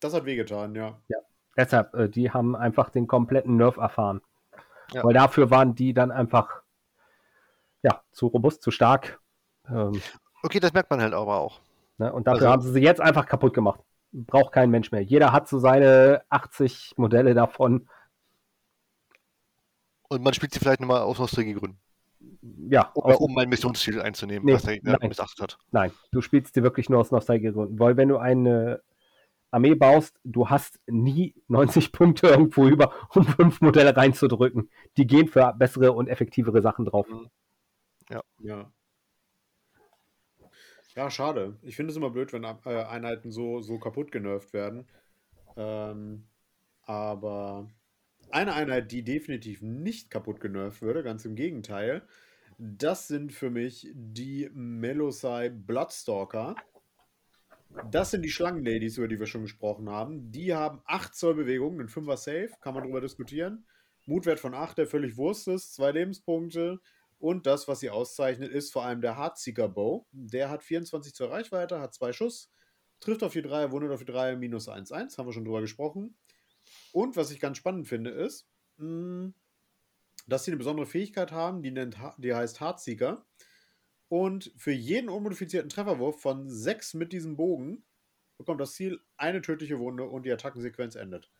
das hat wehgetan, ja. Ja, Deshalb, äh, die haben einfach den kompletten Nerf erfahren. Ja. Weil dafür waren die dann einfach ja, zu robust, zu stark. Ähm, Okay, das merkt man halt aber auch. ne? Und dafür Also- haben sie sie jetzt einfach kaputt gemacht. Braucht kein Mensch mehr. Jeder hat so seine 80 Modelle davon. Und man spielt sie vielleicht nochmal aus Nostalgiegründen. Ja, Oder um ein Missionsziel einzunehmen, Nee, was der Gegner nein. missachtet hat. Nein, du spielst dir wirklich nur aus Nostalgiegründen. Weil wenn du eine Armee baust, du hast nie 90 Punkte irgendwo über, um fünf Modelle reinzudrücken. Die gehen für bessere und effektivere Sachen drauf. Ja. Ja, schade. Ich finde es immer blöd, wenn äh, Einheiten so, so kaputt genervt werden. Ähm, aber eine Einheit, die definitiv nicht kaputt genervt würde, ganz im Gegenteil, das sind für mich die Melosai Bloodstalker. Das sind die Schlangenladies, über die wir schon gesprochen haben. Die haben 8 Zoll Bewegung, einen 5er Safe, kann man darüber diskutieren. Mutwert von 8, der völlig Wurst ist, zwei Lebenspunkte. Und das, was sie auszeichnet, ist vor allem der Heartseeker Bow. Der hat 24 zur Reichweite, hat zwei Schuss, trifft auf die 3, wundert auf die 3, minus 1-1, haben wir schon drüber gesprochen. Und was ich ganz spannend finde, ist, mh, dass sie eine besondere Fähigkeit haben, die, nennt, die heißt Heartseeker. Und für jeden unmodifizierten Trefferwurf von 6 mit diesem Bogen bekommt das Ziel eine tödliche Wunde und die Attackensequenz endet.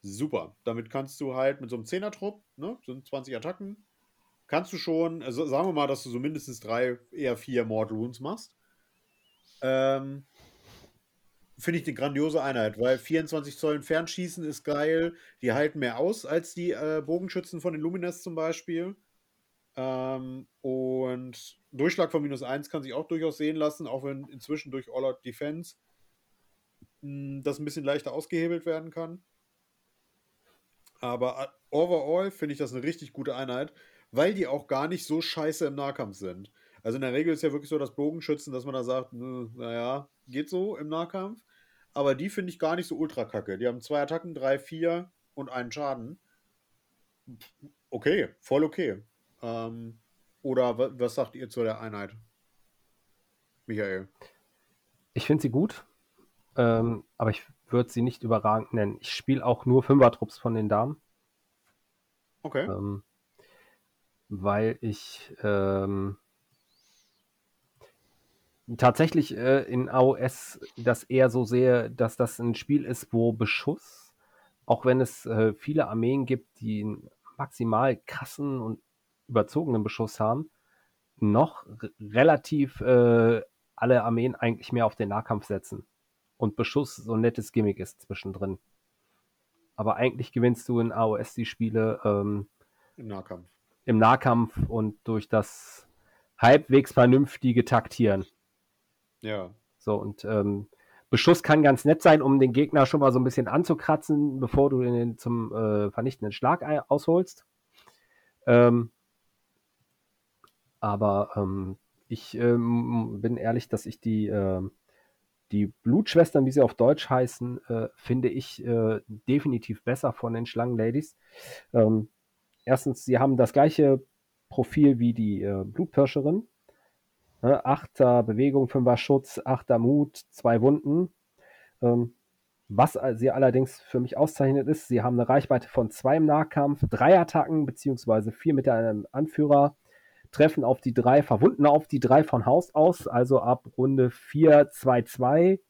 Super. Damit kannst du halt mit so einem 10er-Trupp, ne, sind 20 Attacken, kannst du schon, also sagen wir mal, dass du so mindestens drei, eher vier Mortal Wounds machst. Ähm, Finde ich eine grandiose Einheit, weil 24 Zoll Fernschießen ist geil. Die halten mehr aus als die äh, Bogenschützen von den Lumines zum Beispiel. Ähm, und Durchschlag von minus 1 kann sich auch durchaus sehen lassen, auch wenn inzwischen durch All-Out Defense mh, das ein bisschen leichter ausgehebelt werden kann. Aber äh, overall finde ich das eine richtig gute Einheit, weil die auch gar nicht so scheiße im Nahkampf sind. Also in der Regel ist ja wirklich so das Bogenschützen, dass man da sagt, naja, geht so im Nahkampf. Aber die finde ich gar nicht so ultra kacke. Die haben zwei Attacken, drei, vier und einen Schaden. Okay, voll okay. Ähm, oder wa- was sagt ihr zu der Einheit? Michael. Ich finde sie gut, ähm, aber ich würde sie nicht überragend nennen. Ich spiele auch nur Fünfer-Trupps von den Damen, Okay. ähm, weil ich ähm, tatsächlich äh, in AOS das eher so sehe, dass das ein Spiel ist, wo Beschuss, auch wenn es äh, viele Armeen gibt, die einen maximal krassen und überzogenen Beschuss haben, noch relativ äh, alle Armeen eigentlich mehr auf den Nahkampf setzen. Und Beschuss so ein nettes Gimmick ist zwischendrin. Aber eigentlich gewinnst du in AOS die Spiele ähm, Im Nahkampf. im Nahkampf und durch das halbwegs vernünftige Taktieren. Ja. So, und ähm, Beschuss kann ganz nett sein, um den Gegner schon mal so ein bisschen anzukratzen, bevor du ihn zum äh, vernichtenden Schlag ausholst. Ähm, aber ähm, ich ähm, bin ehrlich, dass ich die, ähm, die Blutschwestern, wie sie auf Deutsch heißen, äh, finde ich äh, definitiv besser von den Schlangenladies. Ähm, erstens, sie haben das gleiche Profil wie die äh, Blutpirscherin. Ne, Achter Bewegung, Fünfer Schutz, Achter Mut, zwei Wunden. Ähm, was sie allerdings für mich auszeichnet ist, sie haben eine Reichweite von zwei im Nahkampf, drei Attacken beziehungsweise vier mit einem Anführer, treffen auf die drei, verwunden auf die drei von Haus aus, also ab Runde 4, 2, 2,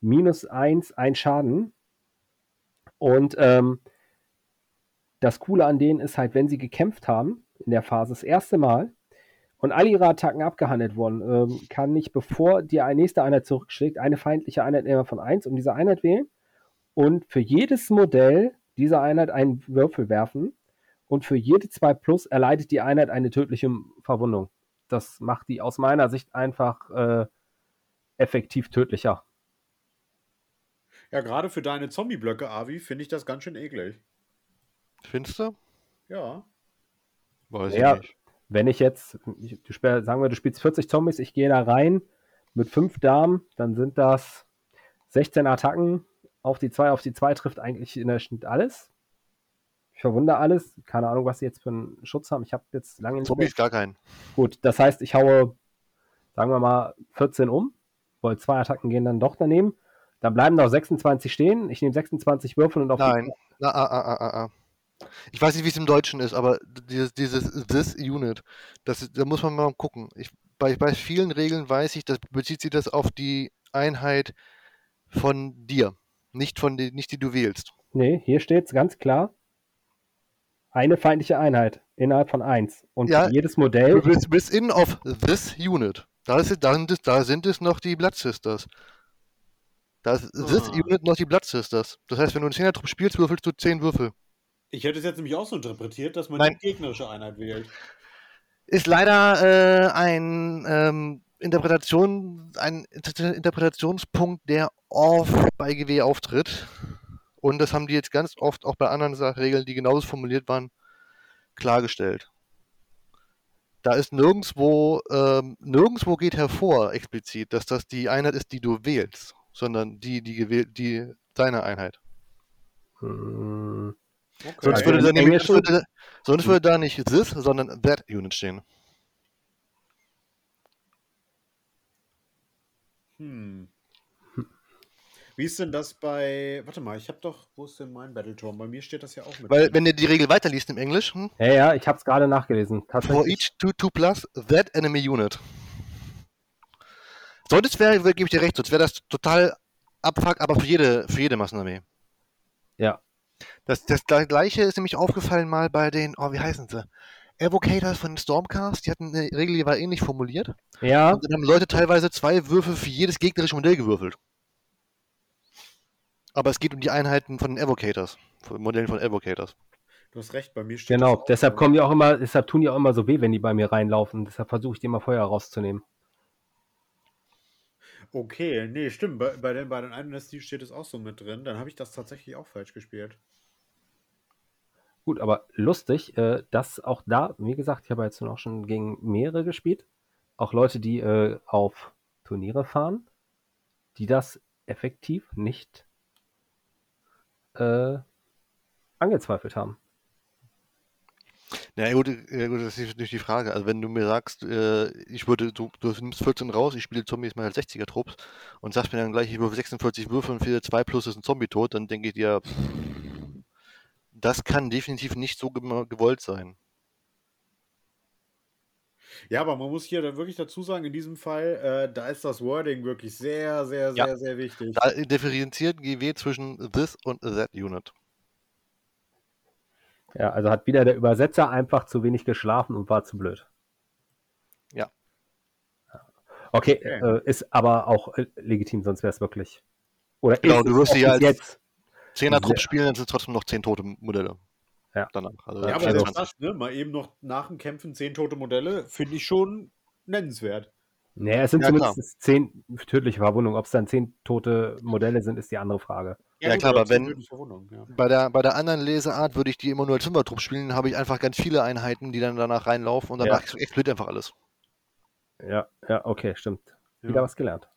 minus 1, ein Schaden. Und ähm, das Coole an denen ist halt, wenn sie gekämpft haben, in der Phase das erste Mal, und alle ihre Attacken abgehandelt wurden, ähm, kann ich, bevor die nächste Einheit zurückschlägt, eine feindliche Einheit immer von 1 um diese Einheit wählen und für jedes Modell dieser Einheit einen Würfel werfen und für jede 2 Plus erleidet die Einheit eine tödliche Verwundung. Das macht die aus meiner Sicht einfach äh, effektiv tödlicher. Ja, gerade für deine Zombie-Blöcke, Avi, finde ich das ganz schön eklig. Findest du? Ja. Weiß Ja. ich nicht. Wenn ich jetzt, ich, du spiel, sagen wir, du spielst 40 Zombies, ich gehe da rein mit 5 Damen, dann sind das 16 Attacken. Auf die 2, auf die 2 trifft eigentlich in der Schnitt alles. Ich verwundere alles. Keine Ahnung, was sie jetzt für einen Schutz haben. Ich habe jetzt lange nicht mehr. Zombies gar keinen. Gut, das heißt, ich haue, sagen wir mal, 14 um, weil zwei Attacken gehen dann doch daneben. Dann bleiben noch 26 stehen. Ich nehme 26 Würfel und auf Nein. Ah, ah, ah, ah, ah. Ich weiß nicht, wie es im Deutschen ist, aber dieses, dieses This Unit, das, da muss man mal gucken. Ich, bei, bei vielen Regeln weiß ich, das bezieht sich das auf die Einheit von dir, nicht von die, nicht die du wählst. Nee, hier steht es ganz klar. Eine feindliche Einheit innerhalb von 1. Und Ja, jedes Modell. Bis, bis in of this unit. Da, ist, da, sind es, da sind es noch die Blood Sisters. Da ist this Ah. Unit noch die Blood Sisters. Das heißt, wenn du einen 10er-Trupp spielst, würfelst du 10 Würfel. Ich hätte es jetzt nämlich auch so interpretiert, dass man Nein. die gegnerische Einheit wählt. Ist leider äh, ein, ähm, Interpretation, ein Inter- Interpretationspunkt, der oft bei GW auftritt. Und das haben die jetzt ganz oft auch bei anderen Regeln, die genauso formuliert waren, klargestellt. Da ist nirgendwo, ähm, nirgendwo geht hervor explizit, dass das die Einheit ist, die du wählst, sondern die, die gewählt, die deine Einheit. Hm, Okay. Sonst würde, im da nämlich, würde, sonst würde da nicht this, sondern that Unit stehen. Hm. Wie ist denn das bei. Warte mal, ich habe doch. Wo ist denn mein Battleturm? Bei mir steht das ja auch mit. Weil, drin. wenn ihr die Regel weiterliest im Englisch, hm, Ja, ja, ich habe es gerade nachgelesen. For each 2-2 plus that enemy unit. Sonst wäre, gebe ich dir recht, sonst wäre das total abfuck, aber für jede, für jede Massenarmee. Ja. Das, das gle- gleiche ist nämlich aufgefallen mal bei den, oh, wie heißen sie? Evocators von Stormcast, die hatten eine Regel, die war ähnlich formuliert. Ja, Und dann haben Leute teilweise zwei Würfel für jedes gegnerische Modell gewürfelt. Aber es geht um die Einheiten von den Evocators, von Modellen von Evocators. Du hast recht, bei mir steht genau. Deshalb kommen die auch immer, deshalb tun die auch immer so weh, wenn die bei mir reinlaufen. Deshalb versuche ich die immer vorher rauszunehmen. Okay, nee, stimmt. Bei, bei den, bei den einen ST steht es auch so mit drin. Dann habe ich das tatsächlich auch falsch gespielt. Gut, aber lustig, äh, dass auch da, wie gesagt, ich habe jetzt auch schon gegen mehrere gespielt. Auch Leute, die äh, auf Turniere fahren, die das effektiv nicht äh, angezweifelt haben. Ja, gut, ja, gut, das ist natürlich die Frage. Also, wenn du mir sagst, äh, ich würde, du, du nimmst 14 raus, ich spiele Zombies mal als 60er-Trupps und sagst mir dann gleich, ich würfel 46 Würfel und für 2 plus ist ein Zombie tot, dann denke ich dir, pff, das kann definitiv nicht so gewollt sein. Ja, aber man muss hier dann wirklich dazu sagen, in diesem Fall, äh, da ist das Wording wirklich sehr, sehr, Ja. sehr, sehr wichtig. Da differenziert GW zwischen this und that Unit. Ja, also hat wieder der Übersetzer einfach zu wenig geschlafen und war zu blöd. Ja. Okay, Okay. Äh, ist aber auch äh, legitim, sonst wäre es wirklich. Oder Genau, ist du es wirst ja als- jetzt. 10er-Trupp Sehr- spielen, dann sind es trotzdem noch 10 tote Modelle. Ja. Danach. Also, ja, ja, aber selbst das, ne, mal eben noch nach dem Kämpfen zehn tote Modelle, finde ich schon nennenswert. Naja, es sind Ja, klar. zumindest zehn tödliche Verwundungen. Ob es dann zehn tote Modelle sind, ist die andere Frage. Ja, gut, klar, aber zehn wenn- tödliche Verwundungen, ja. Bei der, bei der anderen Leseart würde ich die immer nur als Fünfertrupp spielen, dann habe ich einfach ganz viele Einheiten, die dann danach reinlaufen und danach explodiert einfach alles. Ja, ja, okay, stimmt. Ja. Wieder was gelernt.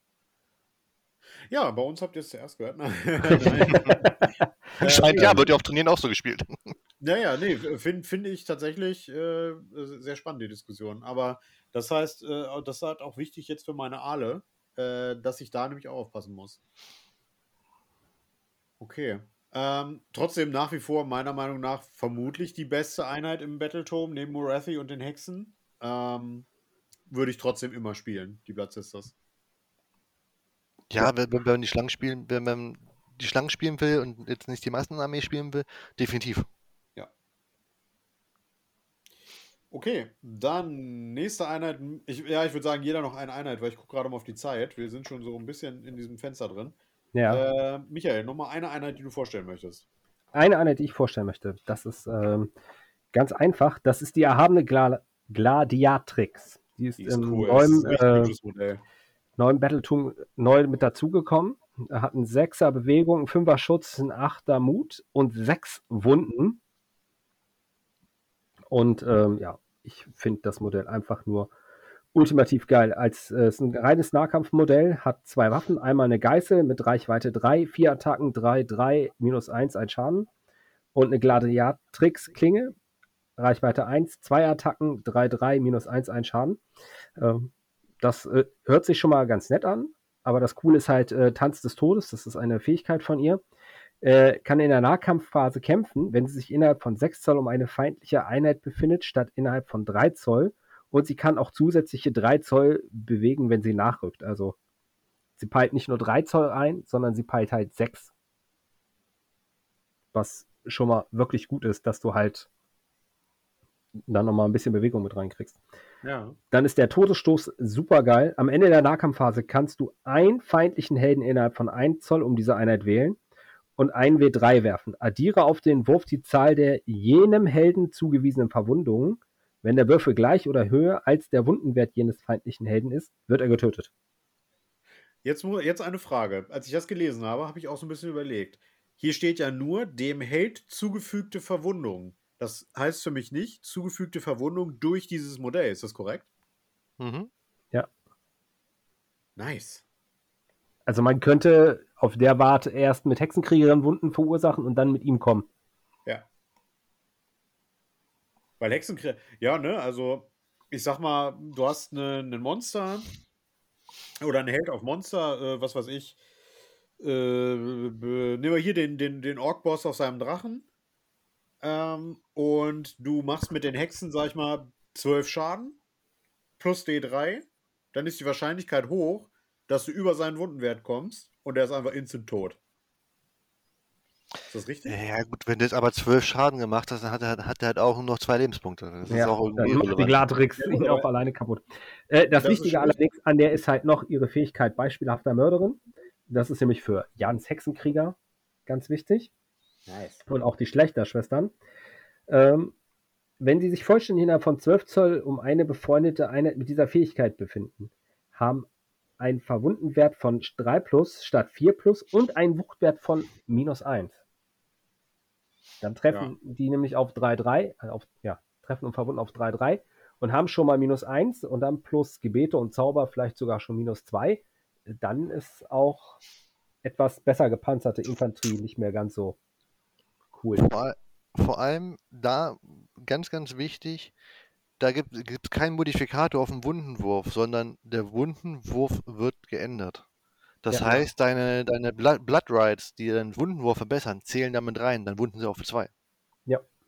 Ja, bei uns habt ihr es zuerst gehört. ne? Scheint ja, wird ja auf Turnieren auch so gespielt. Ja, ja, nee, finde find ich tatsächlich äh, sehr spannend, die Diskussion. Aber das heißt, äh, das ist halt auch wichtig jetzt für meine Aale, äh, dass ich da nämlich auch aufpassen muss. Okay. Ähm, trotzdem nach wie vor meiner Meinung nach vermutlich die beste Einheit im Battletome neben Morathi und den Hexen. Ähm, würde ich trotzdem immer spielen, die Blood Sisters. Ja, wenn, wenn man die Schlangen spielen, wenn man die Schlangen spielen will und jetzt nicht die Massenarmee spielen will, definitiv. Okay, dann nächste Einheit. Ich, ja, ich würde sagen, jeder noch eine Einheit, weil ich gucke gerade mal auf die Zeit. Wir sind schon so ein bisschen in diesem Fenster drin. Ja. Äh, Michael, nochmal eine Einheit, die du vorstellen möchtest. Eine Einheit, die ich vorstellen möchte, das ist ähm, ganz einfach. Das ist die erhabene Gla Gladiatrix. Die ist, Die ist im cool. das ist neuen, ein richtig äh, neuen Battletum neu mit dazugekommen. Er hat einen Sechser Bewegung, einen Fünfer Schutz, einen Achter Mut und sechs Wunden. Und ähm, ja, ich finde das Modell einfach nur ultimativ geil. Als äh, ist ein reines Nahkampfmodell, hat zwei Waffen, einmal eine Geißel mit Reichweite 3, vier Attacken, 3, 3, minus 1, ein Schaden. Und eine Gladiatrix-Klinge, Reichweite 1, zwei Attacken, 3, 3, minus 1, ein Schaden. Ähm, das äh, hört sich schon mal ganz nett an. aber das Coole ist halt äh, Tanz des Todes, das ist eine Fähigkeit von ihr. Äh, kann in der Nahkampfphase kämpfen, wenn sie sich innerhalb von 6 Zoll um eine feindliche Einheit befindet, statt innerhalb von 3 Zoll. Und sie kann auch zusätzliche 3 Zoll bewegen, wenn sie nachrückt. Also sie peilt nicht nur 3 Zoll ein, sondern sie peilt halt 6. Was schon mal wirklich gut ist, dass du halt dann nochmal ein bisschen Bewegung mit reinkriegst. Ja. Dann ist der Todesstoß super geil. Am Ende der Nahkampfphase kannst du einen feindlichen Helden innerhalb von 1 Zoll um diese Einheit wählen und einen W3 werfen. Addiere auf den Wurf die Zahl der jenem Helden zugewiesenen Verwundungen. Wenn der Würfel gleich oder höher als der Wundenwert jenes feindlichen Helden ist, wird er getötet. Jetzt, jetzt eine Frage. Als ich das gelesen habe, habe ich auch so ein bisschen überlegt. Hier steht ja nur dem Held zugefügte Verwundung. Das heißt für mich nicht zugefügte Verwundung durch dieses Modell. Ist das korrekt? Mhm. Nice. Also man könnte auf der Warte erst mit Hexenkriegerin Wunden verursachen und dann mit ihm kommen. Ja. Weil Hexenkrieg. Ja, ne, also ich sag mal, du hast ne- einen Monster oder einen Held auf Monster, äh, was weiß ich. Äh, nehmen wir hier den, den, den Ork-Boss auf seinem Drachen. Ähm, und du machst mit den Hexen, sag ich mal, 12 Schaden plus D3. Dann ist die Wahrscheinlichkeit hoch, dass du über seinen Wundenwert kommst und er ist einfach instant tot. Ist das richtig? Ja, gut, wenn du jetzt aber zwölf Schaden gemacht hast, dann hat er, hat er halt auch nur noch zwei Lebenspunkte. Das ist auch dann irgendwie macht die. Gladrix Ja, ihn aber- auch alleine kaputt. Äh, das, Das Wichtige allerdings an der ist halt noch ihre Fähigkeit beispielhafter Mörderin. Das ist nämlich für Jans Hexenkrieger ganz wichtig. Nice. und auch die Schlächterschwestern. Ähm, wenn sie sich vollständig innerhalb von 12 Zoll um eine befreundete Einheit mit dieser Fähigkeit befinden, haben einen Verwundenwert von 3 plus statt 4 plus und einen Wuchtwert von minus 1. Dann treffen die nämlich auf 3-3, äh, auf, ja, treffen und verwunden auf 3-3 und haben schon mal minus 1 und dann plus Gebete und Zauber vielleicht sogar schon minus 2. Dann ist auch etwas besser gepanzerte Infanterie nicht mehr ganz so cool. Vor, vor allem da ganz, ganz wichtig, da gibt es keinen Modifikator auf den Wundenwurf, sondern der Wundenwurf wird geändert. Das Ja. heißt, deine, deine Blood, Blood Rights, die deinen Wundenwurf verbessern, zählen damit rein. Dann wunden sie auf zwei.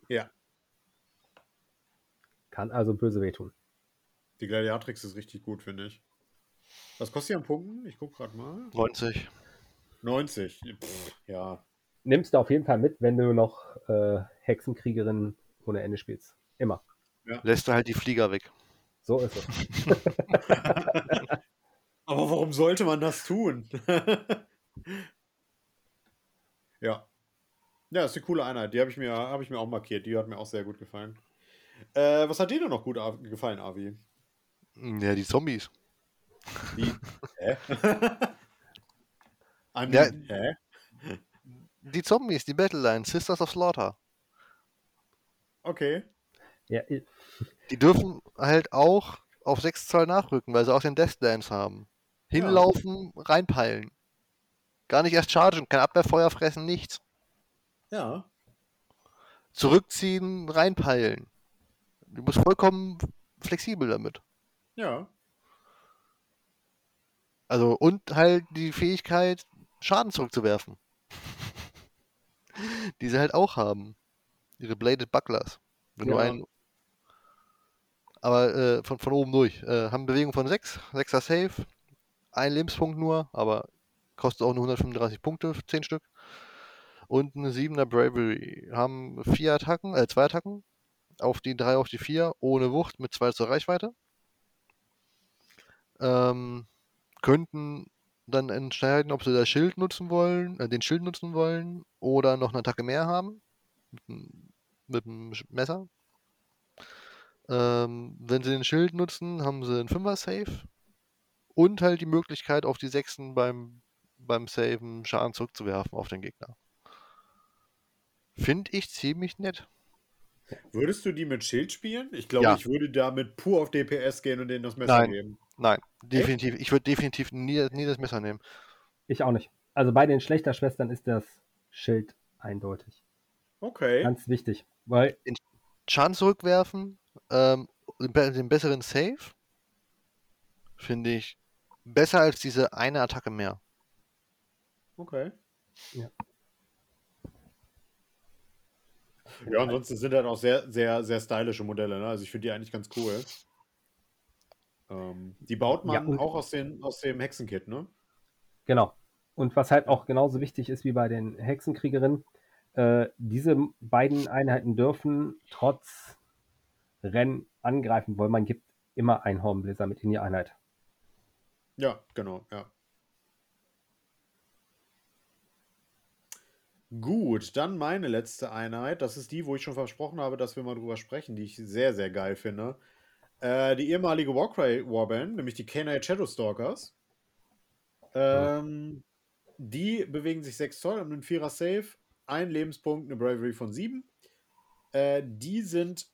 Ja. Kann also böse wehtun. Die Gladiatrix ist richtig gut, finde ich. Was kostet die an Punkten? Ich gucke gerade mal. 90. 90. Pff, ja. Nimmst du auf jeden Fall mit, wenn du noch äh, Hexenkriegerin ohne Ende spielst. Immer. Lässt du halt die Flieger weg. So ist es. Aber warum sollte man das tun? ja. Ja, ist eine coole Einheit. Die habe ich, mir- hab ich mir auch markiert. Die hat mir auch sehr gut gefallen. Äh, was hat dir denn noch gut gefallen, Avi? Ja, die Zombies. Die. Hä? I mean, Ja. hä? Die Zombies, die Battleline, Sisters of Slaughter. Okay. Ja, Die dürfen halt auch auf 6 Zoll nachrücken, weil sie auch den Death Dance haben. Hinlaufen, reinpeilen. Gar nicht erst chargen, kein Abwehrfeuer fressen, nichts. Ja. Zurückziehen, reinpeilen. Du bist vollkommen flexibel damit. Ja. Also, und halt die Fähigkeit, Schaden zurückzuwerfen. die sie halt auch haben. Ihre Bladed Bucklers. Wenn du Ja. einen. Aber äh, von, von oben durch. Äh, haben Bewegung von 6, 6er Save, ein Lebenspunkt nur, aber kostet auch nur 135 Punkte, 10 Stück. Und eine 7er Bravery. Haben vier Attacken, äh, zwei Attacken. Auf die 3, auf die 4, ohne Wucht, mit 2 zur Reichweite. Ähm, könnten dann entscheiden, ob sie das Schild nutzen wollen, äh, den Schild nutzen wollen oder noch eine Attacke mehr haben. Mit, dem- Messer. Ähm, wenn sie den Schild nutzen, haben sie einen 5er Save. Und halt die Möglichkeit, auf die Sechsen beim, beim Saven Schaden zurückzuwerfen auf den Gegner. Finde ich ziemlich nett. Würdest du die mit Schild spielen? Ich glaube, Ja. ich würde damit pur auf DPS gehen und denen das Messer Nein. geben. Nein, definitiv. Ich würde definitiv nie, nie das Messer nehmen. ich auch nicht. Also bei den Schlächterschwestern ist das Schild eindeutig. Okay. Ganz wichtig. Weil, Schaden zurückwerfen, ähm, den, den besseren Save, finde ich besser als diese eine Attacke mehr. Okay. Ja. Ja, ansonsten sind halt auch sehr, sehr, sehr stylische Modelle. Ne? Also ich finde die eigentlich ganz cool. Ähm, die baut man Ja, auch aus, den, aus dem Hexenkit, ne? Genau. Und was halt auch genauso wichtig ist wie bei den Hexenkriegerinnen, äh, diese beiden Einheiten dürfen trotz Rennen angreifen, weil man gibt immer einen Hornbläser mit in die Einheit. Ja, genau, ja. Gut, dann meine letzte Einheit. Das ist die, wo ich schon versprochen habe, dass wir mal drüber sprechen, die ich sehr, sehr geil finde. Äh, die ehemalige Warcry Warband, nämlich die K-Night Shadowstalkers. Ähm, Die bewegen sich 6 Zoll und einen Vierer Safe, ein Lebenspunkt, eine Bravery von 7. Äh, die sind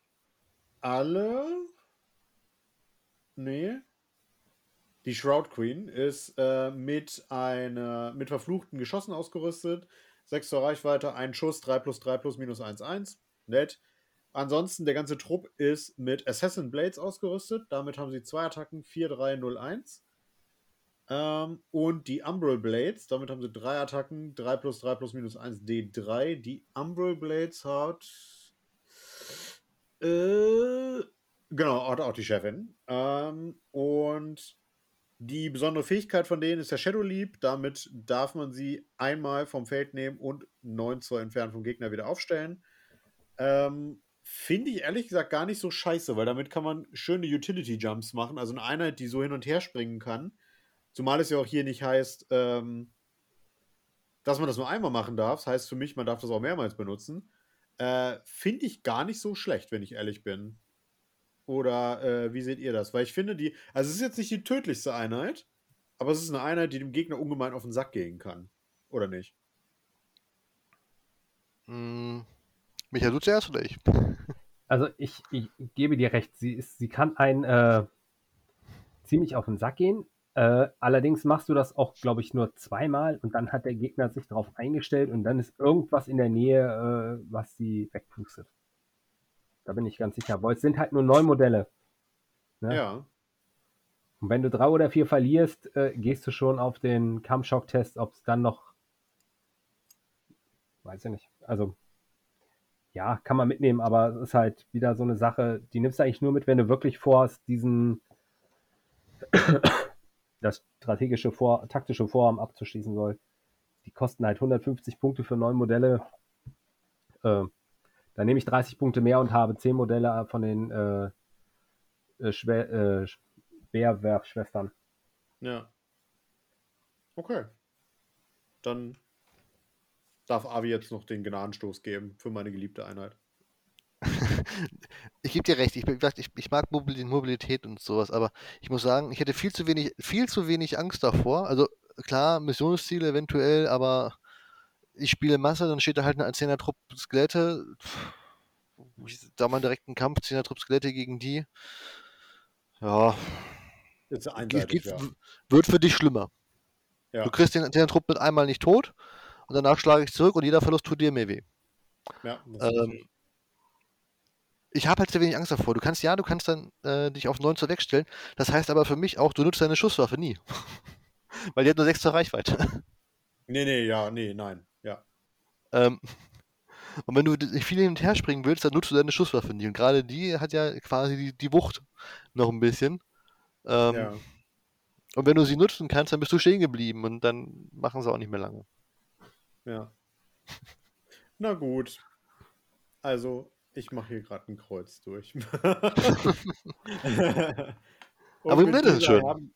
alle. Nee. Die Shroud Queen ist äh, mit einer mit verfluchten Geschossen ausgerüstet. 6 zur Reichweite, ein Schuss, 3 plus 3 plus minus 1, 1. Nett. Ansonsten, der ganze Trupp ist mit Assassin Blades ausgerüstet. Damit haben sie zwei Attacken, 4, 3, 0, 1. Ähm, und die Umbral Blades, damit haben sie drei Attacken, 3 plus 3 plus minus 1, D3. Die Umbral Blades hat. Äh, genau, hat auch die Chefin. Ähm, und die besondere Fähigkeit von denen ist der Shadow Leap. Damit darf man sie einmal vom Feld nehmen und 9 Zoll entfernt vom Gegner wieder aufstellen. Ähm, Finde ich ehrlich gesagt gar nicht so scheiße, weil damit kann man schöne Utility Jumps machen. Also eine Einheit, die so hin und her springen kann. Zumal es ja auch hier nicht heißt, ähm, dass man das nur einmal machen darf. Das heißt für mich, man darf das auch mehrmals benutzen. Äh, Finde ich gar nicht so schlecht, wenn ich ehrlich bin. Oder äh, wie seht ihr das? Weil ich finde, die, also es ist jetzt nicht die tödlichste Einheit, aber es ist eine Einheit, die dem Gegner ungemein auf den Sack gehen kann. Oder nicht? Hm, Michael, du zuerst oder ich? Also ich, ich gebe dir recht, sie, ist, sie kann einen äh, ziemlich auf den Sack gehen. Äh, allerdings machst du das auch, glaube ich, nur zweimal und dann hat der Gegner sich darauf eingestellt und dann ist irgendwas in der Nähe, äh, was sie wegpustet. Da bin ich ganz sicher. Weil es sind halt nur neun Modelle. Ne? Ja. Und wenn du drei oder vier verlierst, äh, gehst du schon auf den Kampfschock-Test, ob es dann noch. Weiß ich nicht. Also, ja, kann man mitnehmen, aber es ist halt wieder so eine Sache, die nimmst du eigentlich nur mit, wenn du wirklich vorhast, diesen. das strategische Vor taktische Vorhaben abzuschließen soll. Die kosten halt 150 Punkte für neun Modelle. Äh, dann nehme ich 30 Punkte mehr und habe 10 Modelle von den äh, äh, Schwer, äh, Speerwerfschwestern. Ja. Okay. Dann darf Avi jetzt noch den Gnadenstoß geben für meine geliebte Einheit. ich gebe dir recht, ich, ich, ich mag Mobil- Mobilität und sowas, aber ich muss sagen, ich hätte viel zu wenig, viel zu wenig Angst davor. Also klar, Missionsziele eventuell, aber ich spiele Masse, dann steht da halt eine 10er Trupp Skelette. Da mal direkt einen Kampf, 10er Trupp Skelette gegen die. Ja, Ist einseitig, geht, ja. wird für dich schlimmer. Ja. Du kriegst den 10er Trupp mit einmal nicht tot und danach schlage ich zurück und jeder Verlust tut dir mehr weh. ja Ähm, ich habe halt sehr wenig Angst davor. Du kannst, ja, du kannst dann äh, dich auf 9 zu wegstellen. Das heißt aber für mich auch, du nutzt deine Schusswaffe nie. Weil die hat nur 6 zur Reichweite. nee, nee, ja, nee, nein. Ja. ähm, und wenn du viel hin und her springen willst, dann nutzt du deine Schusswaffe nie. Und gerade die hat ja quasi die, die Wucht noch ein bisschen. Ähm, ja. Und wenn du sie nutzen kannst, dann bist du stehen geblieben und dann machen sie auch nicht mehr lange. Ja. Na gut. Also, ich mache hier gerade ein Kreuz durch. Aber ist es dieser schön. herben-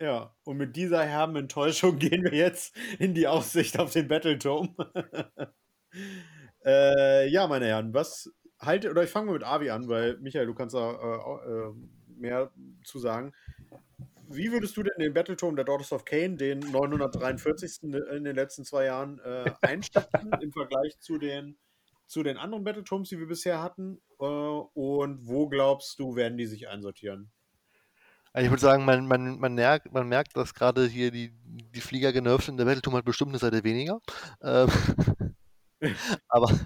Ja, und mit dieser herben Enttäuschung gehen wir jetzt in die Aussicht auf den Battleturm. äh, ja, meine Herren, was haltet, oder ich fange mal mit Avi an, weil Michael, du kannst da äh, äh, mehr zu sagen. Wie würdest du denn den Battleturm der Daughters of Cain, den 943. in den letzten zwei Jahren, äh, einschätzen im Vergleich zu den, zu den anderen Battleturms, die wir bisher hatten? Äh, und wo glaubst du, werden die sich einsortieren? Also ich würde sagen, man, man, man, merkt, man merkt, dass gerade hier die, die Flieger genervt sind. Der Battleturm hat bestimmt eine Seite weniger. Ähm, aber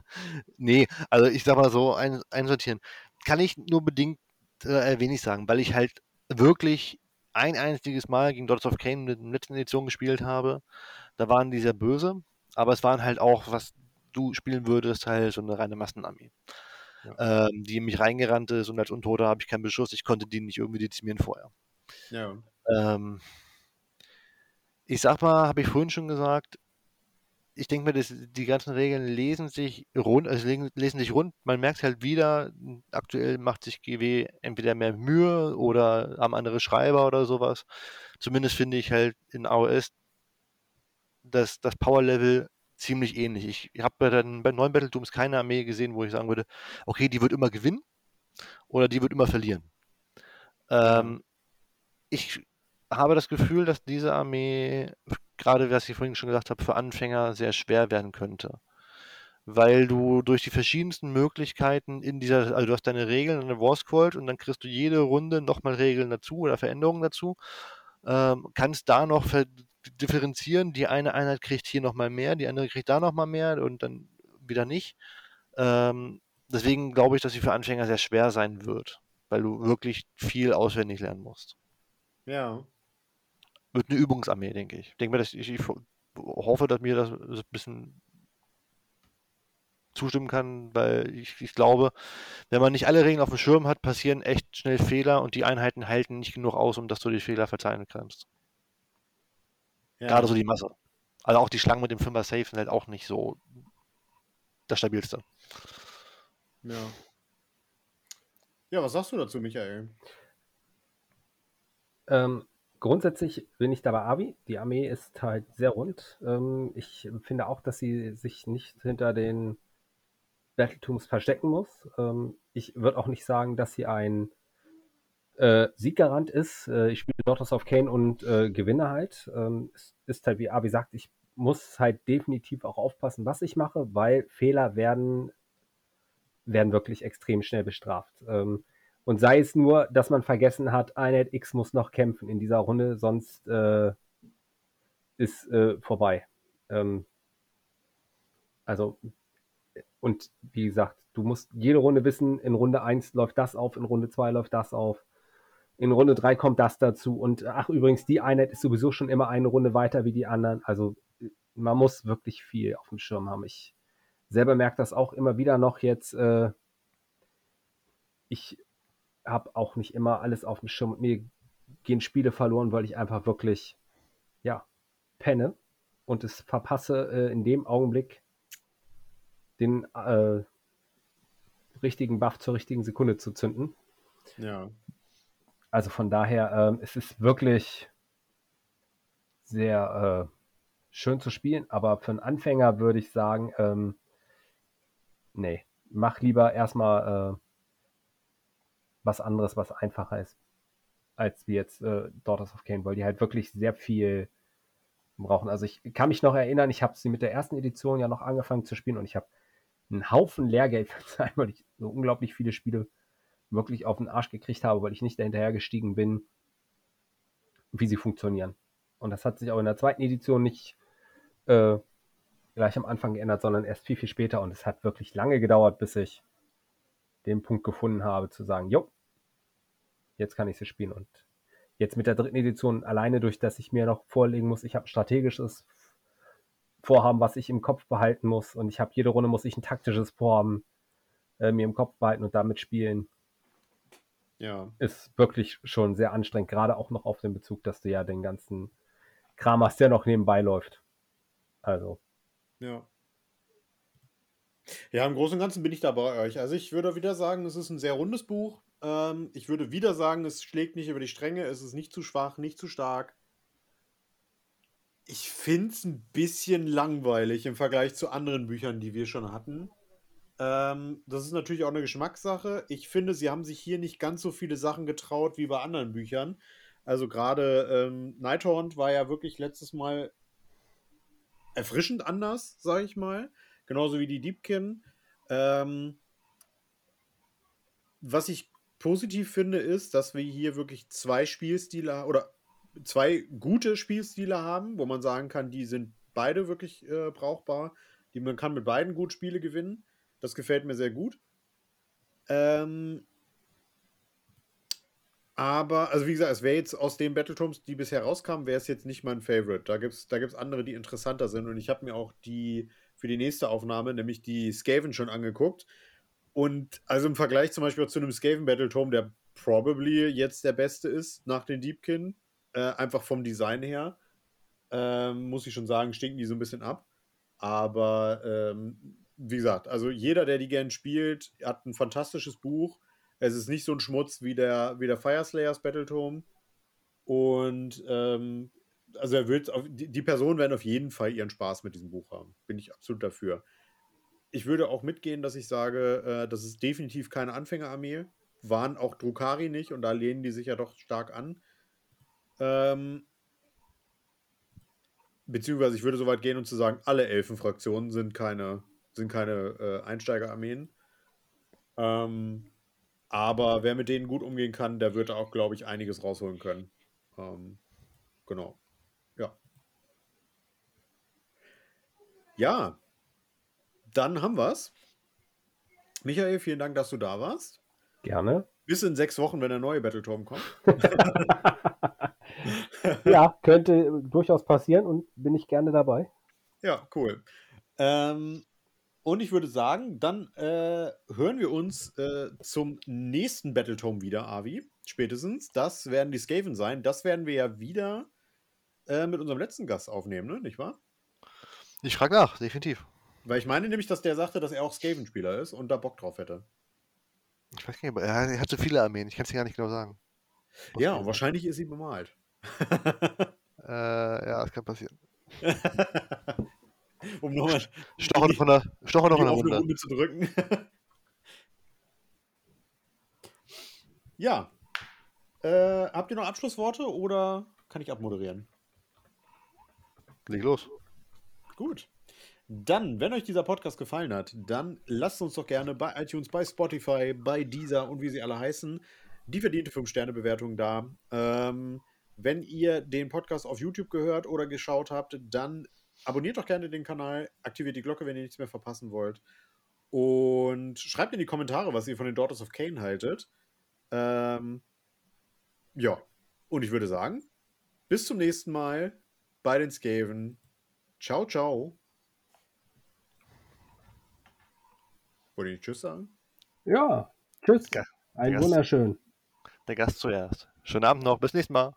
nee, also ich sag mal so, ein, einsortieren kann ich nur bedingt äh, wenig sagen, weil ich halt wirklich ein einziges Mal gegen Daughters of Cain in der letzten Edition gespielt habe. Da waren die sehr böse, aber es waren halt auch, was du spielen würdest, halt so eine reine Massenarmee. Ja. Ähm, die in mich reingerannt ist und als Untoter habe ich keinen Beschuss, ich konnte die nicht irgendwie dezimieren vorher. Ja. Ähm, ich sag mal, habe ich vorhin schon gesagt, ich denke mir, dass die ganzen Regeln lesen sich rund, also lesen, sich rund. Man merkt halt wieder, aktuell macht sich GW entweder mehr Mühe oder haben andere Schreiber oder sowas. Zumindest finde ich halt in AOS dass das Power-Level ziemlich ähnlich. Ich habe bei den bei neuen Battletooms keine Armee gesehen, wo ich sagen würde, okay, die wird immer gewinnen oder die wird immer verlieren. Ähm, ich habe das Gefühl, dass diese Armee gerade was ich vorhin schon gesagt habe, für Anfänger sehr schwer werden könnte. Weil du durch die verschiedensten Möglichkeiten in dieser, also du hast deine Regeln in der War und dann kriegst du jede Runde nochmal Regeln dazu oder Veränderungen dazu. Ähm, kannst da noch differenzieren, die eine Einheit kriegt hier nochmal mehr, die andere kriegt da nochmal mehr und dann wieder nicht. Ähm, deswegen glaube ich, dass sie für Anfänger sehr schwer sein wird, weil du wirklich viel auswendig lernen musst. Ja wird eine Übungsarmee, denke ich. Ich denke mir, dass ich, ich hoffe, dass mir das ein bisschen zustimmen kann, weil ich, ich, glaube, wenn man nicht alle Regeln auf dem Schirm hat, passieren echt schnell Fehler und die Einheiten halten nicht genug aus, um dass du die Fehler verzeihen kannst. Ja. Gerade so die Masse. Also auch die Schlangen mit dem Fünfer Safe sind halt auch nicht so das stabilste. Ja. Ja, was sagst du dazu, Michael? Ähm, Grundsätzlich bin ich da bei Avi. Die Armee ist halt sehr rund. Ähm, ich finde auch, dass sie sich nicht hinter den Battletooms verstecken muss. Ähm, ich würde auch nicht sagen, dass sie ein äh, Sieggarant ist. Äh, ich spiele Daughters of Cain und äh, gewinne halt. Ähm, es ist halt, wie Avi sagt, ich muss halt definitiv auch aufpassen, was ich mache, weil Fehler werden, werden wirklich extrem schnell bestraft. Ähm, und sei es nur, dass man vergessen hat, Einheit X muss noch kämpfen in dieser Runde, sonst äh, ist äh, vorbei. Ähm, also, und wie gesagt, du musst jede Runde wissen, in Runde 1 läuft das auf, in Runde 2 läuft das auf, in Runde 3 kommt das dazu. Und ach, übrigens, die Einheit ist sowieso schon immer eine Runde weiter wie die anderen. Also, man muss wirklich viel auf dem Schirm haben. Ich selber merke das auch immer wieder noch jetzt. Äh, ich habe auch nicht immer alles auf dem Schirm und mir gehen Spiele verloren, weil ich einfach wirklich, ja, penne und es verpasse äh, in dem Augenblick den äh, richtigen Buff zur richtigen Sekunde zu zünden. Ja. Also von daher, ähm, es ist wirklich sehr äh, schön zu spielen, aber für einen Anfänger würde ich sagen, ähm, nee, mach lieber erstmal äh, was anderes, was einfacher ist, als wie jetzt äh, Daughters of Cain, weil die halt wirklich sehr viel brauchen. Also ich kann mich noch erinnern, ich habe sie mit der ersten Edition ja noch angefangen zu spielen und ich habe einen Haufen Lehrgeld verzeiht, weil ich so unglaublich viele Spiele wirklich auf den Arsch gekriegt habe, weil ich nicht dahinterher gestiegen bin, wie sie funktionieren. Und das hat sich auch in der zweiten Edition nicht äh, gleich am Anfang geändert, sondern erst viel, viel später. Und es hat wirklich lange gedauert, bis ich den Punkt gefunden habe, zu sagen, jo, jetzt kann ich sie spielen. Und jetzt mit der dritten Edition, alleine durch, dass ich mir noch vorlegen muss, ich habe ein strategisches Vorhaben, was ich im Kopf behalten muss. Und ich habe jede Runde muss ich ein taktisches Vorhaben äh, mir im Kopf behalten und damit spielen. Ja. Ist wirklich schon sehr anstrengend, gerade auch noch auf den Bezug, dass du ja den ganzen Kram hast, der noch nebenbei läuft. Also. Ja. Ja, im Großen und Ganzen bin ich da bei euch. Also ich würde wieder sagen, es ist ein sehr rundes Buch. Ähm, ich würde wieder sagen, es schlägt nicht über die Stränge, es ist nicht zu schwach, nicht zu stark. Ich finde es ein bisschen langweilig im Vergleich zu anderen Büchern, die wir schon hatten. Ähm, das ist natürlich auch eine Geschmackssache. Ich finde, sie haben sich hier nicht ganz so viele Sachen getraut wie bei anderen Büchern. Also gerade ähm, Nighthorn war ja wirklich letztes Mal erfrischend anders, sage ich mal. Genauso wie die Deepkin. Ähm, was ich positiv finde, ist, dass wir hier wirklich zwei Spielstile oder zwei gute Spielstile haben, wo man sagen kann, die sind beide wirklich äh, brauchbar. Die, man kann mit beiden gut Spiele gewinnen. Das gefällt mir sehr gut. Ähm, Aber, also wie gesagt, es wäre jetzt aus den Battletomes, die bisher rauskamen, wäre es jetzt nicht mein Favorite. Da gibt es da gibt's andere, die interessanter sind. Und ich habe mir auch die für die nächste Aufnahme, nämlich die Skaven, schon angeguckt. Und also im Vergleich zum Beispiel zu einem Skaven Battletome, der probably jetzt der beste ist nach den Deepkin, äh, einfach vom Design her, ähm, muss ich schon sagen, stinken die so ein bisschen ab. Aber ähm, wie gesagt, also jeder, der die gern spielt, hat ein fantastisches Buch. Es ist nicht so ein Schmutz wie der, wie der Fireslayers Battletome. Und ähm, also er wird auf, die, die Personen werden auf jeden Fall ihren Spaß mit diesem Buch haben. Bin ich absolut dafür. Ich würde auch mitgehen, dass ich sage, äh, das ist definitiv keine Anfängerarmee. Waren auch Drukari nicht und da lehnen die sich ja doch stark an. Ähm, beziehungsweise ich würde so weit gehen und zu sagen, alle Elfenfraktionen sind keine, sind keine äh, Einsteigerarmeen. Ähm, aber wer mit denen gut umgehen kann, der wird auch, glaube ich, einiges rausholen können. Ähm, genau. Ja. Dann haben wir's. Michael, vielen Dank, dass du da warst. Gerne. Bis in sechs Wochen, wenn der neue Battleturm kommt. ja, könnte durchaus passieren und bin ich gerne dabei. Ja, cool. Ähm, und ich würde sagen, dann äh, hören wir uns äh, zum nächsten Battletome wieder, Avi. Spätestens. Das werden die Skaven sein. Das werden wir ja wieder äh, mit unserem letzten Gast aufnehmen, ne? nicht wahr? Ich frage nach, definitiv. Weil ich meine nämlich, dass der sagte, dass er auch Skaven-Spieler ist und da Bock drauf hätte. Ich weiß nicht, aber er hat so viele Armeen, ich kann es dir gar nicht genau sagen. Muss ja, und wahrscheinlich ist sie bemalt. äh, ja, das kann passieren. um nochmal Stocher noch in der, Stocher noch in der Runde. Runde. zu drücken. ja. Äh, habt ihr noch Abschlussworte oder kann ich abmoderieren? Leg los. Gut. Dann, wenn euch dieser Podcast gefallen hat, dann lasst uns doch gerne bei iTunes, bei Spotify, bei Deezer und wie sie alle heißen, die verdiente 5-Sterne-Bewertung da. Ähm, wenn ihr den Podcast auf YouTube gehört oder geschaut habt, dann abonniert doch gerne den Kanal, aktiviert die Glocke, wenn ihr nichts mehr verpassen wollt. Und schreibt in die Kommentare, was ihr von den Daughters of Cain haltet. Ähm, ja, und ich würde sagen, bis zum nächsten Mal bei den Skaven. Ciao, ciao. Wollt ihr Tschüss sagen? Ja, tschüss. Ein wunderschön. Der Gast zuerst. Schönen Abend noch, bis nächstes Mal.